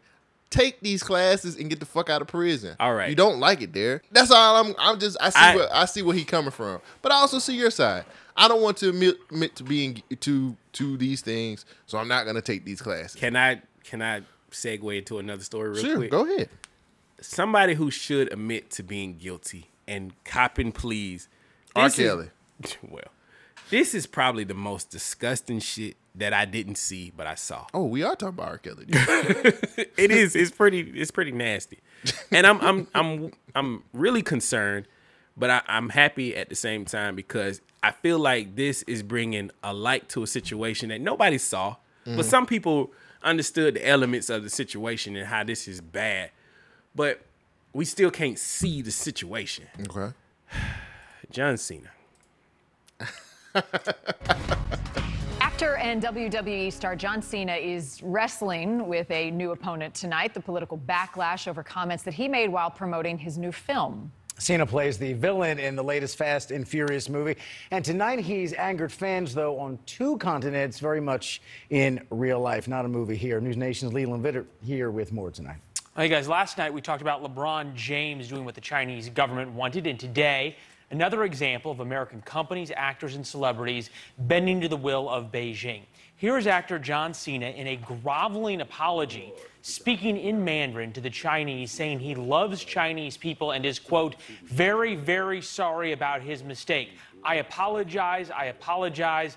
take these classes and get the fuck out of prison. All right. you don't like it there. That's all. I'm. I'm just. I see. I- where, I see where he coming from, but I also see your side. I don't want to admit, admit to being to to these things, so I'm not gonna take these classes. Can I can I segue into another story real sure, quick? go ahead. Somebody who should admit to being guilty and copping pleas. R. Is- Kelly. well, this is probably the most disgusting shit that I didn't see, but I saw. Oh, we are talking about R. Kelly. it is. It's pretty. It's pretty nasty, and I'm I'm I'm I'm really concerned, but I, I'm happy at the same time because I feel like this is bringing a light to a situation that nobody saw, Mhm. but some people understood the elements of the situation and how this is bad, but we still can't see the situation. Okay. John Cena. Actor and WWE star John Cena is wrestling with a new opponent tonight. The political backlash over comments that he made while promoting his new film. Cena plays the villain in the latest Fast and Furious movie. And tonight he's angered fans, though, on two continents, very much in real life, not a movie here. NewsNation's Leland Vittert here with more tonight. Hey guys, last night we talked about LeBron James doing what the Chinese government wanted, and today, another example of American companies, actors, and celebrities bending to the will of Beijing. Here is actor John Cena in a groveling apology, speaking in Mandarin to the Chinese, saying he loves Chinese people and is, quote, very, very sorry about his mistake. I apologize, I apologize,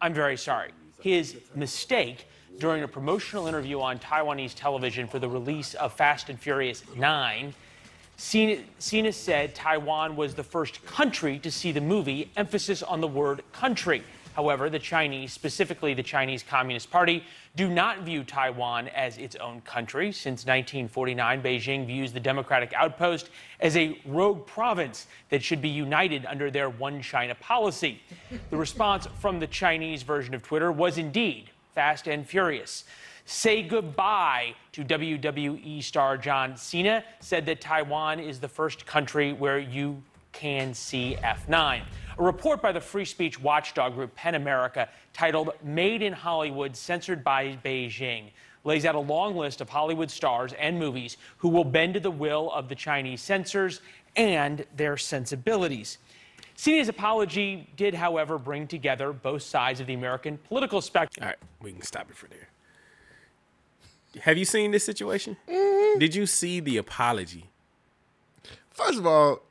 I'm very sorry. His mistake during a promotional interview on Taiwanese television for the release of Fast and Furious 9. Cena, said Taiwan was the first country to see the movie, emphasis on the word country. However, the Chinese, specifically the Chinese Communist Party, do not view Taiwan as its own country. Since 1949, Beijing views the Democratic Outpost as a rogue province that should be united under their one China policy. The response from the Chinese version of Twitter was indeed fast and furious. Say goodbye to WWE star John Cena, said that Taiwan is the first country where you can see F9. A report by the free speech watchdog group PEN America titled Made in Hollywood Censored by Beijing lays out a long list of Hollywood stars and movies who will bend to the will of the Chinese censors and their sensibilities. Cena's apology did, however, bring together both sides of the American political spectrum. All right, we can stop it for there. Have you seen this situation? Mm-hmm. Did you see the apology? First of all,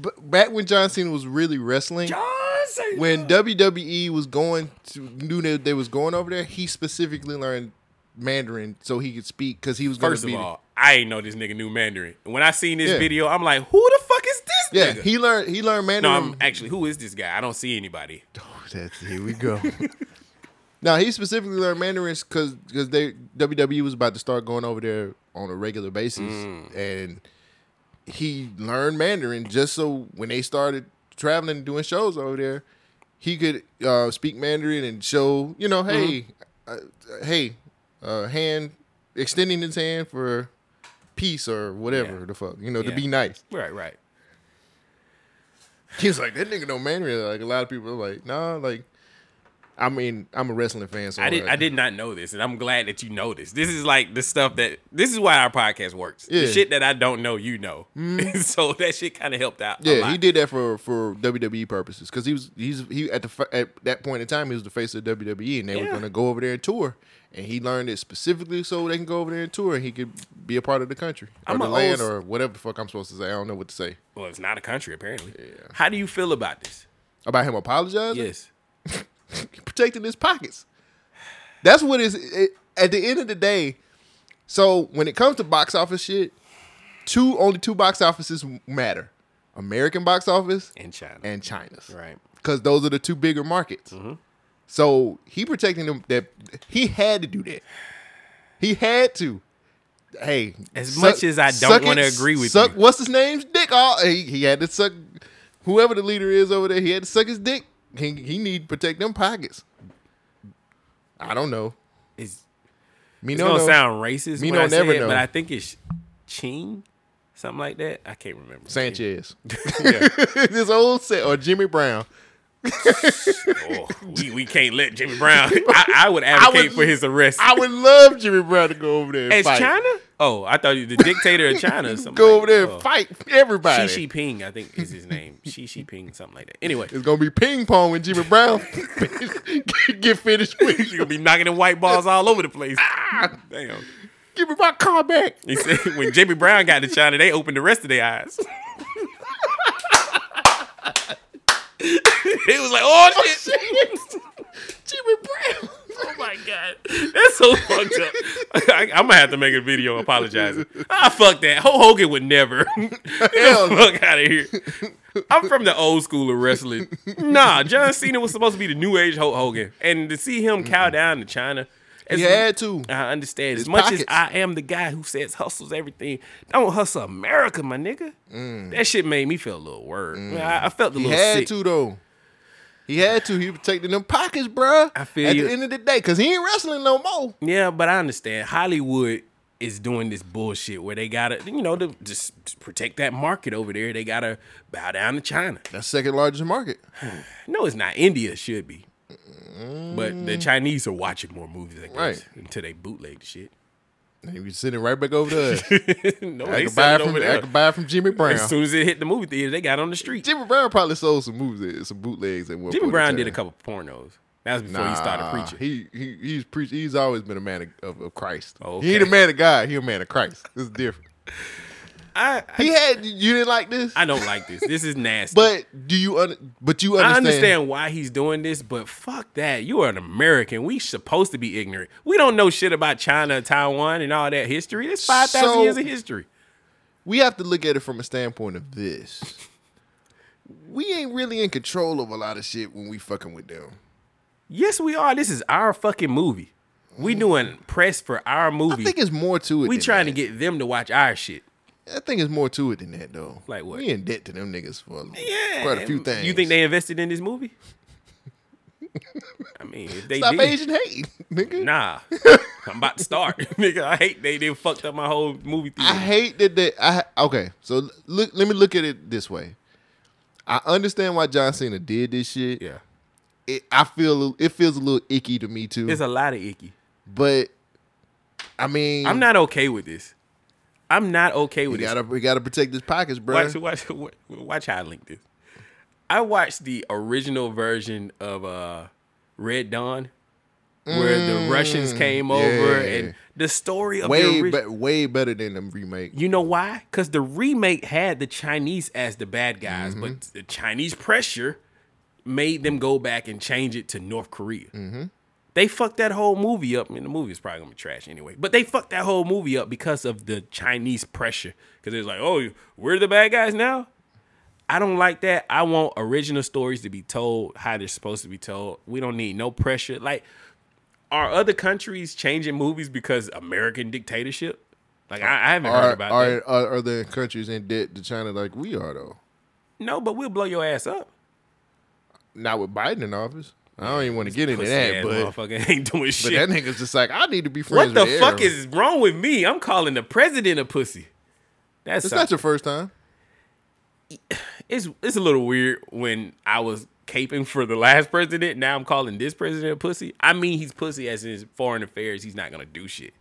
b- back when John Cena was really wrestling, John Cena. when WWE was going to knew that they was going over there, he specifically learned Mandarin so he could speak because he was going First of be. all, I ain't know this nigga knew Mandarin. When I seen this Yeah. video, I'm like, who the fuck is this yeah, nigga? he learned he learned Mandarin. no, I'm actually, who is this guy? I don't see anybody. Oh, that's here we go. now he specifically learned Mandarin because because they WWE was about to start going over there on a regular basis, Mm. and he learned Mandarin just so when they started traveling and doing shows over there, he could uh, speak Mandarin and show you know, hey, Mm-hmm. uh, hey, uh, hand extending his hand for peace or whatever the fuck, you know, to be nice. Right, right. He was like, that nigga don't man really. Like a lot of people are like, nah, like. I mean, I'm a wrestling fan, so I did. I did not know this, and I'm glad that you know this. This is like the stuff that. This is why our podcast works. Yeah. The shit that I don't know, you know. Mhm. so that shit kind of helped out. Yeah, he did that for for WWE purposes because he was he's he at the at that point in time he was the face of WWE and they were gonna go over there and tour and he learned it specifically so they can go over there and tour and he could be a part of the country or I'm the land old- or whatever the fuck I'm supposed to say. I don't know what to say Well, it's not a country apparently. Yeah. How do you feel about this? about him apologizing. Yes. protecting his pockets. That's what is it, at the end of the day. So when it comes to box office shit, two only two box offices matter: American box office and China and China's. Right. Because those are the two bigger markets. Mm-hmm. So he protecting them. That he had to do that. He had to. Hey, As suck- much as I don't wanna agree with suck, you. What's his name's dick? All he, he had to suck. Whoever the leader is over there, he had to suck his dick. He, he need protect them pockets. I don't know. It's me it's no gonna know. sound racist. Me no never it, know. but I think it's Ching, something like that. I can't remember. Sanchez. This old set or Jimmy Brown. oh, we, we can't let Jimmy Brown. I, I would advocate would- for his arrest. I would love Jimmy Brown to go over there and As fight. China? Oh, I thought you the dictator of China or something. Go like over there and fight everybody. Xi Jinping, I think is his name. Xi Jinping, something like that. Anyway, It's gonna be ping pong when Jimmy Brown get finished with. You're gonna be knocking them white balls all over the place. Ah. Damn. Give me my car back. He said when Jimmy Brown got to China, they opened the rest of their eyes. It was like, oh shit. Jimmy Brown. Oh my god, that's so fucked up. I, am gonna have to make a video apologizing. Ah, fuck that. Ho Hogan would never. Get the fuck out of here. I'm from the old school of wrestling. Nah, John Cena was supposed to be the new age Hulk Hogan, and to see him cow down to China. He as- had to. I understand. His as much pockets. as I am the guy who says hustles everything, don't hustle America, my nigga. That shit made me feel a little word. I, I felt a Mm. He little had sick. to though. He had to. He protecting them pockets, bruh. I feel At you. the end of the day, because he ain't wrestling no more. Yeah, but I understand. Hollywood is doing this bullshit where they gotta, you know, to just protect that market over there. They gotta bow down to China. That's second largest market. No, it's not. India should be, but the Chinese are watching more movies, I guess, Right. until they bootleg the shit. And he was sitting right back over there. no, I could buy it it from I could buy it from Jimmy Brown. As soon as it hit the movie theater, they got on the street. Jimmy Brown probably sold some movies, eh, some bootlegs at one Jimmy Brown did a couple pornos. That was before he started preaching. He he he's preach. He's always been a man of, of, of Christ. Oh, He ain't a man of God. He a man of Christ. It's different. I, He had you didn't like this, I don't like this. This is nasty. but do you? Un, but you I understand? understand why he's doing this, but fuck that. You are an American. We supposed to be ignorant. We don't know shit about China, Taiwan, and all that history. It's five thousand So- years of history. We have to look at it from a standpoint of this. We ain't really in control of a lot of shit when we fucking with them. Yes, we are. This is our fucking movie. We doing press for our movie. I think it's more to it. we trying that. to get them to watch our shit. I think it's more to it than that, though. Like what? We in debt to them niggas for Yeah, quite a few things. You think they invested in this movie? I mean, if they stop did, Asian hate, nigga? Nah, I'm about to start, nigga. I hate they they fucked up my whole movie theater. I hate that they. I okay. So look, let me look at it this way. I understand why John Cena did this shit. Yeah, It, I feel it feels a little icky to me too. It's a lot of icky. but I mean, I'm not okay with this. I'm not okay with this. gotta we gotta protect his pockets, bro. Watch, watch, watch how I link this. I watched the original version of uh, Red Dawn, where the Russians came over, Mm, yeah. and the story of way the ori- be- way better than the remake. You know why? Because the remake had the Chinese as the bad guys, Mm-hmm. but the Chinese pressure made them go back and change it to North Korea. Mm-hmm. They fucked that whole movie up. I mean, the movie is probably gonna be trash anyway. But they fucked that whole movie up because of the Chinese pressure. Because it was like, oh, we're the bad guys now. I don't like that. I want original stories to be told how they're supposed to be told. We don't need no pressure. Like, are other countries changing movies because American dictatorship? Like, I, I haven't heard about are, that. are other countries in debt to China like we are though? No, but we'll blow your ass up. Not with Biden in office. I don't even want to get into that, but motherfucker ain't doing But that nigga's just like, I need to be friends What the fuck Aaron. is wrong with me? I'm calling the president a pussy. That's It's not your first time. it's it's a little weird when I was caping for the last president. Now I'm calling this president a pussy. I mean, he's pussy as in his foreign affairs. He's not gonna do shit,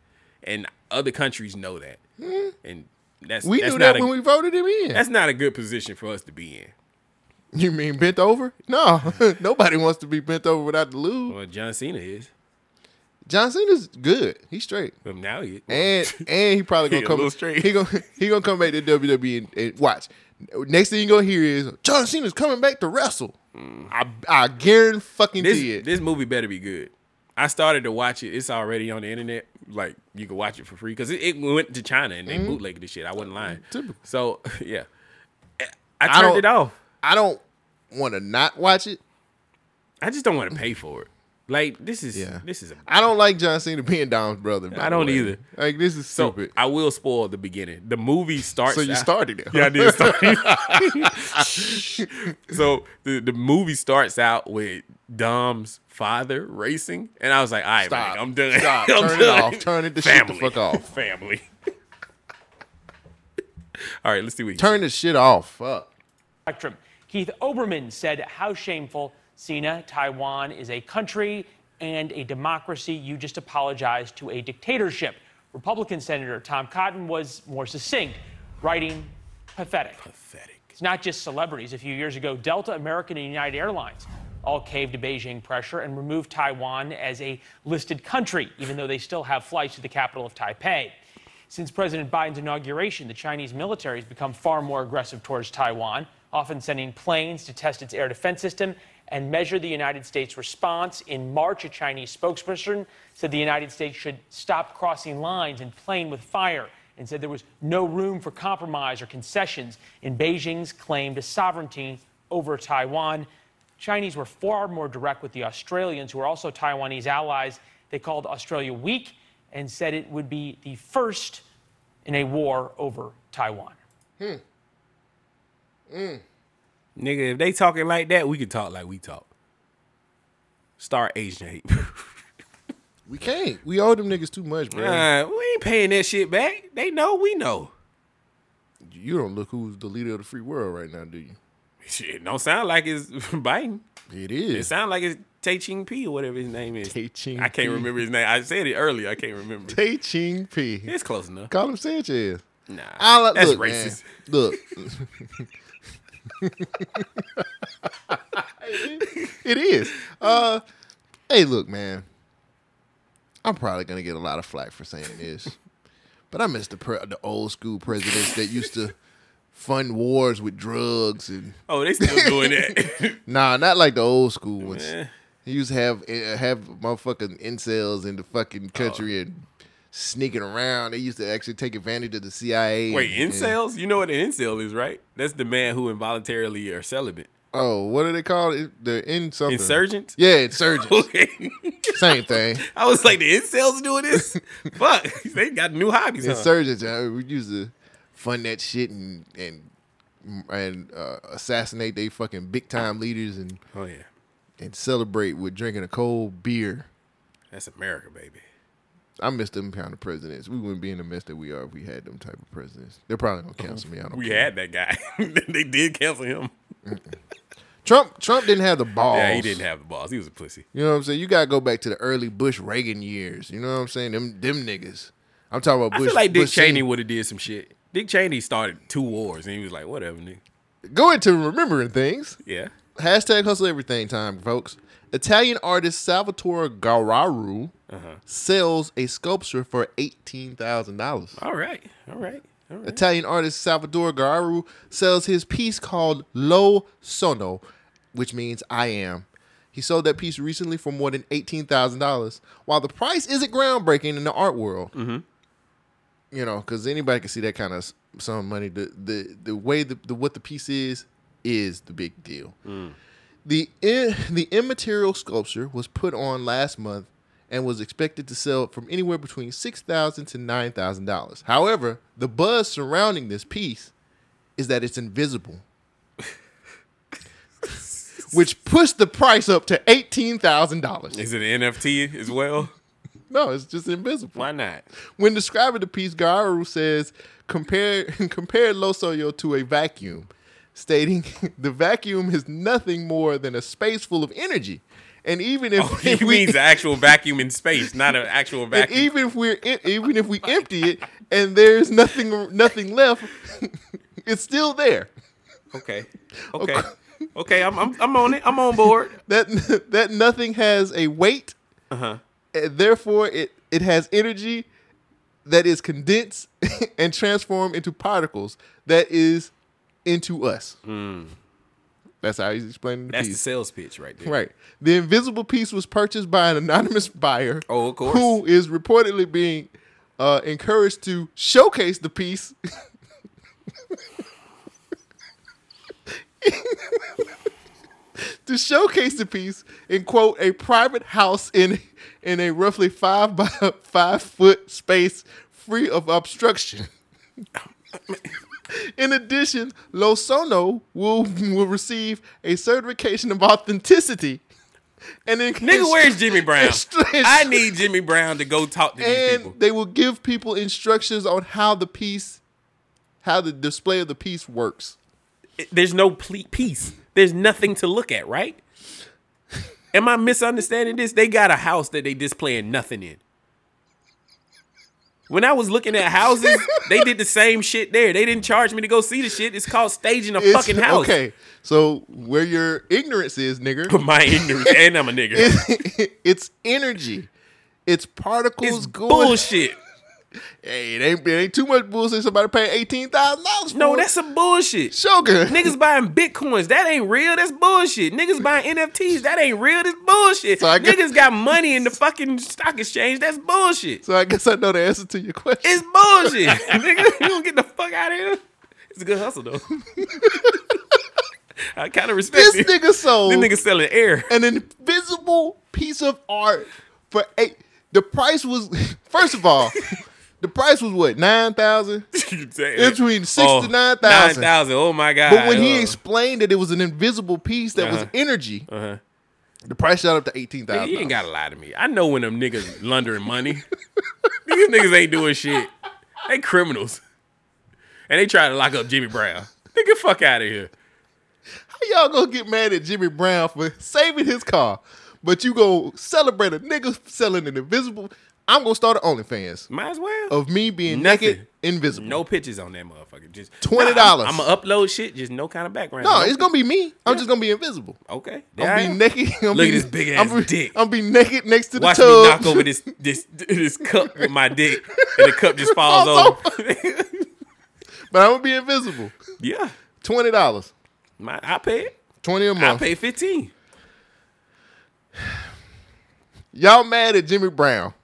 and other countries know that. Hmm. And that's. We that's knew that a- when we voted him in. That's not a good position for us to be in. You mean bent over? No, nobody wants to be bent over without the lube. Well, John Cena is. John Cena's good. He's straight. But now he And and he probably gonna a come. straight. He gonna he gonna come back to WWE and, and watch. Next thing you gonna hear is John Cena's coming back to wrestle. I I guarantee fucking this, it. this movie better be good. I started to watch it. It's already on the internet. Like you can watch it for free because it, it went to China and they Mhm. bootlegged this shit. I wasn't lying. Typical. So yeah, I turned don't- it off. I don't want to not watch it. I just don't want to pay for it. Like this is Yeah. this is. A, I don't like John Cena being Dom's brother. by I don't way. either. Like this is so stupid. I will spoil the beginning. The movie starts. So you out- started it. Yeah, I did start. so the the movie starts out with Dom's father racing, and I was like, "All right, Stop. man, I'm done. Stop. I'm Turn it off. Turn it the shit the fuck off. Family. All right, let's see what. he Turn the shit off. Fuck. spectrum. Keith Olbermann said how shameful Cena, Taiwan is a country and a democracy. You just apologized to a dictatorship. Republican Senator Tom Cotton was more succinct, writing pathetic. Pathetic. It's not just celebrities. A few years ago, Delta, American, and United Airlines all caved to Beijing pressure and removed Taiwan as a listed country, even though they still have flights to the capital of Taipei. Since President Biden's inauguration, the Chinese military has become far more aggressive towards Taiwan, often sending planes to test its air defense system and measure the United States' response. In March, a Chinese spokesperson said the United States should stop crossing lines and playing with fire and said there was no room for compromise or concessions in Beijing's claim to sovereignty over Taiwan. Chinese were far more direct with the Australians, who are also Taiwanese allies. They called Australia weak and said it would be the first in a war over Taiwan. Hmm. Mm. Nigga, if they talking like that, we can talk like we talk. Start Asian hate. We can't. We owe them niggas too much, bro. Nah, we ain't paying that shit back. They know we know. You don't look who's the leader of the free world right now, do you? Shit, don't sound like it's Biden. It is. It sound like it's Tay Ching P or whatever his name is. Tay Ching I can't P. remember his name. I said it earlier. I can't remember. Tay Ching P. It's close enough. Call him Sanchez. Nah, I like, that's look, racist. Man, look. it is. Uh, hey, look, man. I'm probably gonna get a lot of flack for saying this, but I miss the pre- the old school presidents that used to fund wars with drugs and. Oh, they still doing that. nah, not like the old school ones. Eh. He used to have uh, have motherfucking incels in the fucking country and sneaking around. They used to actually take advantage of the CIA. Wait, and- incels? You know what an incel is, right? That's the man who involuntarily are celibate. Oh, what are they called? It- The in something. Insurgents? Yeah, insurgents. Okay. Same thing. I was like, the incels doing this? Fuck. They got new hobbies. Insurgents. Uh, we used to fund that shit and and and uh, assassinate they fucking big time leaders and Oh, yeah. and celebrate with drinking a cold beer. That's America, baby. I miss them kind of presidents. We wouldn't be in the mess that we are if we had them type of presidents. They're probably gonna cancel me. I don't We care. had that guy. they did cancel him. Trump Trump didn't have the balls. Yeah, he didn't have the balls. He was a pussy. You know what I'm saying? You gotta go back to the early Bush Reagan years. You know what I'm saying? Them them niggas. I'm talking about I Bush. feel like Dick Bush Cheney would have did some shit. Dick Cheney started two wars, and he was like, whatever, nigga. Go into remembering things. Yeah. Hashtag hustle everything time, folks. Italian artist Salvatore Garau Uh-huh. sells a sculpture for eighteen thousand dollars. All right. All right. All right. Italian artist Salvatore Garau sells his piece called Lo Sono, which means I am. He sold that piece recently for more than eighteen thousand dollars. While the price isn't groundbreaking in the art world, Mm-hmm. you know, because anybody can see that kind of some money. The the the way the, the what the piece is is the big deal. The in, the immaterial sculpture was put on last month and was expected to sell from anywhere between six thousand to nine thousand dollars. However, the buzz surrounding this piece is that it's invisible. which pushed the price up to eighteen thousand dollars. Is it an NFT as well? No, it's just invisible. Why not? When describing the piece, Garau says compare compare Losoyo to a vacuum, stating the vacuum is nothing more than a space full of energy. And even if, Oh, he if we means an actual vacuum in space, not an actual vacuum. even if we're even if we empty it and there's nothing nothing left, it's still there. Okay. Okay. Okay, I'm, I'm I'm on it. I'm on board. That that nothing has a weight. Uh-huh. therefore it it has energy that is condensed and transformed into particles that is into us. That's how he's explaining the. That's the sales pitch right there. Right. The invisible piece was purchased by an anonymous buyer. Oh, of course. Who is reportedly being uh, encouraged to showcase the piece. to showcase the piece in quote a private house in in a roughly five by five foot space free of obstruction. In addition, Losono will will receive a certification of authenticity. And then Nigga, where's Jimmy Brown? Instru- I need Jimmy Brown to go talk to these and people. they will give people instructions on how the piece, how the display of the piece works. There's no ple- piece. There's nothing to look at, right? Am I misunderstanding this? They got a house that they displaying nothing in. When I was looking at houses, they did the same shit there. They didn't charge me to go see the shit. It's called staging a It's- fucking house. Okay, so where your ignorance is, nigga. My ignorance, and I'm a nigga. it- it's energy. It's particles It's going. bullshit. Hey, it ain't, it ain't too much bullshit. Somebody pay eighteen thousand dollars. No, that's some bullshit. Shogun. Niggas buying bitcoins. That ain't real. That's bullshit. Niggas buying NFTs. That ain't real. That's bullshit. So I guess- Niggas got money in the fucking stock exchange. That's bullshit. So I guess I know the answer to your question. It's bullshit. Nigga, you don't get the fuck out of here. It's a good hustle though. I kind of respect This it. nigga sold This nigga selling air. an invisible piece of art for eight. The price was first of all, the price was what nine thousand. Between six Oh, to nine thousand. 9,000. Oh my god. But when he Oh. explained that it was an invisible piece that was Uh-huh. energy, Uh-huh. the price shot up to eighteen thousand. Thousand. you ain't gotta lie to me. I know when them niggas laundering money. These niggas ain't doing shit. They criminals. And they try to lock up Jimmy Brown. Nigga, fuck out of here. How y'all gonna get mad at Jimmy Brown for saving his car, but you go celebrate a nigga selling an invisible? I'm gonna start an OnlyFans Might as well. of me being Nothing. naked, invisible. No pictures on that motherfucker. Just $20. Nah, I'm, gonna upload shit. Just no kind of background. No, it's gonna be me. I'm just gonna be invisible. Okay. I'm There I be naked. I'm Look be, at this big I'm ass be, dick. I'm be naked next to the tub. Watch me knock over this this this cup with my dick, and the cup just falls Falls over. but I'm gonna be invisible. yeah, Twenty dollars. my I pay it. Twenty a month. I pay fifteen. Y'all mad at Jimmy Brown Yeah.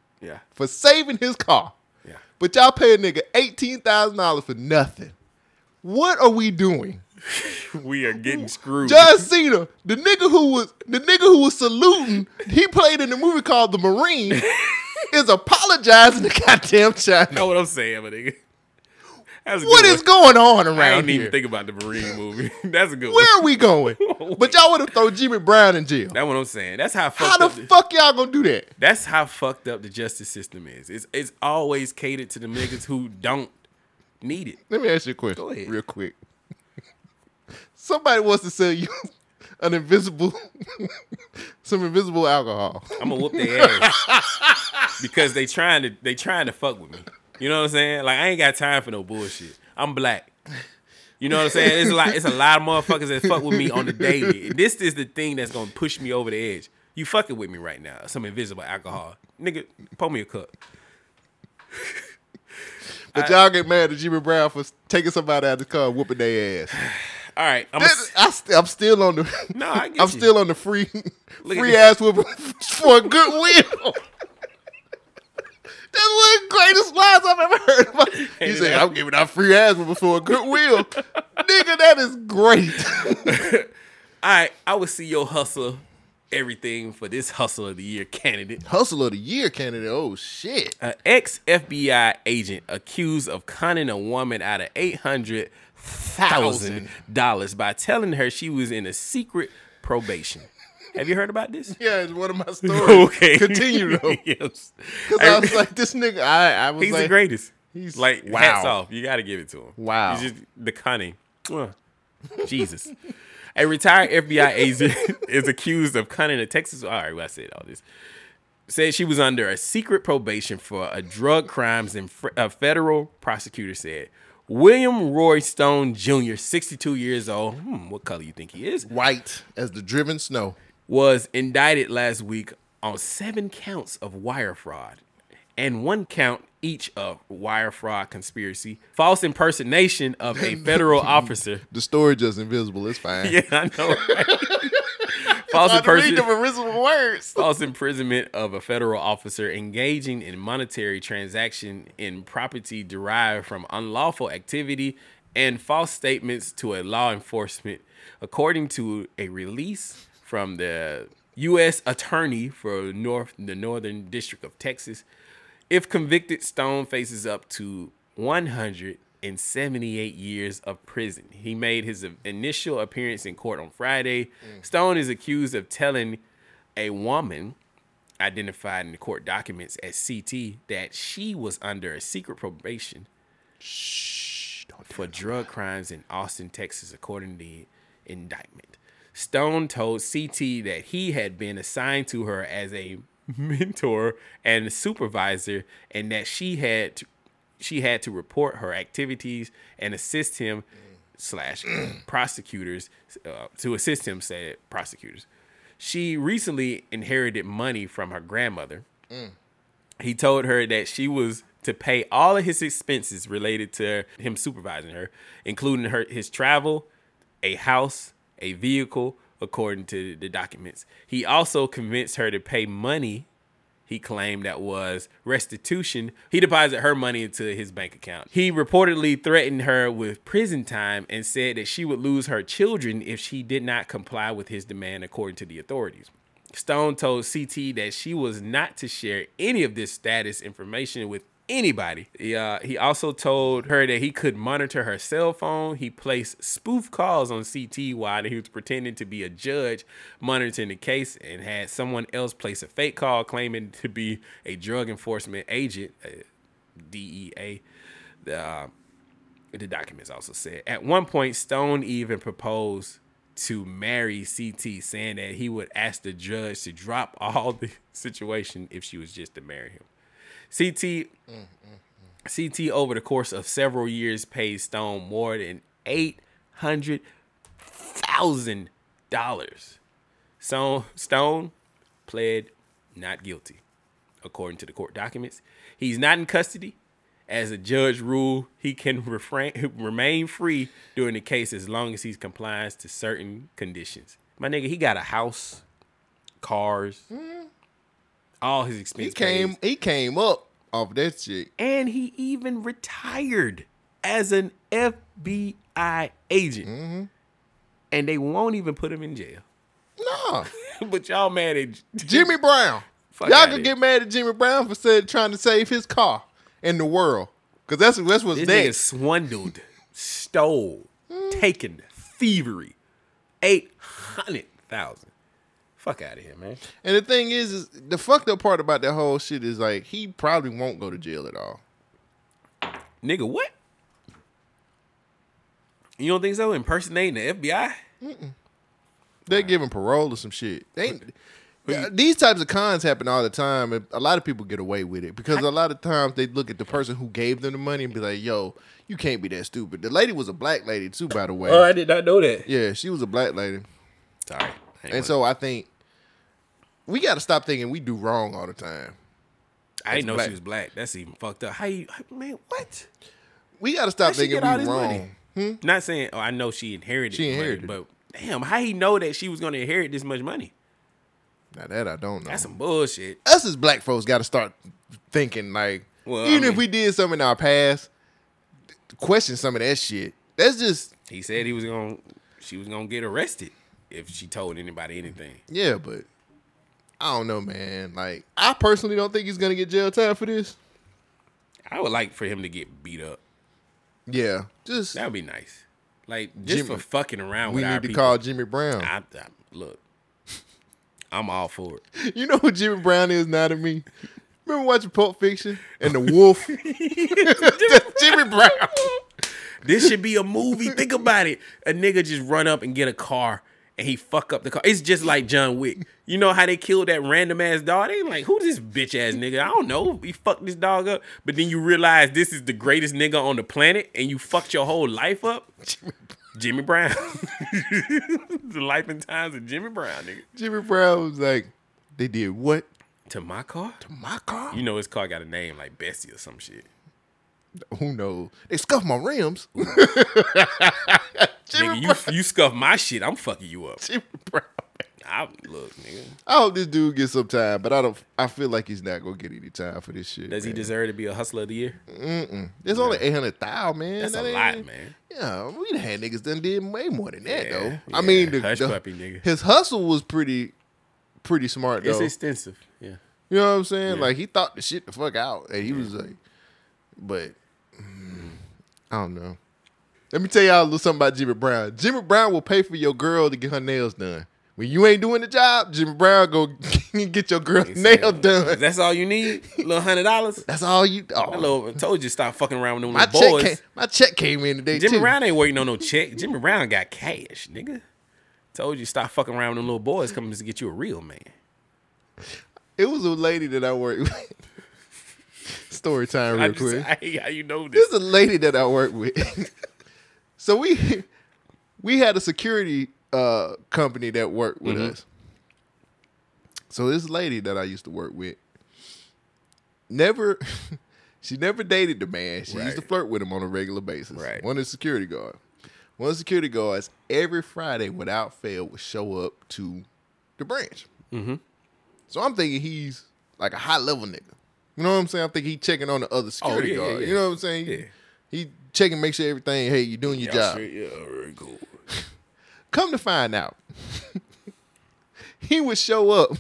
For saving his car. Yeah. But y'all pay a nigga eighteen thousand dollars for nothing. What are we doing? We are getting screwed. John Cena, the nigga who was the nigga who was saluting, he played in a movie called The Marine, is apologizing to goddamn China. know what I'm saying, my nigga. What is going on around here? I didn't here? even think about the Marine movie. That's a good one. Where one. are we going? But y'all would have thrown Jimmy Brown in jail. That's what I'm saying. That's how How fucked the up. The, fuck y'all gonna do that? that's how fucked up the justice system is. It's it's always catered to the niggas who don't need it. Let me ask you a question Go ahead. real quick. Somebody wants to sell you an invisible, some invisible alcohol. I'm gonna whoop their ass because they trying to they trying to fuck with me. You know what I'm saying? Like I ain't got time for no bullshit. I'm black. You know what I'm saying? It's a lot. It's a lot of motherfuckers that fuck with me on the daily. This is the thing that's gonna push me over the edge. You fucking with me right now. Some invisible alcohol, nigga. Pour me a cup. But y'all get mad at Jimmy Brown for taking somebody out of the car, and whooping their ass. All right, I'm. That- I st- I'm still on the. No, I get I'm you. still on the free, free ass whooping for a good will. That's one of the greatest lines I've ever heard. About. He said, "I'm giving out free ass for a good will." Nigga, that is great. All right, I would see your hustle, everything for this hustle of the year candidate. Hustle of the year candidate. Oh shit. An ex FBI agent accused of conning a woman out of eight hundred thousand dollars by telling her she was in a secret probation. Have you heard about this? Yeah, it's one of my stories. okay. Continue though. yes. Because I was like, this nigga, I, I was like He's like, the greatest. He's like wow. hats off. You got to give it to him. Wow. He's just the cunning. Jesus. A retired FBI agent is accused of cunning a Texas. All right, well, I said all this. Said she was under a secret probation for a drug crimes, and a federal prosecutor said William Roy Stone Jr., 62 years old. Hmm, what color you think he is? White as the driven snow. Was indicted last week on seven counts of wire fraud and one count each of wire fraud conspiracy, false impersonation of a federal officer. The story just invisible. It's fine. Yeah, I know. Right? false, Hard to read imperson- words. false imprisonment of a federal officer engaging in monetary transaction in property derived from unlawful activity and false statements to a law enforcement, according to a release from the U.S. Attorney for North the Northern District of Texas. If convicted, Stone faces up to 178 years of prison. He made his initial appearance in court on Friday. Stone is accused of telling a woman identified in the court documents as CT that she was under a secret probation for drug crimes in Austin, Texas, according to the indictment. Stone told CT that he had been assigned to her as a mentor and supervisor and that she had to, she had to report her activities and assist him slash prosecutors uh, to assist him said prosecutors she recently inherited money from her grandmother Mm. he told her that she was to pay all of his expenses related to him supervising her, including her his travel, a house, a vehicle, according to the documents. He also convinced her to pay money. He claimed that was restitution. He deposited her money into his bank account. He reportedly threatened her with prison time and said that she would lose her children if she did not comply with his demand, according to the authorities. Stone told CT that she was not to share any of this status information with anybody. He, uh, he also told her that he could monitor her cell phone. He placed spoof calls on CT while he was pretending to be a judge monitoring the case and had someone else place a fake call claiming to be a drug enforcement agent, uh, DEA. The, uh, the documents also said at one point Stone even proposed to marry CT, saying that he would ask the judge to drop all the situation if she was just to marry him. CT mm, mm, mm. CT over the course of several years paid Stone more than eight hundred thousand dollars. So Stone pled not guilty, according to the court documents. He's not in custody. As a judge ruled, he can refrain, remain free during the case as long as he's complies to certain conditions. My nigga, he got a house, cars, mm-hmm. All his He expenses. came. He came up off that shit. and he even retired as an FBI agent. Mm-hmm. And they won't even put him in jail. No, but y'all mad at Jimmy Brown. Fuck Y'all could get mad at Jimmy Brown for said, trying to save his car in the world. Cause that's that's what's This next. swindled, stole, taken, thievery, eight hundred thousand. Fuck out of here, man. And the thing is, is the fucked up part about that whole shit is like he probably won't go to jail at all. Nigga, what? You don't think so? Impersonating the FBI? They give him parole or some shit. They Yeah, these types of cons happen all the time, and a lot of people get away with it because a lot of times they look at the person who gave them the money and be like, "Yo, you can't be that stupid." The lady was a black lady too, by the way. Oh, I did not know that. Yeah, she was a black lady. Sorry. And so I think we got to stop thinking we do wrong all the time. I didn't know As she was black. That's even fucked up. How you, man? What? We got to stop thinking we wrong. money? Hmm? Not saying. Oh, I know she inherited. She money, inherited. but damn, how he know that she was going to inherit this much money? Now that I don't know. That's some bullshit. Us as black folks got to start thinking like, Well, I even if we did something in our past, question some of that shit. That's just He said he was going. to She was going to get arrested if she told anybody anything. yeah, but I don't know, man. Like I personally don't think he's gonna get jail time for this. I would like for him to get beat up. Yeah, just that would be nice. Like just Jimmy- for fucking around we need to people. call Jimmy Brown. I, I, look, I'm all for it. You know what Jimmy Brown is now to me? Remember watching Pulp Fiction and the Wolf? Jimmy Brown. This should be a movie. Think about it. A nigga just run up and get a car and he fuck up the car. It's just like John Wick. You know how they killed that random ass dog? They like, who this bitch ass nigga? I don't know. He fucked this dog up. But then you realize this is the greatest nigga on the planet and you fucked your whole life up. Jimmy Brown. the life and times of Jimmy Brown, nigga. Jimmy Brown was like, they did what? To my car? To my car? You know his car got a name like Bessie or some shit. Who knows? They scuffed my rims. nigga, you, you scuff my shit, I'm fucking you up. Jimmy Brown. I, look, nigga. I hope this dude gets some time, but I don't. I feel like he's not gonna get any time for this shit. Does he deserve to be a hustler of the year? Mm-mm. There's only eight hundred thousand, man. That's That a lot, man. Yeah, we done had niggas done did way more than that Yeah, though. yeah. I mean, the, Hush the- puppy, nigga. his hustle was pretty, pretty smart It's though. extensive. Yeah. You know what I'm saying? Yeah. Like he thought the shit the fuck out, and he was like, but I don't know. Let me tell y'all a little something about Jimmy Brown. Jimmy Brown will pay for your girl to get her nails done. When you ain't doing the job, Jimmy Brown go get your girl's nails done. That's all you need? A little hundred dollars? That's all you. Oh, That little, I told you stop fucking around with them my little check boys. came. My check came in today Jimmy too. Brown ain't waiting on no check. Jimmy Brown got cash, nigga. Told you stop fucking around with them little boys coming to get you a real man. It was a lady that I worked with. Story time, real just, quick. I hate how you know This this. is a lady that I work with. so we we had a security uh, company that worked with Mhm. us. So this lady that I used to work with never she never dated the man. She used to flirt with him on a regular basis. Right. One of the security guard. One of the security guards every Friday without fail would show up to the branch. Mm-hmm. So I'm thinking he's like a high level nigga. You know what I'm saying? I think he checking on the other oh, security yeah, yeah, guard. yeah. You know what I'm saying? Yeah. He checking, make sure everything. Hey, you doing your Yeah, job. straight- Yeah, very cool. Come to find out, he would show up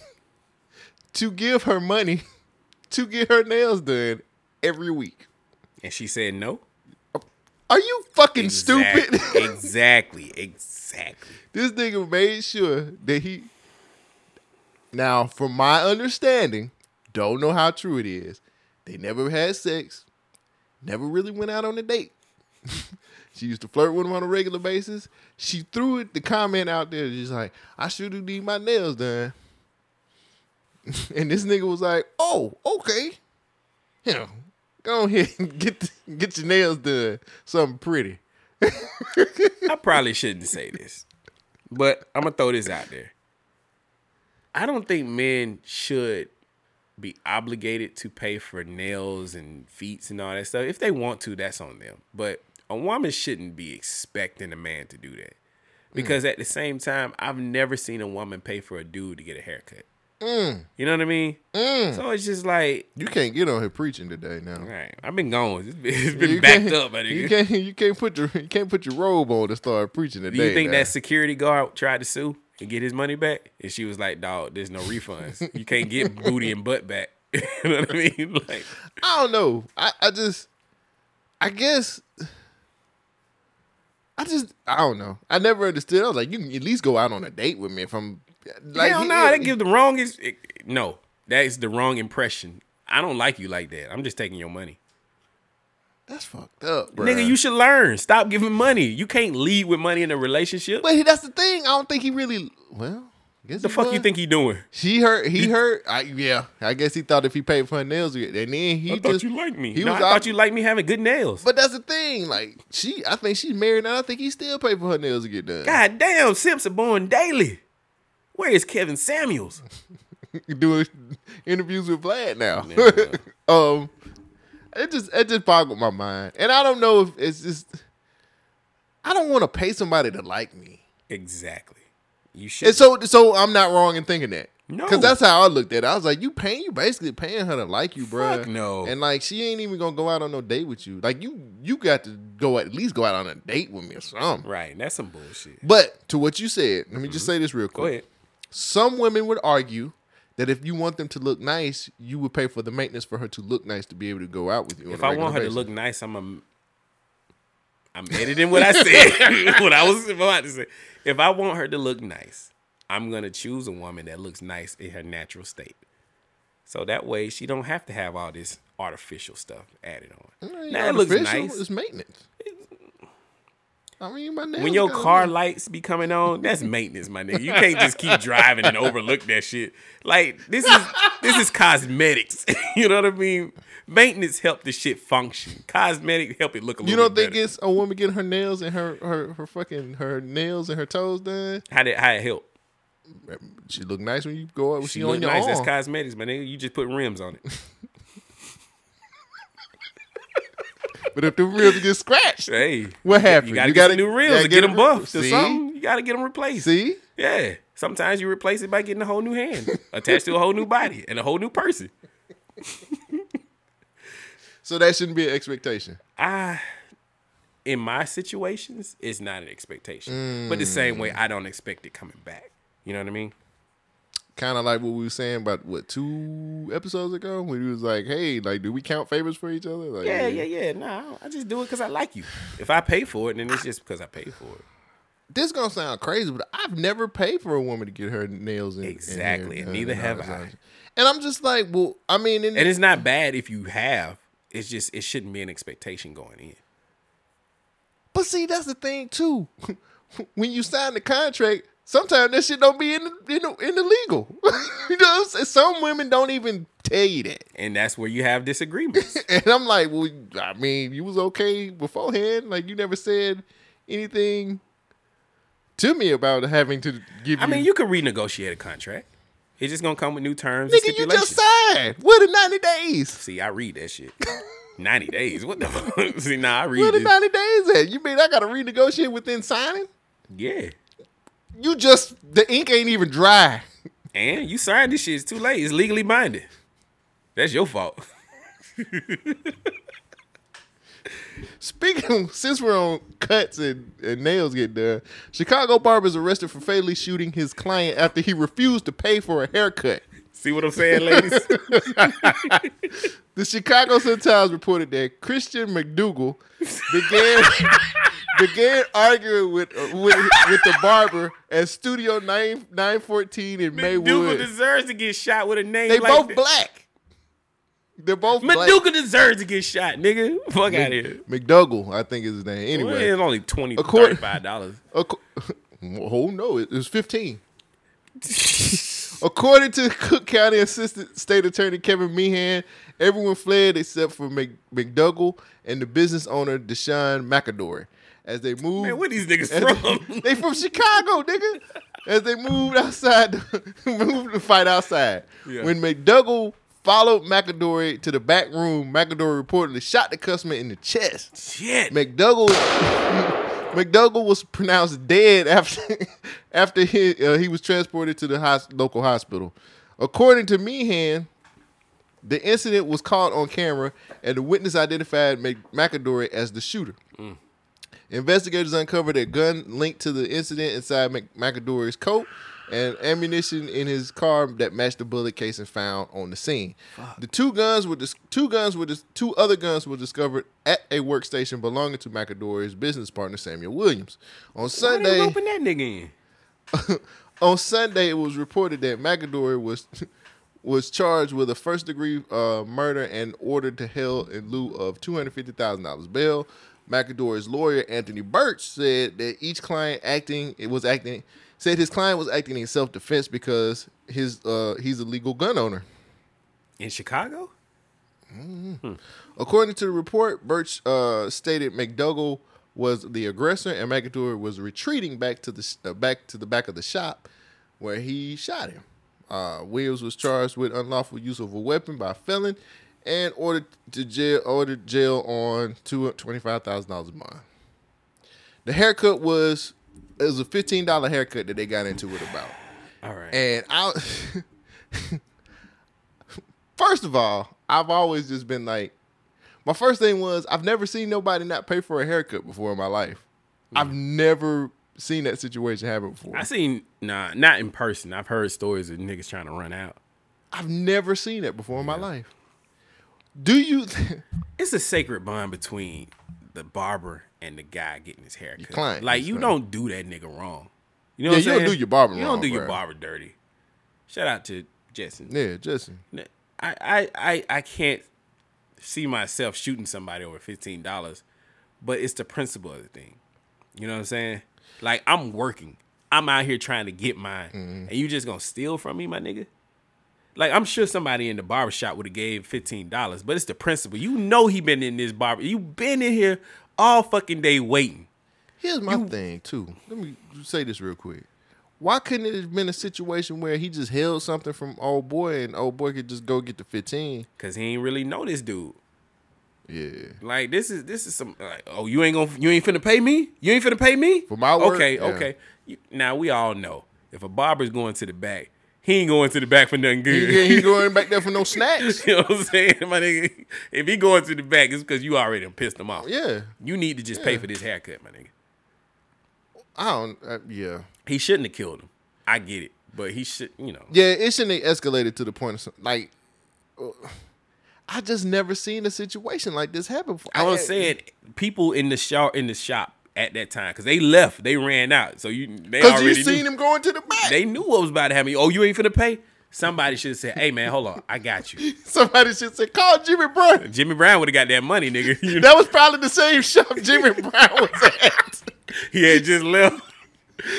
to give her money to get her nails done every week. And she said no. Are you fucking Exact- stupid? exactly. Exactly. this nigga made sure that he. Now, from my understanding, don't know how true it is. They never had sex, never really went out on a date. she used to flirt with him on a regular basis. She threw it the comment out there, just like, I should have need my nails done. and this nigga was like, Oh, okay. You know, go ahead and get get your nails done. Something pretty. I probably shouldn't say this, but I'm gonna throw this out there. I don't think men should be obligated to pay for nails and feet and all that stuff. If they want to, that's on them. But a woman shouldn't be expecting a man to do that. Because at the same time, I've never seen a woman pay for a dude to get a haircut. Mm. You know what I mean? So it's just like You can't get on here preaching today now. Right. I've been going. It's been, it's been backed up, nigga. You can't you can't put your you can't put your robe on to start preaching today. Do you think now. that security guard tried to sue and get his money back? And she was like, dog, there's no refunds. You can't get booty and butt back. you know what I mean? Like, I don't know. I, I just I guess I just I don't know. I never understood. I was like, you can at least go out on a date with me if I'm like hell he- no, that gives the wrong. Is, eh, no, that is the wrong impression. I don't like you like that. I'm just taking your money. That's fucked up, bruh. Nigga, you should learn. Stop giving money. You can't lead with money in a relationship. But he- that's the thing. I don't think he really well. I guess the he fuck you think he doing? She hurt. He hurt. I, yeah, I guess he thought if he paid for her nails, and then he I thought just you liked me. He No, was I thought out- you liked me having good nails. But that's the thing. Like she, I think she's married now. I think he still paid for her nails to get done. God damn, Simpson born daily. Where is Kevin Samuels? doing interviews with Vlad now. um, it just it just boggled my mind, and I don't know if it's just. I don't want to pay somebody to like me, Exactly. You should. and so so I'm not wrong in thinking that. No. because that's how I looked at it. I was like, you paying, you basically paying her to like you, bro. No. And like, she ain't even gonna go out on no date with you. Like, you you got to go at least go out on a date with me or something. Right. That's some bullshit. But to what you said, let me just mm-hmm. say this real quick. Go ahead. Some women would argue that if you want them to look nice, you would pay for the maintenance for her to look nice to be able to go out with you. on If I want her to look nice, I'm a, I'm editing what I said. what I was about to say. If I want her to look nice, I'm gonna choose a woman that looks nice in her natural state. So that way she don't have to have all this artificial stuff added on. Now it looks nice. It's maintenance. I mean, my When your car be- lights be coming on, that's maintenance, my nigga. You can't just keep driving and overlook that shit. Like this is this is cosmetics. you know what I mean? Maintenance help the shit function. Cosmetic help it look a little. You don't think it's a woman getting her nails and her her her fucking her nails and her toes done? How did how it help? She look nice when you go out. She She, look on your nice. arm. That's cosmetics, my nigga. You just put rims on it. But if the rims get scratched, hey, what happened? You gotta get some new gotta to get them buffed or See? something. You gotta get them replaced. See? Yeah. Sometimes you replace it by getting a whole new hand attached to a whole new body and a whole new person. So that shouldn't be an expectation. I, in my situations, it's not an expectation. But the same way, mm. I don't expect it coming back. You know what I mean? Kind of like what we were saying about what two episodes ago when he was like, "Hey, like, do we count favors for each other?" Like, Yeah, yeah, yeah. No, I just do it because I like you. If I pay for it, then it's just because I pay for it. This gonna sound crazy, but I've never paid for a woman to get her nails in. Exactly, and uh, neither have I. And I'm just like, well, I mean, in And it's not bad if you have. It's just it shouldn't be an expectation going in. But see, that's the thing too. when you sign the contract, sometimes that shit don't be in the in the, in the legal. you know, what I'm saying? some women don't even tell you that, and that's where you have disagreements. and I'm like, well, I mean, you was okay beforehand. Like you never said anything to me about having to give. I mean, you can renegotiate a contract. It's just gonna come with new terms. nigga, you just signed. What the ninety days? See, I read that shit. Ninety days. What the fuck? See, nah, I read Where the ninety days at? You mean I got to renegotiate within signing? Yeah. You just the ink ain't even dry. And you signed this shit. It's too late. It's legally binding. That's your fault. Speaking, since we're on cuts and, and nails get done, Chicago barber is arrested for fatally shooting his client after he refused to pay for a haircut. See what I'm saying, ladies? the Chicago Sun Times reported that Christian McDougal began began arguing with uh, with, with the barber at Studio 9 914 in Maywood. Maywood. deserves to get shot with a name They like both that. black. They're both black. Deserves to get shot, nigga. Fuck out of here. McDougal, I think is his name. Anyway, Well, it's only 20 According- $35. Oh no, it was fifteen. According to Cook County Assistant State Attorney Kevin Meehan, everyone fled except for Mc, McDougal and the business owner Deshaun McAdory. As they moved, Man, where these niggas from? They, they from Chicago, nigga. As they moved outside, moved to fight outside. Yeah. When McDougal followed McAdory to the back room, McAdory reportedly shot the customer in the chest. Shit. McDougal McDougal was pronounced dead after after he uh, he was transported to the hos- local hospital. According to Meehan, the incident was caught on camera, and the witness identified Mc- McAdory as the shooter. Mm. Investigators uncovered a gun linked to the incident inside Mc- McAdory's coat and ammunition in his car that matched the bullet casing found on the scene. The two guns were dis- two guns were dis- two other guns were discovered at a workstation belonging to McAdory's business partner Samuel Williams. On Why Sunday, roping that nigga in? on Sunday, it was reported that McAdory was was charged with a first degree uh, murder and ordered to hell in lieu of two hundred fifty thousand dollars bail. McAdory's lawyer Anthony Birch said that each client acting it was acting said his client was acting in self defense because his uh, he's a legal gun owner. In Chicago? mm-hmm According to the report, Birch uh, stated McDougal was the aggressor and McAdory was retreating back to the uh, back to the back of the shop where he shot him. Uh, Williams was charged with unlawful use of a weapon by a felon and ordered to jail ordered jail on two twenty five thousand dollars a month. The haircut was it was a fifteen dollar haircut that they got into it about. All right. And I first of all, I've always just been like, my first thing was I've never seen nobody not pay for a haircut before in my life. Hmm. I've never seen that situation happen before. I seen nah, not in person. I've heard stories of niggas trying to run out. I've never seen that before in my life. Do you? It's a sacred bond between the barber and the guy getting his hair cut. like you don't do that nigga wrong. You know Yeah, what I'm you don't do your barber wrong, You don't wrong, do your barber dirty. Shout out to Jetson. Yeah, Justin. I, I, I, I can't see myself shooting somebody over fifteen dollars, but it's the principle of the thing. You know what I'm saying? Like I'm working. I'm out here trying to get mine, Mm-hmm. and you just gonna steal from me, my nigga? Like I'm sure somebody in the barber shop would have gave fifteen dollars, but it's the principle. You know he been in this barber. You been in here all fucking day waiting. Here's my thing too. Let me say this real quick. Why couldn't it have been a situation where he just held something from old boy and old boy could just go get the fifteen? Cause he ain't really know this dude. Yeah. Like this is this is some like oh you ain't gonna you ain't finna pay me you ain't finna pay me For my work? okay Yeah. okay You- now we all know if a barber's going to the back he ain't going to the back for nothing good He, he going back there for no snacks. you know what I'm saying my nigga if he going to the back it's because you already pissed him off Yeah. you need to just pay for this haircut my nigga I don't. Uh, yeah. he shouldn't have killed him I get it but he should you know Yeah, it shouldn't have escalated to the point of some, like. uh, I just never seen a situation like this happen. Before. I was saying people in the shop in the shop at that time because they left they ran out so you they because you seen knew. him going to the back. They knew what was about to happen. Oh, you ain't finna pay? Somebody should have said, "Hey man, hold on, I got you." Somebody should say, "Call Jimmy Brown." Jimmy Brown would have got that money, nigga. You know, That was probably the same shop Jimmy Brown was at. he had just left.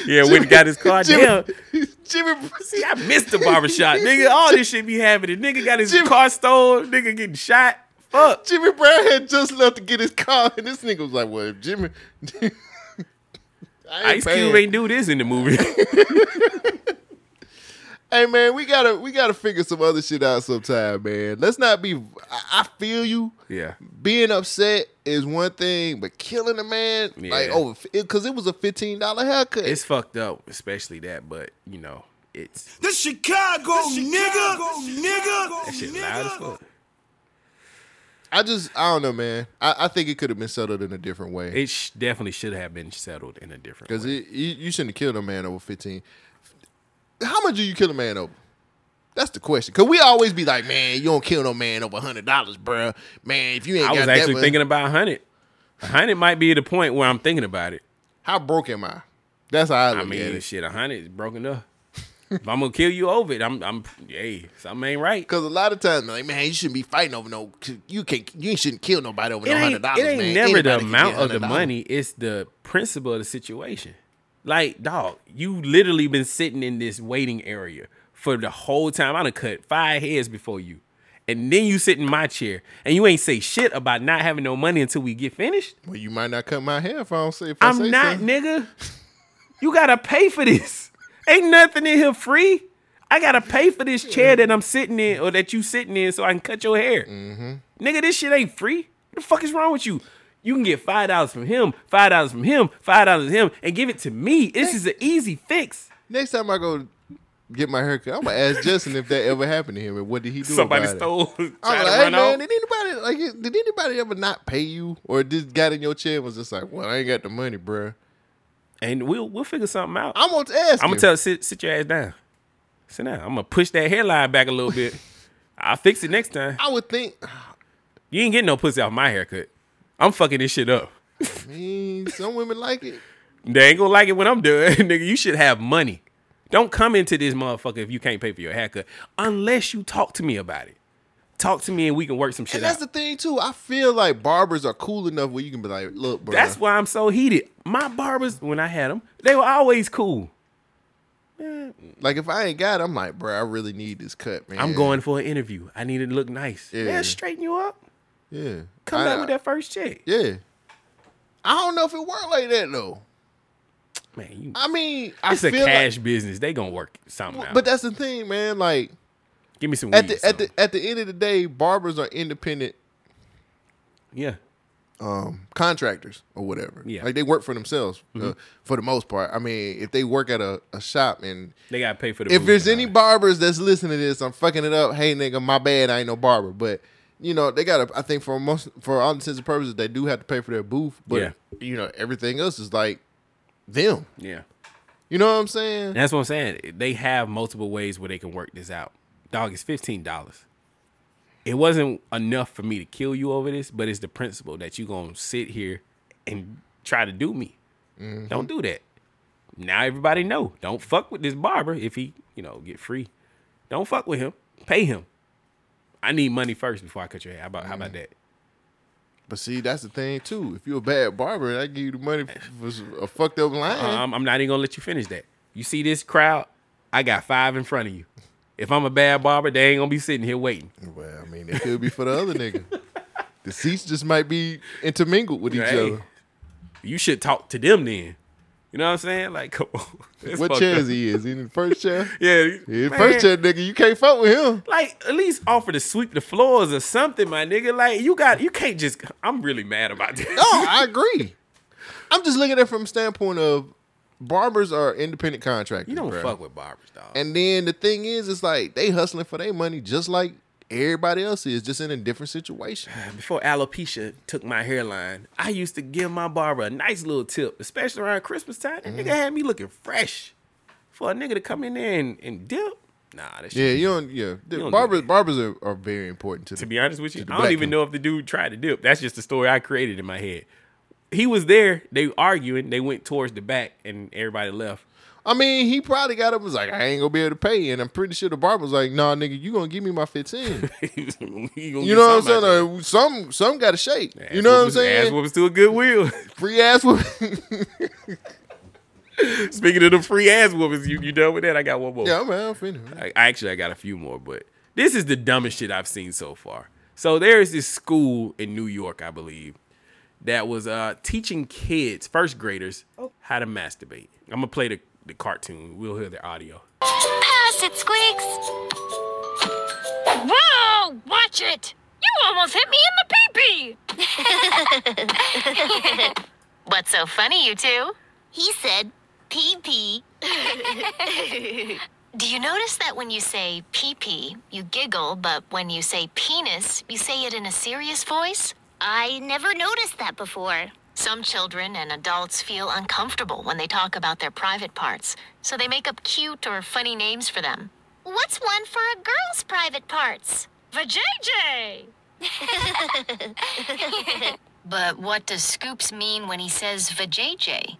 Yeah, when he got his car Jimmy, down. Jimmy, See, I missed the barbershop, nigga. All this shit be happening. Nigga got his car stolen. Nigga getting shot. Fuck. Jimmy Brown had just left to get his car, and this nigga was like, "Well, if Jimmy." I ain't Ice paying. Cube ain't do this in the movie. Hey man, we gotta we gotta figure some other shit out sometime, man. Let's not be. I, I feel you. yeah. Being upset is one thing, but killing a man like Yeah. over because it was a fifteen dollar haircut. It's fucked up, especially that, but you know, it's The Chicago, nigga, nigga. that shit loud as fuck. I just I don't know, man. I, I think it could have been settled in a different way. It sh- definitely should have been settled in a different Because way. you, you shouldn't have killed a man over 15. How much do you kill a man over? That's the question. Because we always be like, man, you don't kill no man over $100, bruh. Man, if you ain't I got was actually thinking about hundred. hundred might be the point where I'm thinking about it. How broke am I? That's how I look I mean, it. shit, a hundred is broken up. If I'm gonna kill you over it, I'm, I'm, hey, something ain't right. Because a lot of times, like, man, you shouldn't be fighting over no. You can't. You shouldn't kill nobody over It no hundred dollars, it ain't man. never the Anybody can amount of the money. It's the principle of the situation. Like, dog, you literally been sitting in this waiting area for the whole time. I done cut five heads before you. And then you sit in my chair and you ain't say shit about not having no money until we get finished. Well, you might not cut my hair if I don't say. If I I'm say not, something. nigga. You gotta pay for this. Ain't nothing in here free. I gotta pay for this chair that I'm sitting in or that you sitting in so I can cut your hair. Mm-hmm. Nigga, this shit ain't free. What the fuck is wrong with you? You can get five dollars from him, five dollars from him, five dollars from him, and give it to me. This is an easy fix. Next time I go get my haircut, I'm gonna ask Justin if that ever happened to him and what did he do? Somebody about stole, It. I'm like, hey man, did anybody like? Did anybody ever not pay you, or just got in your chair and was just like, well, I ain't got the money, bruh. And we'll we'll figure something out. I'm gonna ask. I'm gonna tell sit sit your ass down. Sit down. I'm gonna push that hairline back a little bit. I'll fix it next time. I would think. You ain't getting no pussy off my haircut. I'm fucking this shit up. I mean, some women like it. They ain't gonna like it when I'm done. Nigga, you should have money. Don't come into this motherfucker if you can't pay for your haircut. Unless you talk to me about it. Talk to me and we can work some shit And that's out. the thing too. I feel like barbers are cool enough where you can be like, look, bro. That's why I'm so heated. My barbers, when I had them, they were always cool. like if I ain't got, it, I'm like, bro, I really need this cut, man. I'm going for an interview. I need it to look nice. Yeah. Yeah, straighten you up. Yeah. Come I- back with that first check. Yeah. I don't know if it worked like that though. Man, you, I mean, I it's a feel like- cash business. They gonna work something out. But that's the thing, man. Like Give me some at the at the at the end of the day, barbers are independent yeah. um contractors or whatever. Yeah. Like they work for themselves uh, Mhm. for the most part. I mean, if they work at a, a shop and They gotta pay for the if there's and any barbers that's listening to this, I'm fucking it up. Hey nigga, my bad, I ain't no barber. But you know, they gotta I think for most for all intents and purposes, they do have to pay for their booth. But Yeah. you know, everything else is like them. Yeah. You know what I'm saying? That's what I'm saying. They have multiple ways where they can work this out. Dog, it's fifteen dollars. It wasn't enough for me to kill you over this, but it's the principle that you gonna sit here and try to do me. Mm-hmm. Don't do that. now everybody know. Don't fuck with this barber if he, you know, get free. Don't fuck with him. Pay him. I need money first before I cut your hair. How about how about that? But see, that's the thing too. If you're a bad barber, I give you the money for a fucked up line. Um, I'm not even gonna let you finish that. You see this crowd? I got five in front of you. If I'm a bad barber, they ain't gonna be sitting here waiting. Well, I mean, it could be for the other nigga. The seats just might be intermingled with each Hey, other. You should talk to them then. You know what I'm saying? Like, come on. What chair is he? Is he in the first chair? Yeah, Yeah, first chair, nigga. You can't fuck with him. Like, at least offer to sweep the floors or something, my nigga. Like, you got, you can't just. I'm really mad about this. No, I agree. I'm just looking at it from a standpoint of barbers are independent contractors. You don't bruh. fuck with barbers, dog. And then the thing is, it's like they hustling for their money just like everybody else is, just in a different situation. Before alopecia took my hairline, I used to give my barber a nice little tip, especially around Christmas time. That Mm-hmm. nigga had me looking fresh. For a nigga to come in there and, and dip, nah, that shit. Yeah, you don't. Yeah, the don't do barbers barbers are, are very important to. Me. To be honest with you, I don't even know if the dude tried to dip. That's just the story I created in my head. He was there. They arguing. They went towards the back, and everybody left. I mean, he probably got up and was like, I ain't gonna be able to pay. And I'm pretty sure the barber was like, nah, nigga, you gonna give me my 15. you know what I'm saying? Uh, some some got to shake. you know what I'm saying? Ass whooping still a good wheel. Free ass whooping. Speaking of the free ass whoopings, you, you done with that? I got one more. Yeah, man, I'm finished. I actually I got a few more, but this is the dumbest shit I've seen so far. So there is this school in New York, I believe, that was uh, teaching kids, first graders, how to masturbate. I'm gonna play the, the cartoon. We'll hear the audio. Pass it, Squeaks. Whoa! Watch it! You almost hit me in the pee-pee! What's so funny, you two? He said pee-pee. Do you notice that when you say pee-pee, you giggle, but when you say penis, you say it in a serious voice? I never noticed that before. Some children and adults feel uncomfortable when they talk about their private parts, so they make up cute or funny names for them. What's one for a girl's private parts? Vajayjay! but what does Scoops mean when he says vajayjay?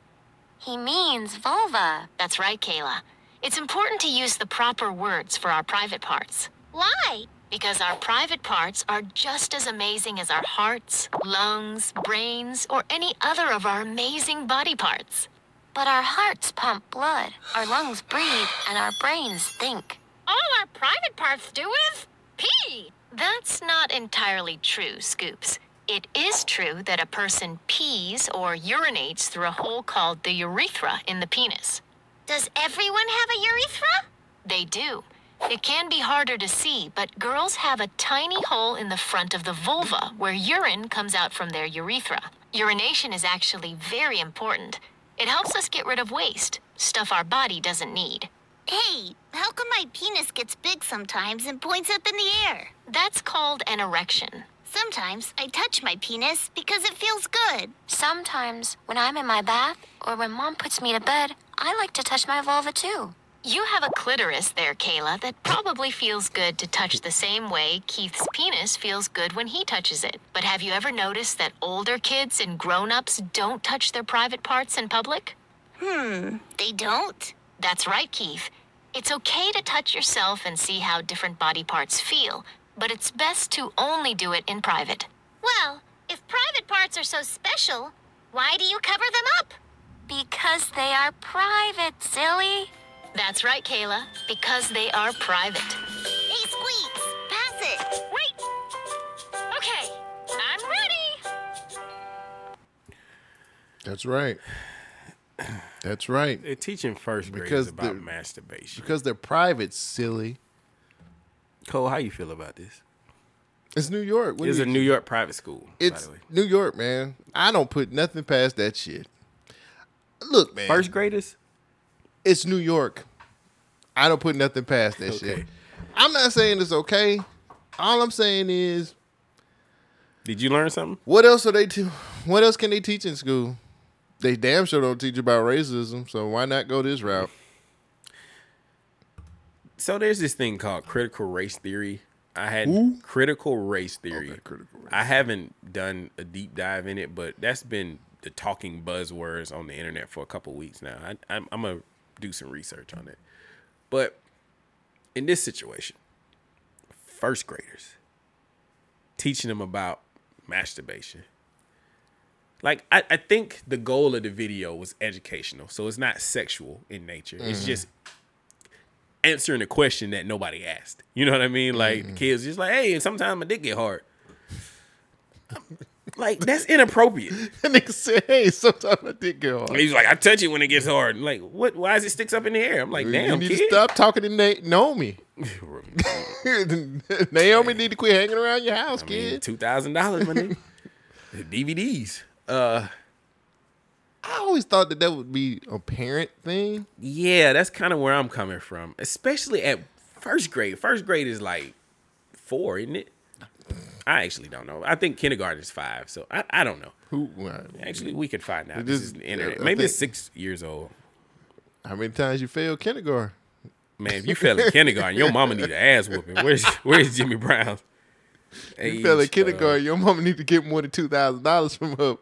He means vulva. That's right, Kayla. It's important to use the proper words for our private parts. Why? Because our private parts are just as amazing as our hearts, lungs, brains, or any other of our amazing body parts. But our hearts pump blood, our lungs breathe, and our brains think. All our private parts do is pee. That's not entirely true, Scoops. It is true that a person pees or urinates through a hole called the urethra in the penis. Does everyone have a urethra? They do. It can be harder to see, but girls have a tiny hole in the front of the vulva where urine comes out from their urethra. Urination is actually very important. It helps us get rid of waste, stuff our body doesn't need. Hey, how come my penis gets big sometimes and points up in the air? That's called an erection. Sometimes I touch my penis because it feels good. Sometimes, when I'm in my bath or when mom puts me to bed, I like to touch my vulva too. You have a clitoris there, Kayla, that probably feels good to touch the same way Keith's penis feels good when he touches it. But have you ever noticed that older kids and grown ups don't touch their private parts in public? Hmm, they don't? That's right, Keith. It's okay to touch yourself and see how different body parts feel, but it's best to only do it in private. Well, if private parts are so special, why do you cover them up? Because they are private, silly. That's right, Kayla. Because they are private. Hey, Squeaks, pass it. Wait. Okay, I'm ready. That's right. That's right. They're teaching first graders Because about they're- masturbation. Because they're private, silly. Cole, how you feel about this? It's New York. What It's a you- New York private school. It's by the way. New York, man. I don't put nothing past that shit. Look, man. First graders? It's New York. I don't put nothing past that shit. I'm not saying it's okay. All I'm saying is, Did you learn something? what else are they? What else can they teach in school? They damn sure don't teach about racism. So why not go this route? So there's this thing called critical race theory. I had critical race theory. I haven't done a deep dive in it, but that's been the talking buzzwords on the internet for a couple weeks now. I, I'm, I'm gonna do some research on it. But in this situation, first graders teaching them about masturbation. Like I, I think the goal of the video was educational, so it's not sexual in nature. It's Mhm. just answering a question that nobody asked. You know what I mean? Like the kids just like, hey, sometimes my dick get hard. Like that's inappropriate. That nigga said, hey, sometimes my dick get hard. He's like, I touch it when it gets hard. like, what? Why is it sticks up in the air? I'm like, you damn, need kid. to stop talking to Na- Naomi. Naomi need to quit hanging around your house, I mean, kid. two thousand dollars, my nigga. DVDs. Uh, I always thought that that would be a parent thing. yeah, that's kind of where I'm coming from, especially at first grade. First grade is like four, isn't it? I actually don't know. I think kindergarten is five, so I, I don't know. Who? Actually, we could find out. This is- the internet. I Maybe it's six years old. How many times you failed kindergarten? Man, if you fell in kindergarten, your mama need an ass whooping. Where's Where's Jimmy Brown? You fell in uh, kindergarten. your mama need to get more than two thousand dollars from her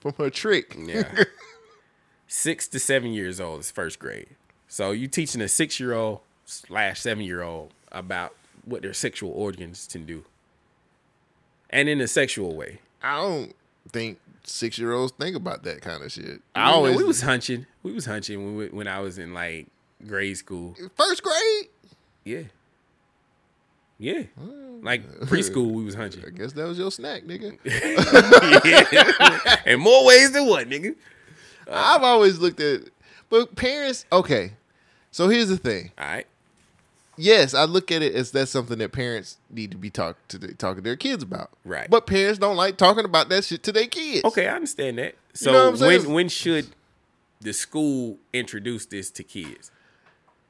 from her trick. Yeah. Six to seven years old is first grade. So you teaching a six year old slash seven year old about what their sexual organs can do. And in a sexual way. I don't think six year olds think about that kind of shit. You I know, always we was hunching. We was hunching when we, when I was in like grade school. first grade. Yeah. Yeah. Mm. Like preschool we was hunching. I guess that was your snack, nigga. yeah. In more ways than one, nigga. I've always looked at, but parents. Okay, so here's the thing. All right. Yes, I look at it as that's something that parents need to be talk to the, talking to their kids about. Right. But parents don't like talking about that shit to their kids. Okay, I understand that. So know when saying? when should the school introduce this to kids?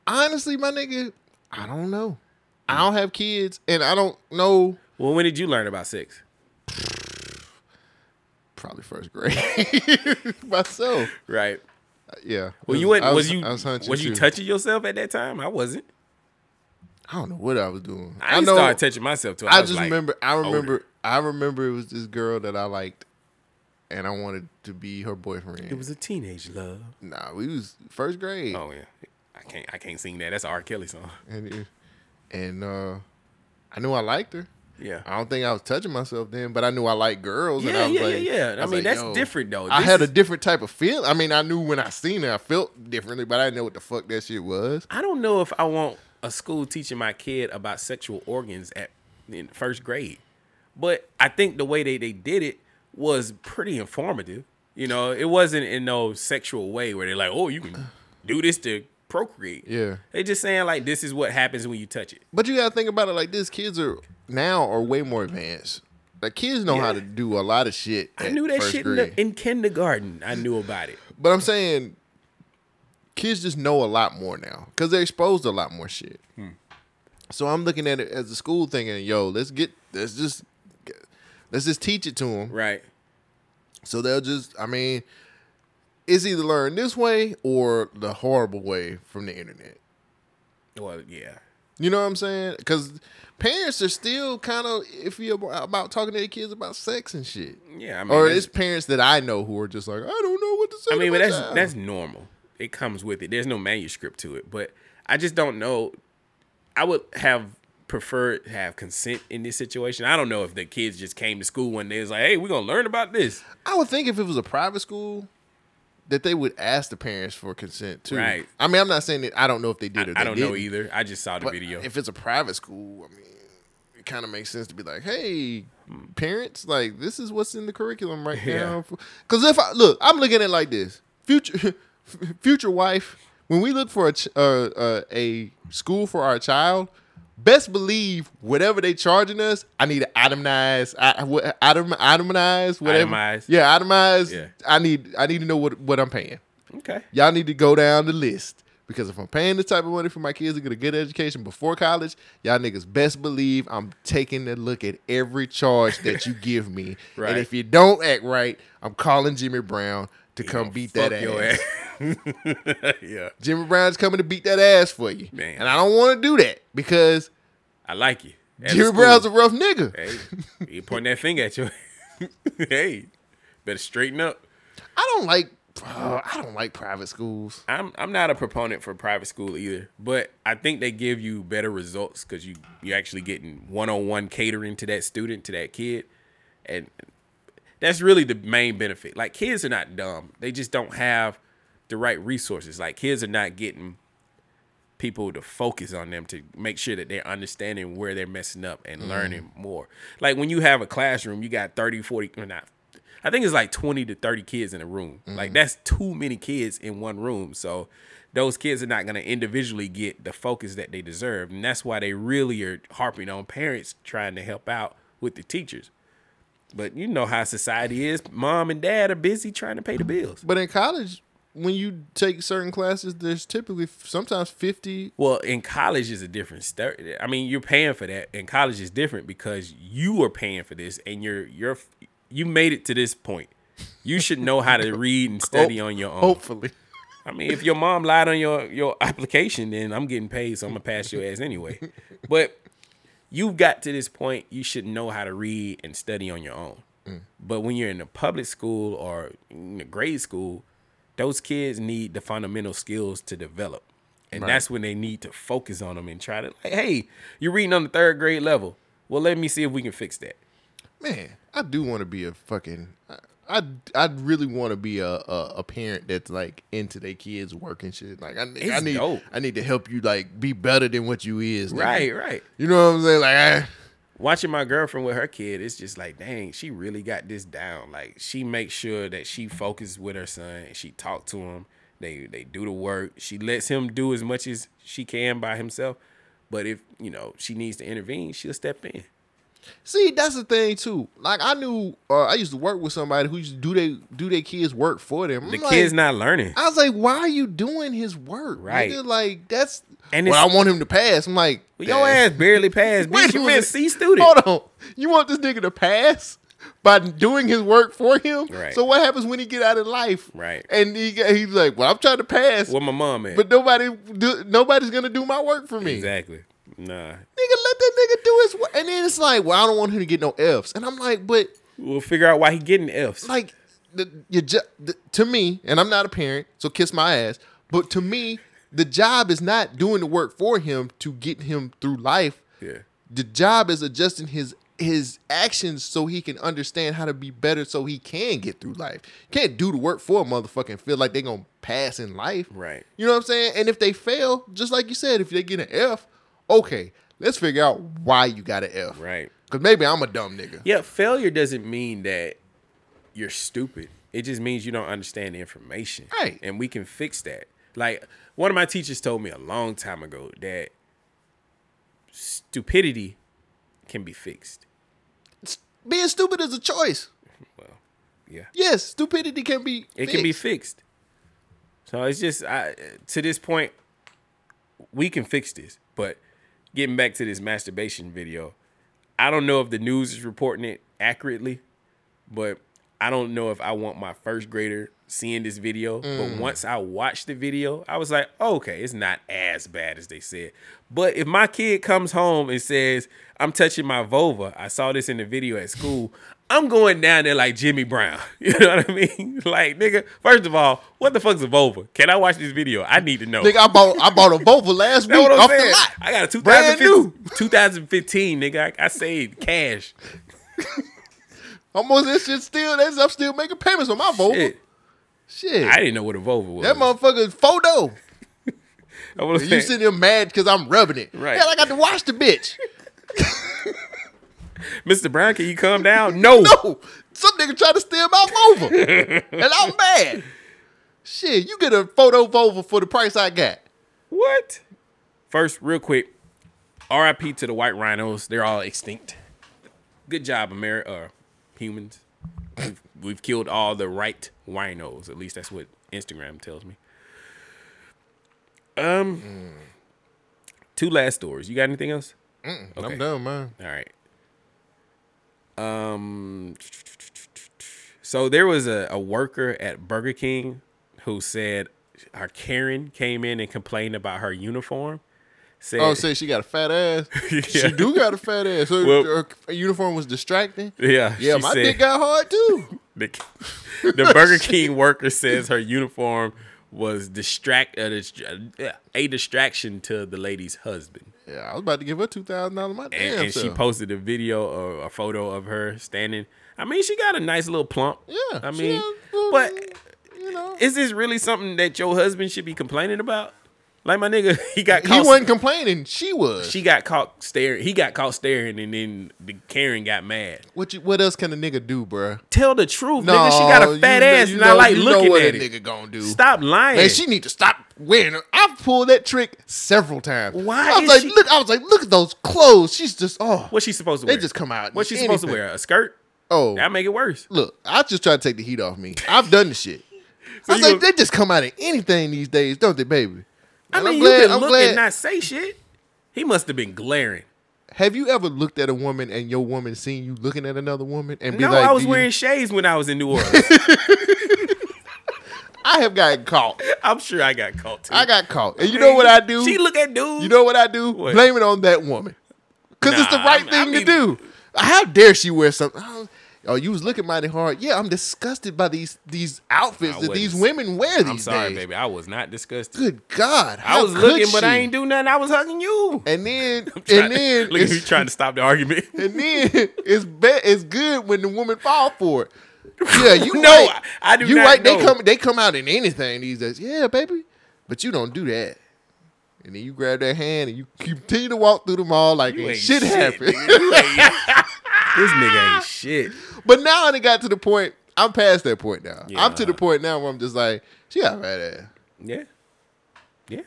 Honestly, my nigga, I don't know. I don't have kids, and I don't know. Well, when did you learn about sex? Probably first grade myself. Right. Yeah. Well, you went. I Was, you I was, was, you touching yourself at that time? I wasn't. I don't know what I was doing. I didn't start touching myself till I I, just like, remember. I older. remember. I remember it was this girl that I liked, and I wanted to be her boyfriend. It was a teenage love. Nah, we was first grade. Oh yeah. I can't. I can't sing that. That's an R. Kelly song. and it- and uh, I knew I liked her. Yeah. I don't think I was touching myself then, but I knew I liked girls. and Yeah, I was yeah, like, yeah, yeah. I was mean, like, that's different, though. I This had a different type of feel. I mean, I knew when I seen her, I felt differently, but I didn't know what the fuck that shit was. I don't know if I want a school teaching my kid about sexual organs at in first grade, but I think the way they, they did it was pretty informative. You know, it wasn't in no sexual way where they're like, "Oh, you can do this to procreate." Yeah. They just saying like, "This is what happens when you touch it." But you gotta think about it like this: kids are now are way more advanced. Like kids know how to do a lot of shit. I knew that shit in, the, in kindergarten. I knew about it. But I'm saying kids just know a lot more now because they're exposed to a lot more shit. Hmm. So I'm looking at it as a school thing, and yo, let's get let's just let's just teach it to them. Right. So they'll just, I mean, it's either learn this way or the horrible way from the internet. Well, yeah. You know what I'm saying? Because parents are still kind of iffy about, about talking to their kids about sex and shit. Yeah, I mean, or it's parents that I know who are just like, I don't know what to say. I mean, but that's child." that's normal. It comes with it. There's no manuscript to it. But I just don't know. I would have preferred to have consent in this situation. I don't know if the kids just came to school one day and was like, "Hey, we're gonna learn about this." I would think if it was a private school, that they would ask the parents for consent too. Right. I mean, I'm not saying that I don't know if they did or I they don't know didn't. either. I just saw the But video. If it's a private school, I mean, it kind of makes sense to be like, hey, parents, like this is what's in the curriculum right Yeah. now. Because if I look, I'm looking at it like this: future, future wife. When we look for a ch- uh, uh, a school for our child, best believe whatever they charging us, I need to itemize, I, item, itemize, whatever. Itemize. Yeah, itemize. Yeah. I need I need to know what what I'm paying. Okay. Y'all need to go down the list. Because if I'm paying this type of money for my kids to get a good education before college, y'all niggas best believe I'm taking a look at every charge that you give me. Right. And if you don't act right, I'm calling Jimmy Brown to come beat that your ass. yeah. Jimmy Brown's coming to beat that ass for you. Man. And I don't want to do that because I like you. At Jimmy. Brown's a rough nigga. Hey, you point that finger at you. hey, better straighten up. I don't like. uh, I don't like private schools. I'm I'm not a proponent for private school either, but I think they give you better results because you you're actually getting one on one catering to that student to that kid, and that's really the main benefit. Like kids are not dumb; they just don't have the right resources. Like kids are not getting people to focus on them to make sure that they're understanding where they're messing up and Mhm. learning more. Like when you have a classroom, you got 30, 40, or not. I think it's like 20 to 30 kids in a room. Like Mhm. that's too many kids in one room. So those kids are not going to individually get the focus that they deserve. And that's why they really are harping on parents trying to help out with the teachers. But you know how society is. Mom and dad are busy trying to pay the bills. But in college, when you take certain classes, there's typically sometimes fifty. Well, in college is a different story. I mean, you're paying for that. In college is different because you are paying for this, and you're you're you made it to this point. You should know how to read and study on your own. Hopefully. I mean, if your mom lied on your your application, then I'm getting paid, so I'm gonna pass your ass anyway. But you've got to this point, you should know how to read and study on your own. Mm. But when you're in a public school or in a grade school, those kids need the fundamental skills to develop. And Right. that's when they need to focus on them and try to like, hey, you're reading on the third grade level. Well, let me see if we can fix that. Man, I do want to be a fucking. I I, really want to be a, a a parent that's like into their kids' work and shit. Like I, I need dope. I need to help you like be better than what you is. nigga. Right, right. You know what I'm saying? Like I, watching my girlfriend with her kid, it's just like, dang, she really got this down. Like she makes sure that she focuses with her son. She talk to him. They they do the work. She lets him do as much as she can by himself. But if you know she needs to intervene, she'll step in. See, that's the thing too. Like I knew, uh, I used to work with somebody who used to do they do their kids work for them. The I'm kid's like- not learning. I was like, why are you doing his work? Right. Nigga? Like that's. And well, I want him to pass. I'm like, Well, your ass barely passed. Wait You was a. C student. Hold on. You want this nigga to pass by doing his work for him? Right. So what happens when he get out of life? Right. And he he's like, well, I'm trying to pass, Where my mom at? but nobody do, nobody's gonna do my work for me. Exactly. Nah. Nigga, let that nigga do his work. And then it's like, well, I don't want him to get no Fs. And I'm like, but We'll figure out why he getting Fs. like the, you ju- the, to me, and I'm not a parent, so kiss my ass. But to me, the job is not doing the work for him to get him through life. Yeah. The job is adjusting his his actions so he can understand how to be better so he can get through life. Can't do the work for a motherfucker and feel like they're gonna pass in life. Right. You know what I'm saying? And if they fail, just like you said, if they get an F, okay, let's figure out why you got an F. Right. Because maybe I'm a dumb nigga. Yeah, failure doesn't mean that you're stupid. It just means you don't understand the information. Right. And we can fix that. Like one of my teachers told me a long time ago that stupidity can be fixed. Being stupid is a choice. Well, yeah. Yes, stupidity can be It can be fixed. fixed. So it's just I, to this point, we can fix this. But getting back to this masturbation video, I don't know if the news is reporting it accurately, but I don't know if I want my first grader seeing this video. But Mm. once I watched the video, I was like, okay, it's not as bad as they said. But if my kid comes home and says, I'm touching my vulva, I saw this in the video at school, I'm going down there like Jimmy Brown. You know what I mean? Like, nigga, first of all, what the fuck's a vulva? Can I watch this video? I need to know. Nigga, I bought I bought a Volvo last week off the lot. I got a Brand 2015, 2015 nigga. I, I saved cash. Almost this shit still. That's I'm still making payments on my Volvo. Shit. Shit. I didn't know what a Volvo was. That motherfucker's photo. You saying- sitting there mad because I'm rubbing it. Right. Hell, I got to wash the bitch. Mr. Brown, can you calm down? No. No. Some nigga tried to steal my Volvo. and I'm mad. Shit, you get a photo Volvo for the price I got. What? First, real quick, RIP to the white rhinos. They're all extinct. Good job, America. Uh, humans. We've, we've killed all the right rhinos. At least that's what Instagram tells me. Um, two last stories. You got anything else? Mm-mm, I'm done, man. All right. Um. So there was a, a worker at Burger King who said her Karen came in and complained about her uniform. Said, Oh, say she got a fat ass. Yeah. She do got a fat ass. So Well- her, her uniform was distracting. Yeah, Yeah, my said- dick got hard too. The, the Burger King worker says her uniform was distract a, distra- a distraction to the lady's husband. Yeah, I was about to give her two thousand dollars. My damn and, and she posted a video or a photo of her standing. I mean, she got a nice little plump. Yeah, I she mean, got- but is this really something that your husband should be complaining about? Like my nigga, he got He wasn't complaining. She was. She got caught staring. He got caught staring, and then the Karen got mad. What you, what else can a nigga do, bruh? Tell the truth, nigga. She got a fat know- ass, you and I like you looking know what at a it. nigga gonna do. Stop lying. Man, she need to stop wearing. her. I've pulled that trick several times. Why I was like, she- look. I was like, look at those clothes. She's just oh. What's she supposed to wear? They just come out. What's she in supposed to wear? A skirt? Oh, that make it worse. Look, I just try to take the heat off me. I've done the shit. So I was you like, they just come out of anything these days, don't they, baby? I And mean, I'm you glad- can I'm look glad- and not say shit. He must have been glaring. Have you ever looked at a woman and your woman seen you looking at another woman and be No, like, I was do you- wearing shades when I was in New Orleans. I have gotten caught. I'm sure I got caught too. I got caught. And you know what I do? She look at dude. You know what I do? What? Blame it on that woman. Because it's the right I- I thing mean- to do. How dare she wear something? Oh, oh, you was looking mighty hard. Yeah, I'm disgusted by these these outfits I that wasn't- these women wear these I'm sorry, days. baby. I was not disgusted. Good God. I was looking, but I ain't do nothing. I was hugging you. And then, and then, look at you trying to stop the argument. and then it's be- it's good when the woman fall for it. Yeah, you know right. I- I do You right. They come they come out in anything these days. Yeah, baby, but you don't do that. And then you grab their hand and you continue to walk through the mall like shit, shit, happened. nigga. You ain't- this nigga ain't shit. But now I got to the point. I'm past that point now. Yeah. I'm to the point now where I'm just like, she got fat ass. Yeah. Yeah.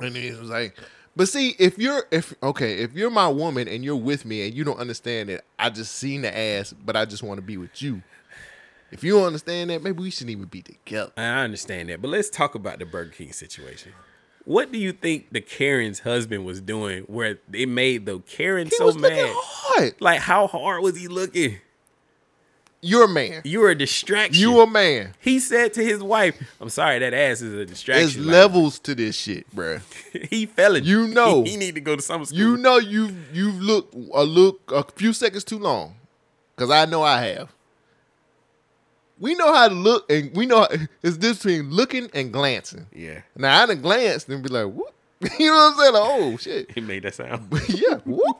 And then it was like, but see, if you're if okay, if you're my woman and you're with me and you don't understand that I just seen the ass, but I just want to be with you. If you don't understand that, maybe we shouldn't even be together. I understand that, but let's talk about the Burger King situation. What do you think the Karen's husband was doing where it made the Karen so was mad? hard. Like how hard was he looking? You're a man. You're a distraction. You a man. He said to his wife, "I'm sorry, that ass is a distraction." There's Like, levels to this shit, bruh. he fell in. You know. he, he need to go to summer school. You know you you've looked a look a few seconds too long, cause I know I have. We know how to look, and we know it's this between looking and glancing. Yeah. Now I done glanced and be like, whoop. you know what I'm saying? Like, oh shit. He made that sound. yeah, whoop.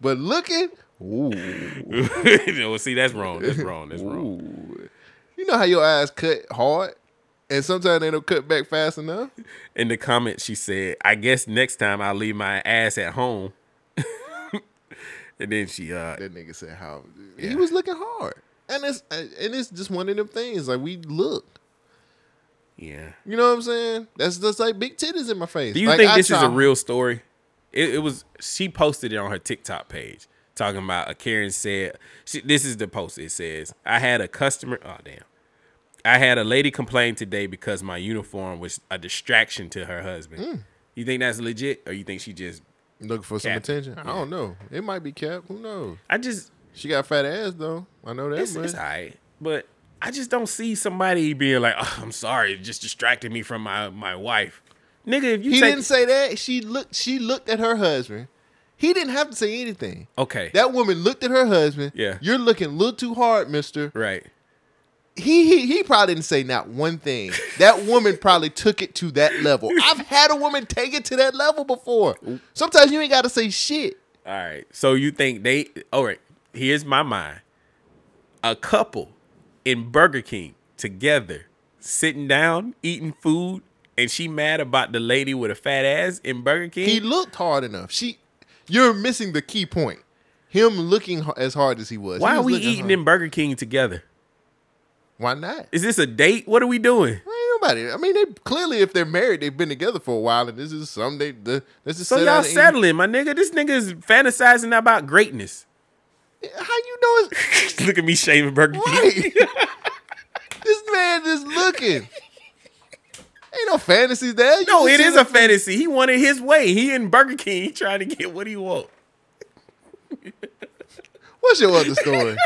But looking, ooh. no, see, that's wrong. That's wrong. That's wrong. You know how your eyes cut hard, and sometimes they don't cut back fast enough. In the comments, she said, "I guess next time I'll leave my ass at home." and then she, uh, That nigga said how he was looking hard, and it's and it's just one of them things. Like we look, yeah. you know what I'm saying? That's just like big titties in my face. Do you Like, think I this is a real story? It, it was. She posted it on her TikTok page, talking about a Karen said. She, this is the post. It says, "I had a customer. Oh damn." I had a lady complain today because my uniform was a distraction to her husband. Mm. You think that's legit, or you think she just looking for some capping? attention? I don't know. It might be cap. Who knows? I just she got fat ass though. I know that it's, much. it's all right, but I just don't see somebody being like, oh, "I'm sorry, it just distracted me from my my wife." Nigga, if you he take, didn't say that. She looked. She looked at her husband. He didn't have to say anything. okay, That woman looked at her husband. Yeah. You're looking a little too hard, Mister. right. He, he he probably didn't say not one thing. That woman probably took it to that level. I've had a woman take it to that level before. Sometimes you ain't got to say shit. All right. So you think they? All right. Here's my mind. A couple in Burger King together, sitting down eating food, and she mad about the lady with a fat ass in Burger King. He looked hard enough. She, you're missing the key point. Him looking as hard as he was. Why He are we eating hard. in Burger King together? Why not? Is this a date? What are we doing? Ain't nobody. I mean, they clearly, if they're married, they've been together for a while, and this is some they. The, this is So y'all settling, my nigga. This nigga is fantasizing about greatness. How you know it's Look at me shaving Burger King. right? this man is looking. Ain't no fantasies there. You No, it is a fantasy. He wanted his way. He in Burger King. He trying to get what he want. What's your other story?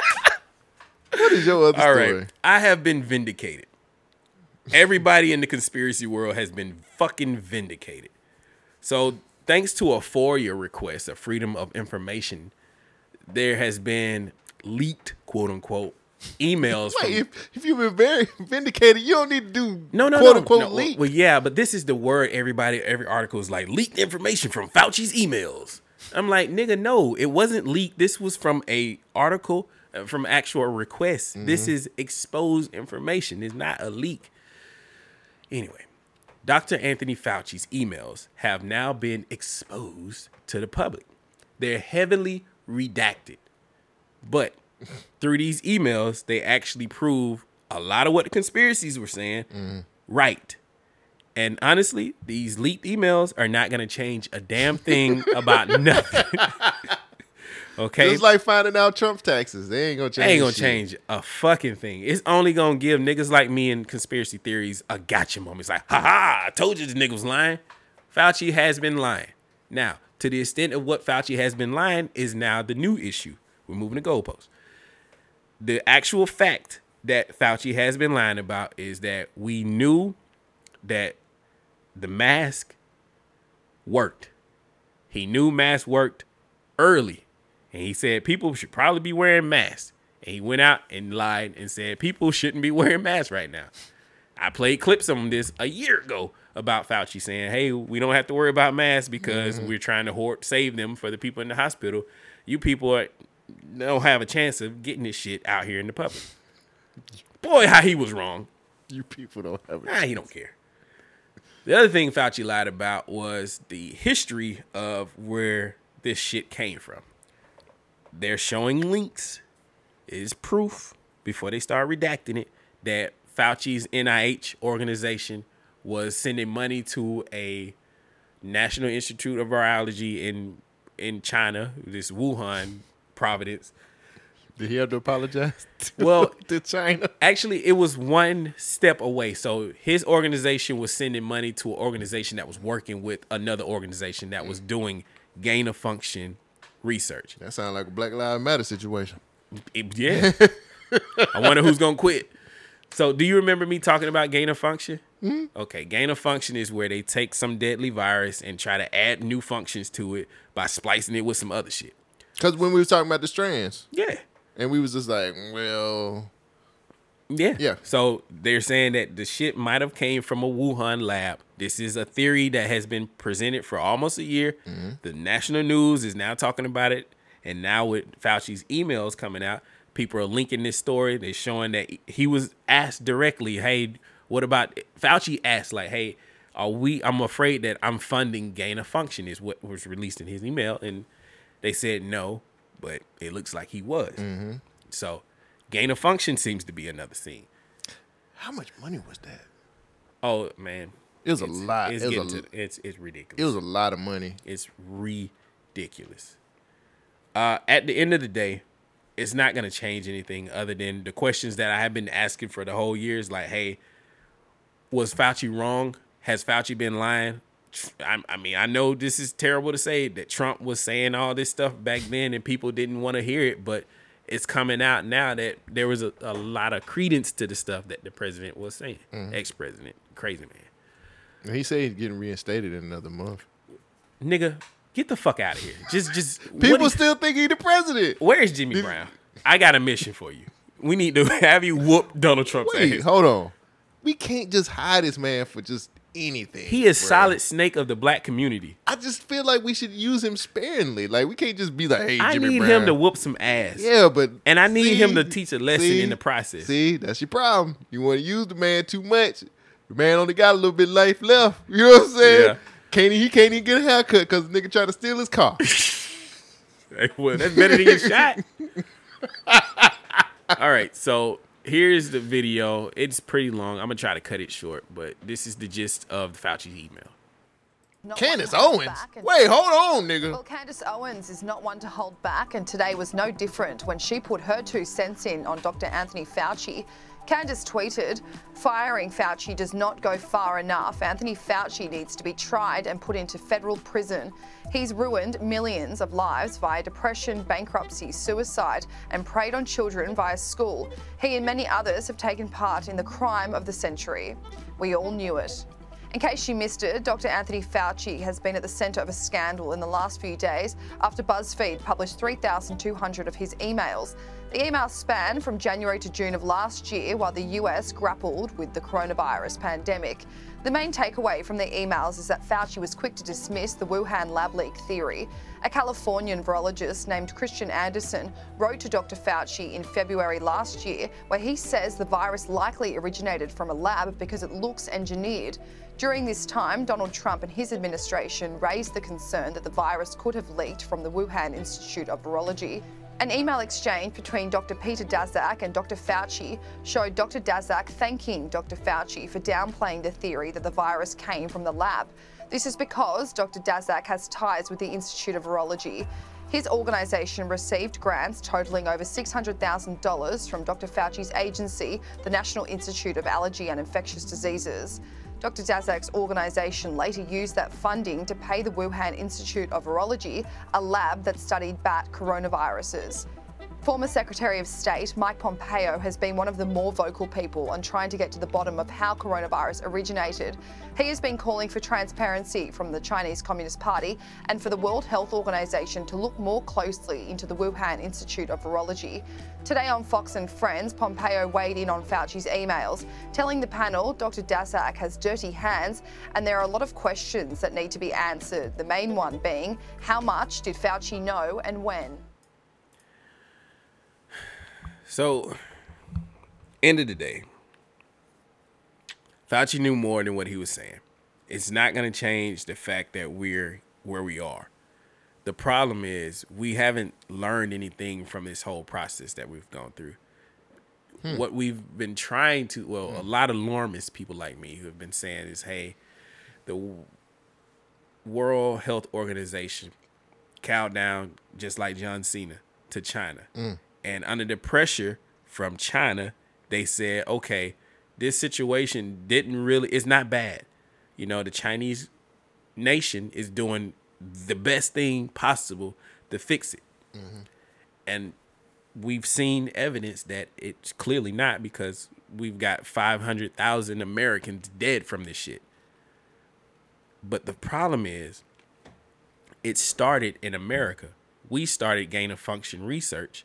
what is your other All story? right. I have been vindicated. Everybody in the conspiracy world has been fucking vindicated. So, thanks to a FOIA request, a Freedom of Information, there has been leaked, quote unquote, emails. Wait, from, if, if you've been very vindicated, you don't need to do no, no, quote no, unquote no. Leak. Well, yeah, but this is the word everybody, every article is like leaked information from Fauci's emails. I'm like, nigga, no, it wasn't leaked. This was from a article uh, from actual requests. This Mhm. is exposed information. It's not a leak. Anyway, Dr. Anthony Fauci's emails have now been exposed to the public. They're heavily redacted. But through these emails, they actually prove a lot of what the conspiracies were saying mm-hmm. right. And honestly, these leaked emails are not going to change a damn thing about nothing. okay? it's like finding out Trump's taxes. They ain't gonna change. ain't gonna shit. change a fucking thing. It's only gonna give niggas like me and conspiracy theories a gotcha moment. It's like, ha ha, I told you this nigga was lying. Fauci has been lying. Now, to the extent of what Fauci has been lying is now the new issue. We're moving the goalposts. The actual fact that Fauci has been lying about is that we knew that the mask worked. He knew masks worked early. And he said people should probably be wearing masks. And he went out and lied and said people shouldn't be wearing masks right now. I played clips on this a year ago about Fauci saying, hey, we don't have to worry about masks because Mhm. we're trying to hoard, save them for the people in the hospital. You people are, don't have a chance of getting this shit out here in the public. Boy, how he was wrong. You people don't have a Ah, he don't care. The other thing Fauci lied about was the history of where this shit came from. They're showing links, is proof before they start redacting it that Fauci's NIH organization was sending money to a National Institute of Virology in in China, this Wuhan Providence. Did he have to apologize? To, Well, to China. Actually, it was one step away. So his organization was sending money to an organization that was working with another organization that was doing gain of function research. That sounds like a Black Lives Matter situation. It- yeah. I wonder who's gonna quit. So, do you remember me talking about gain of function? Mhm. Okay, gain of function is where they take some deadly virus and try to add new functions to it by splicing it with some other shit. Because when we was talking about the strands, yeah, and we was just like, well, Yeah. Yeah. So they're saying that the shit might have came from a Wuhan lab. This is a theory that has been presented for almost a year. Mm-hmm. The national news is now talking about it. And now with Fauci's emails coming out, people are linking this story. They're showing that he was asked directly, hey, what about Fauci asked, like, hey, are we I'm afraid that I'm funding gain of function is what was released in his email. And they said no, but it looks like he was. So gain of function seems to be another scene. how much money was that? Oh man, It was a lot. It's It was a- to, it's it's ridiculous. It was a lot of money. It's ridiculous. Uh, at the end of the day, it's not gonna change anything other than the questions that I have been asking for the whole year. Is like, hey, was Fauci wrong? Has Fauci been lying? I, I mean, I know this is terrible to say that Trump was saying all this stuff back then and people didn't want to hear it, but it's coming out now that there was a, a lot of credence to the stuff that the president was saying. Mhm. Ex president, crazy man. And he said he's getting reinstated in another month. nigga, get the fuck out of here. Just, just People still think he's the president. Where's Jimmy Brown? I got a mission for you. We need to have you whoop Donald Trump's Wait, ass. hold on. We can't just hide this man for just anything. He is bruh. solid snake of the black community. I just feel like we should use him sparingly. Like we can't just be like, "Hey, I Jimmy need Brown. him to whoop some ass. Yeah, but and I need him to teach a lesson see, in the process. See, that's your problem. You want to use the man too much. The man only got a little bit of life left. You know what I'm saying? Yeah. Can't he, can't even get a haircut because the nigga tried to steal his car. Hey, well, that's better than get shot. All right, so here's the video. It's pretty long. I'm gonna try to cut it short, but this is the gist of the Fauci email. Candace Owens. Wait, hold on, nigga. Well, Candace Owens is not one to hold back, and today was no different when she put her two cents in on Dr. Anthony Fauci. Candace tweeted, firing Fauci does not go far enough. Anthony Fauci needs to be tried and put into federal prison. He's ruined millions of lives via depression, bankruptcy, suicide, and preyed on children via school. He and many others have taken part in the crime of the century. We all knew it. In case you missed it, Dr. Anthony Fauci has been at the centre of a scandal in the last few days after BuzzFeed published 3,200 of his emails. The email span from January to June of last year while the US grappled with the coronavirus pandemic. The main takeaway from the emails is that Fauci was quick to dismiss the Wuhan lab leak theory. A Californian virologist named Kristian Andersen wrote to Dr. Fauci in February last year where he says the virus likely originated from a lab because it looks engineered. During this time, Donald Trump and his administration raised the concern that the virus could have leaked from the Wuhan Institute of Virology. An email exchange between Dr. Peter Daszak and Dr. Fauci showed Dr. Daszak thanking Dr. Fauci for downplaying the theory that the virus came from the lab. This is because Dr. Daszak has ties with the Institute of Virology. His organisation received grants totalling over $600,000 from Dr. Fauci's agency, the National Institute of Allergy and Infectious Diseases. Dr. Daszak's organisation later used that funding to pay the Wuhan Institute of Virology, a lab that studied bat coronaviruses. Former Secretary of State Mike Pompeo has been one of the more vocal people on trying to get to the bottom of how coronavirus originated. He has been calling for transparency from the Chinese Communist Party and for the World Health Organization to look more closely into the Wuhan Institute of Virology. Today on Fox and Friends, Pompeo weighed in on Fauci's emails, telling the panel Dr. Daszak has dirty hands and there are a lot of questions that need to be answered. The main one being how much did Fauci know and when? So, end of the day, Fauci knew more than what he was saying. It's not going to change the fact that we're where we are. The problem is we haven't learned anything from this whole process that we've gone through. Hmm. What we've been trying to, well, a lot of alarmist people like me who have been saying is, hey, the World Health Organization cowed down just like John Cena to China. Mm. And under the pressure from China, they said, okay, this situation didn't really, it's not bad. You know, the Chinese nation is doing the best thing possible to fix it. Mm-hmm. And we've seen evidence that it's clearly not because we've got 500,000 Americans dead from this shit. But the problem is, it started in America. We started gain of function research,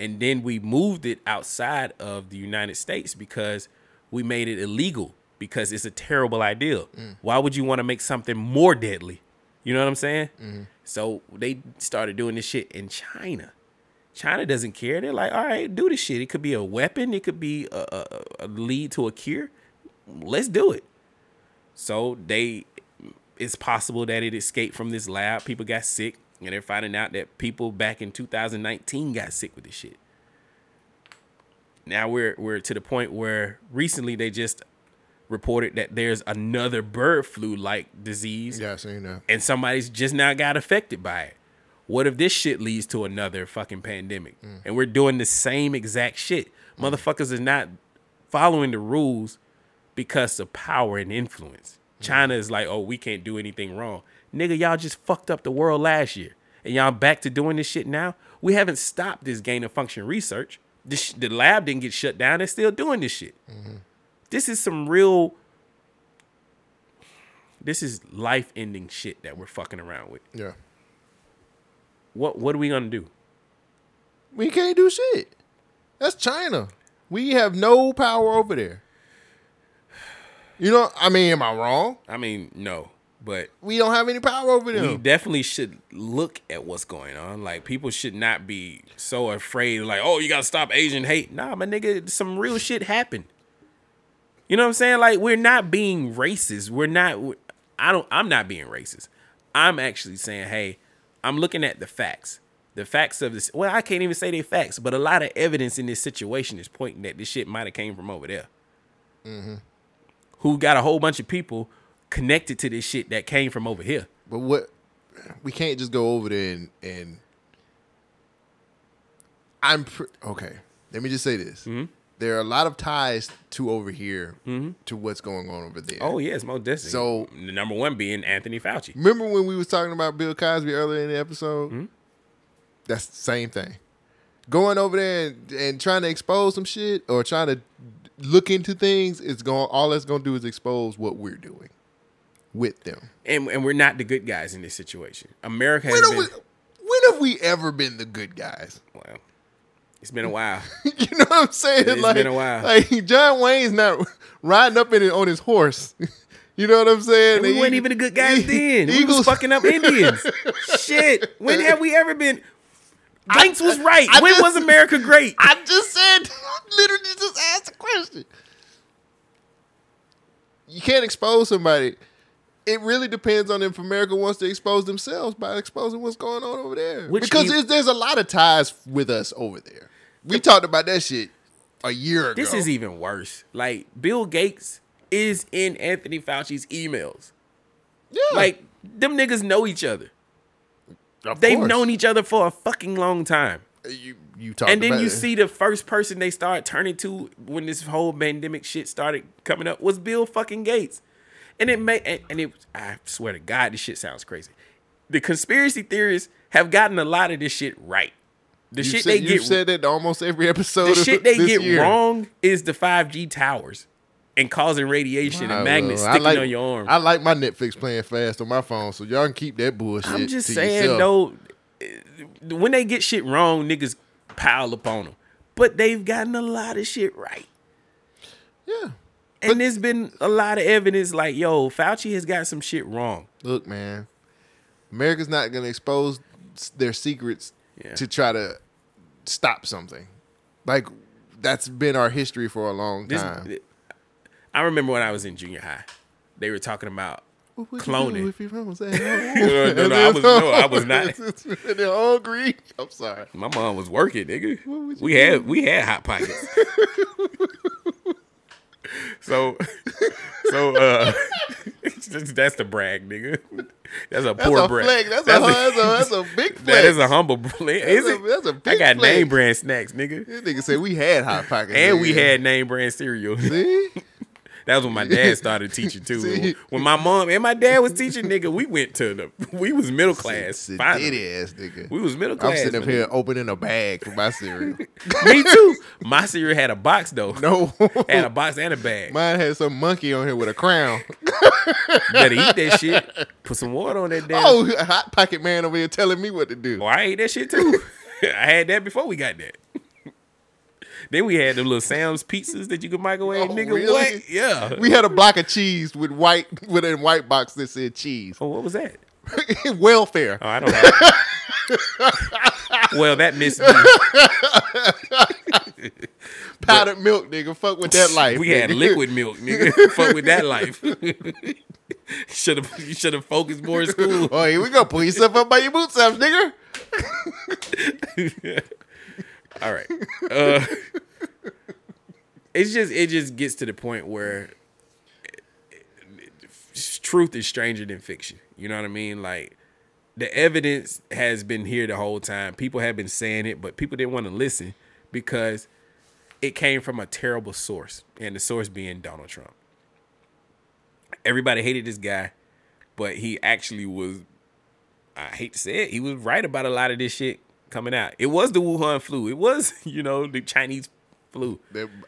and then we moved it outside of the United States because we made it illegal because it's a terrible idea. Mm. Why would you want to make something more deadly? You know what I'm saying? Mm-hmm. So they started doing this shit in China. China doesn't care. They're like, all right, do this shit. It could be a weapon. It could be a, a, a lead to a cure. Let's do it. So they, it's possible that it escaped from this lab. People got sick, and they're finding out that people back in 2019 got sick with this shit. Now we're we're to the point where recently they just reported that there's another bird flu like disease. Yeah, I seen that. And somebody's just now got affected by it. What if this shit leads to another fucking pandemic? Mm. And we're doing the same exact shit. Mm. Motherfuckers is not following the rules because of power and influence. Mm. China is like, oh, we can't do anything wrong. Nigga, y'all just fucked up the world last year. And y'all back to doing this shit now? We haven't stopped this gain of function research. This, the lab didn't get shut down. They're still doing this shit. Mm-hmm. This is some real. This is life ending shit that we're fucking around with. Yeah. What What are we gonna do? We can't do shit. That's China. We have no power over there. You know, I mean, am I wrong? I mean, no, but We don't have any power over them. we definitely should look at what's going on. Like people should not be so afraid. Like, oh, you gotta stop Asian hate. Nah, my nigga, some real shit happened. You know what I'm saying? Like we're not being racist. We're not. I don't. I'm not being racist. I'm actually saying, hey, I'm looking at the facts. The facts of this. Well, I can't even say they facts, but a lot of evidence in this situation is pointing that this shit might have came from over there. Mm-hmm. Who got a whole bunch of people connected to this shit that came from over here. But what we can't just go over there and and I'm pr- okay. Let me just say this: Mm-hmm. there are a lot of ties to over here to what's going on over there. Oh yes, most definitely. So the number one being Anthony Fauci. remember when we was talking about Bill Cosby earlier in the episode? Mm-hmm. That's the same thing. Going over there and, and trying to expose some shit or trying to look into things is going. All that's going to do is expose what we're doing with them. And and we're not the good guys in this situation. America has When been we, when have we ever been the good guys? well. It's been a while. you know what I'm saying? It's like, been a while. Like John Wayne's not riding up in it on his horse. you know what I'm saying? And we weren't even the good guys then. We was fucking up Indians. Shit. When have we ever been? Banks was right. I when just- was America great? I just said, literally just asked a question. You can't expose somebody. It really depends on if America wants to expose themselves by exposing what's going on over there. Which because e- there's, a lot of ties with us over there. We talked about that shit a year ago. This is even worse. Like Bill Gates is in Anthony Fauci's emails. Yeah. Like them niggas know each other. Of They've course. known each other for a fucking long time. Uh, you you talked and then you it. see the first person they start turning to when this whole pandemic shit started coming up was Bill fucking Gates. And it may and, and it I swear to God, this shit sounds crazy. The conspiracy theorists have gotten a lot of this shit right. The You shit said, they you get said that almost every episode. the shit they get year. wrong is the 5G towers and causing radiation I and magnets sticking like- on your arm. I like my Netflix playing fast on my phone, so y'all can keep that bullshit. I'm just saying yourself. though, when they get shit wrong, niggas pile up on them. But they've gotten a lot of shit right. Yeah. And there's been a lot of evidence like, yo, Fauci has got some shit wrong. Look, man, America's not going to expose their secrets to try to stop something. Like that's been our history for a long This- time. I remember when I was in junior high, they were talking about you cloning. if your mom was no, no, no, I was no, I was not. They're hungry. I'm sorry. My mom was working, nigga. We had we had hot pockets. so so uh that's- that's the brag, nigga. That's a That's poor a brag. flex. That's a- that's a- that's a big That is a humble flex. Is it? that's a big I got flex. name brand snacks, nigga. This nigga said we had hot pockets, And we had name brand cereal. See? That was when my dad started teaching too. When my mom and my dad was teaching, nigga, we went to the we was middle class. finally. Ass nigga. We was middle class. I'm sitting up here opening a bag for my cereal. Me too. My cereal had a box though. No. had a box and a bag. Mine had some monkey on here with a crown. Better eat that shit. Put some water on that damn. Oh, a hot pocket man over here telling me what to do. Oh, I ate that shit too. I had that before we got that. Then we had the little Sam's pizzas that you could microwave, oh, nigga. Oh, really? What? Yeah. We had a block of cheese with white with a white box that said cheese. Oh, what was that? Welfare. Oh, I don't know. well, that missed me. Powdered milk, nigga. Fuck with that life. We had liquid milk, nigga. Fuck with that life. should have you should have focused more in school. Oh, here we go. Pull yourself up by your bootstraps, nigga. All right. Uh, it's just it just gets to the point where truth is stranger than fiction. You know what I mean? Like the evidence has been here the whole time. People have been saying it, but people didn't want to listen because it came from a terrible source, and the source being Donald Trump. Everybody hated this guy, but he actually was I hate to say it, he was right about a lot of this shit coming out. It was the Wuhan flu. It was, you know, the Chinese flu.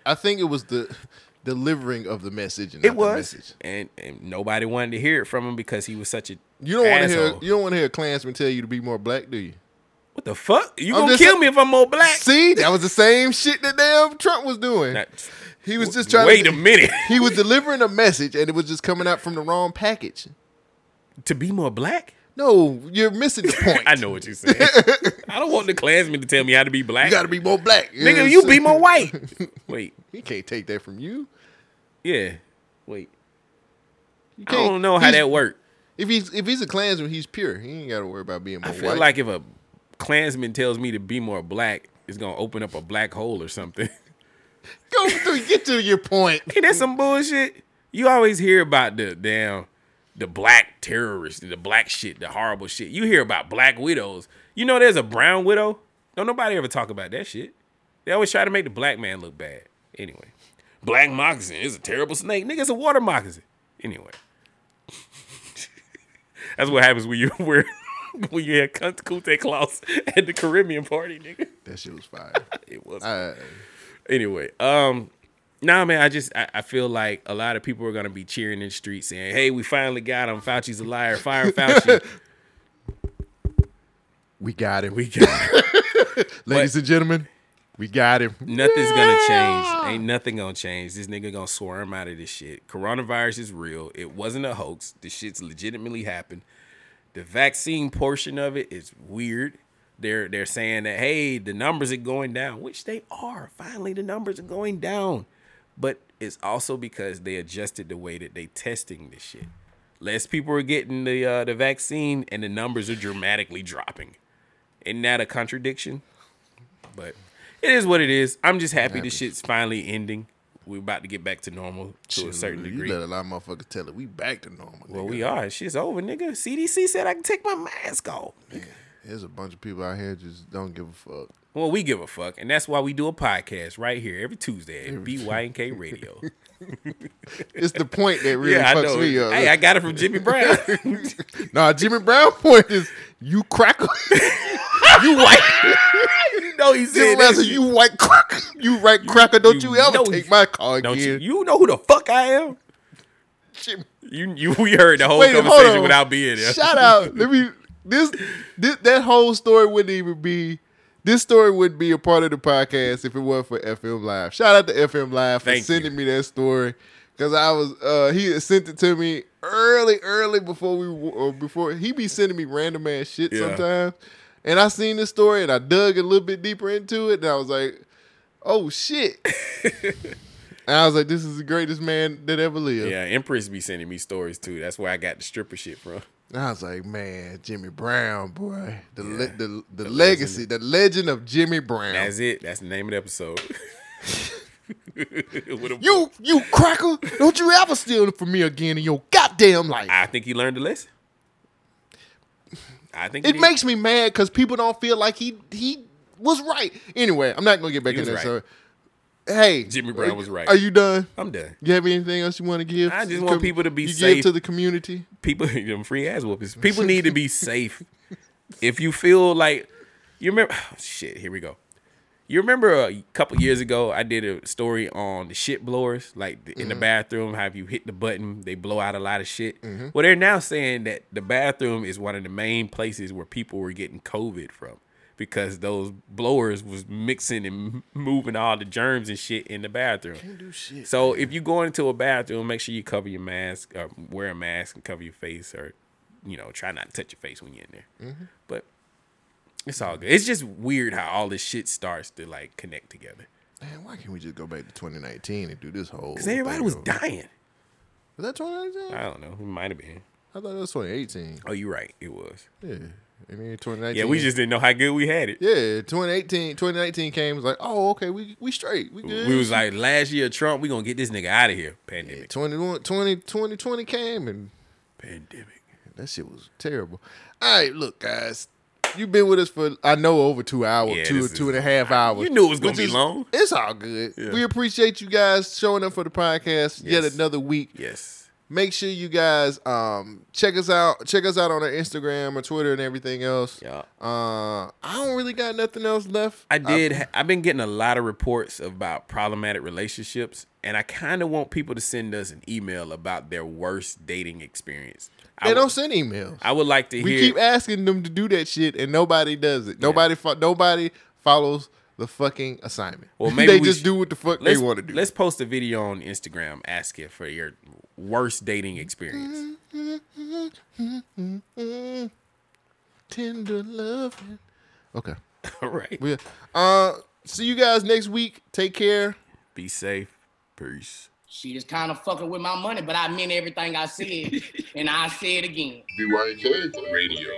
I think it was the delivering of the message. And It was, message. and, and nobody wanted to hear it from him because he was such a You don't want to hear. You don't want to hear a Klansman tell you to be more black, do you? What the fuck? You I'm gonna kill me if I'm more black? See, that was the same shit that damn Trump was doing. he was just trying. wait to, a minute. He was delivering a message, and it was just coming out from the wrong package. To be more black? No, you're missing the point. I know what you're saying. I don't want the Klansman to tell me how to be black. You got to be more black, Nigga, you be more white. Wait. He can't take that from you. Yeah. Wait. You I don't know how that worked. If he's if he's a Klansman, he's pure. He ain't got to worry about being more I feel white. like if a Klansman tells me to be more black, it's gonna open up a black hole or something. Go through, get to your point. Ain't that some bullshit? You always hear about the damn the black terrorists, the black shit, the horrible shit. You hear about black widows. You know there's a brown widow? Don't nobody ever talk about that shit. They always try to make the black man look bad. Anyway. Black moccasin is a terrible snake. Nigga, it's a water moccasin. Anyway. That's what happens when you wear when you had Kunte Klaus at the Caribbean party, nigga. That shit was fire. it was. I- anyway, um, nah, man, I just I, I feel like a lot of people are gonna be cheering in the street saying, "Hey, we finally got him. Fauci's a liar. Fire Fauci." we got him. We got him. Ladies and gentlemen, We got him. Nothing's gonna change. Ain't nothing gonna change. This nigga gonna swarm out of this shit. Coronavirus is real. It wasn't a hoax. This shit's legitimately happened. The vaccine portion of it is weird. They're they're saying that hey, the numbers are going down, which they are. Finally, the numbers are going down. But it's also because they adjusted the way that they testing this shit. Less people are getting the uh, the vaccine, and the numbers are dramatically dropping. Isn't that a contradiction? But it is what it is. I'm just happy this shit's finally ending. We're about to get back to normal to a certain degree. You let a lot of motherfuckers tell it. We back to normal. Well, nigga. we are. Shit's over, nigga. CDC said I can take my mask off. Man, There's a bunch of people out here just don't give a fuck. Well, we give a fuck, and that's why we do a podcast right here every Tuesday at BYNK Radio. It's the point that really Yeah, fucks me up. Hey, I got it from Jimmy Brown. nah, Jimmy Brown point is you cracker. you white. you know he Jimmy said Brown said, you white cracker. You right cracker. Don't you, ever know take he- my car again. you? You know who the fuck I am? Jimmy. You you we heard the whole Wait, conversation without being there. Shout out. Let me this, this that whole story wouldn't even be this story wouldn't be a part of the podcast if it wasn't for FM Live. Shout out to FM Live for Thank sending me that story. Cause I was uh he sent it to me early, early before we before he be sending me random ass shit Yeah. sometimes. And I seen this story and I dug a little bit deeper into it and I was like, oh shit. and I was like, this is the greatest man that ever lived. Yeah, Empress be sending me stories too. That's where I got the stripper shit from. And I was like, man, Jimmy Brown, boy, the le- the, the, legacy, the legend of Jimmy Brown. That's it. That's the name of the episode. You, you cracker! Don't you ever steal it from me again in your goddamn life. I think he learned the lesson. I think It makes me mad because people don't feel like he he was right. Anyway, I'm not gonna get back He in was that. right. So, hey, Jimmy Brown was right. Are you done? I'm done. You have anything else you want to give? I just want com- people to be you safe. give to the community. people them free ass whoopings. People need to be safe. If you feel like you remember, shit. Here we go. You remember a couple years ago, I did a story on the shit blowers, like the, in the Mhm. bathroom. How if you hit the button, they blow out a lot of shit. Mhm. Well, they're now saying that the bathroom is one of the main places where people were getting COVID from because those blowers was mixing and moving all the germs and shit in the bathroom. Can't do shit. So if you go into a bathroom, make sure you cover your mask, or wear a mask and cover your face, or you know, try not to touch your face when you're in there. Mhm. But it's all good. It's just weird how all this shit starts to like connect together. Man, why can't we just go back to 2019 and do this whole? Because everybody was over? dying. Was that 2019? I don't know. It might have been. I thought it was 2018. Oh, you're right. It was. Yeah. And then 2019. Yeah, we just didn't know how good we had it. Yeah, 2018, 2019 came. Was like, oh, okay, we we straight, we good. We was like last year, Trump, we gonna get this nigga out of here. Pandemic. 21, 20, 2020 came and pandemic. That shit was terrible. All right, look, guys. You've been with us for I know over two hours, Yeah, two this two and a half hours. You knew it was gonna be is- long. It's all good. Yeah. We appreciate you guys showing up for the podcast yet another week. Yes. Make sure you guys um check us out. Check us out on our Instagram or Twitter and everything else. Yeah. Uh, I don't really got nothing else left. I did. ha- I've been getting a lot of reports about problematic relationships, and I kind of want people to send us an email about their worst dating experience. I They would- don't send emails. I would like to we hear. keep asking them to do that shit, and nobody does it. Nobody, fo- nobody follows the fucking assignment. Well, maybe they we just do what the fuck they want to do. Let's post a video on Instagram asking for your worst dating experience. Tender love. Okay. All right. We, uh, see you guys next week. Take care. Be safe. Peace. She just kind of fucking with my money, but I meant everything I said, and I say it again. BYK Radio.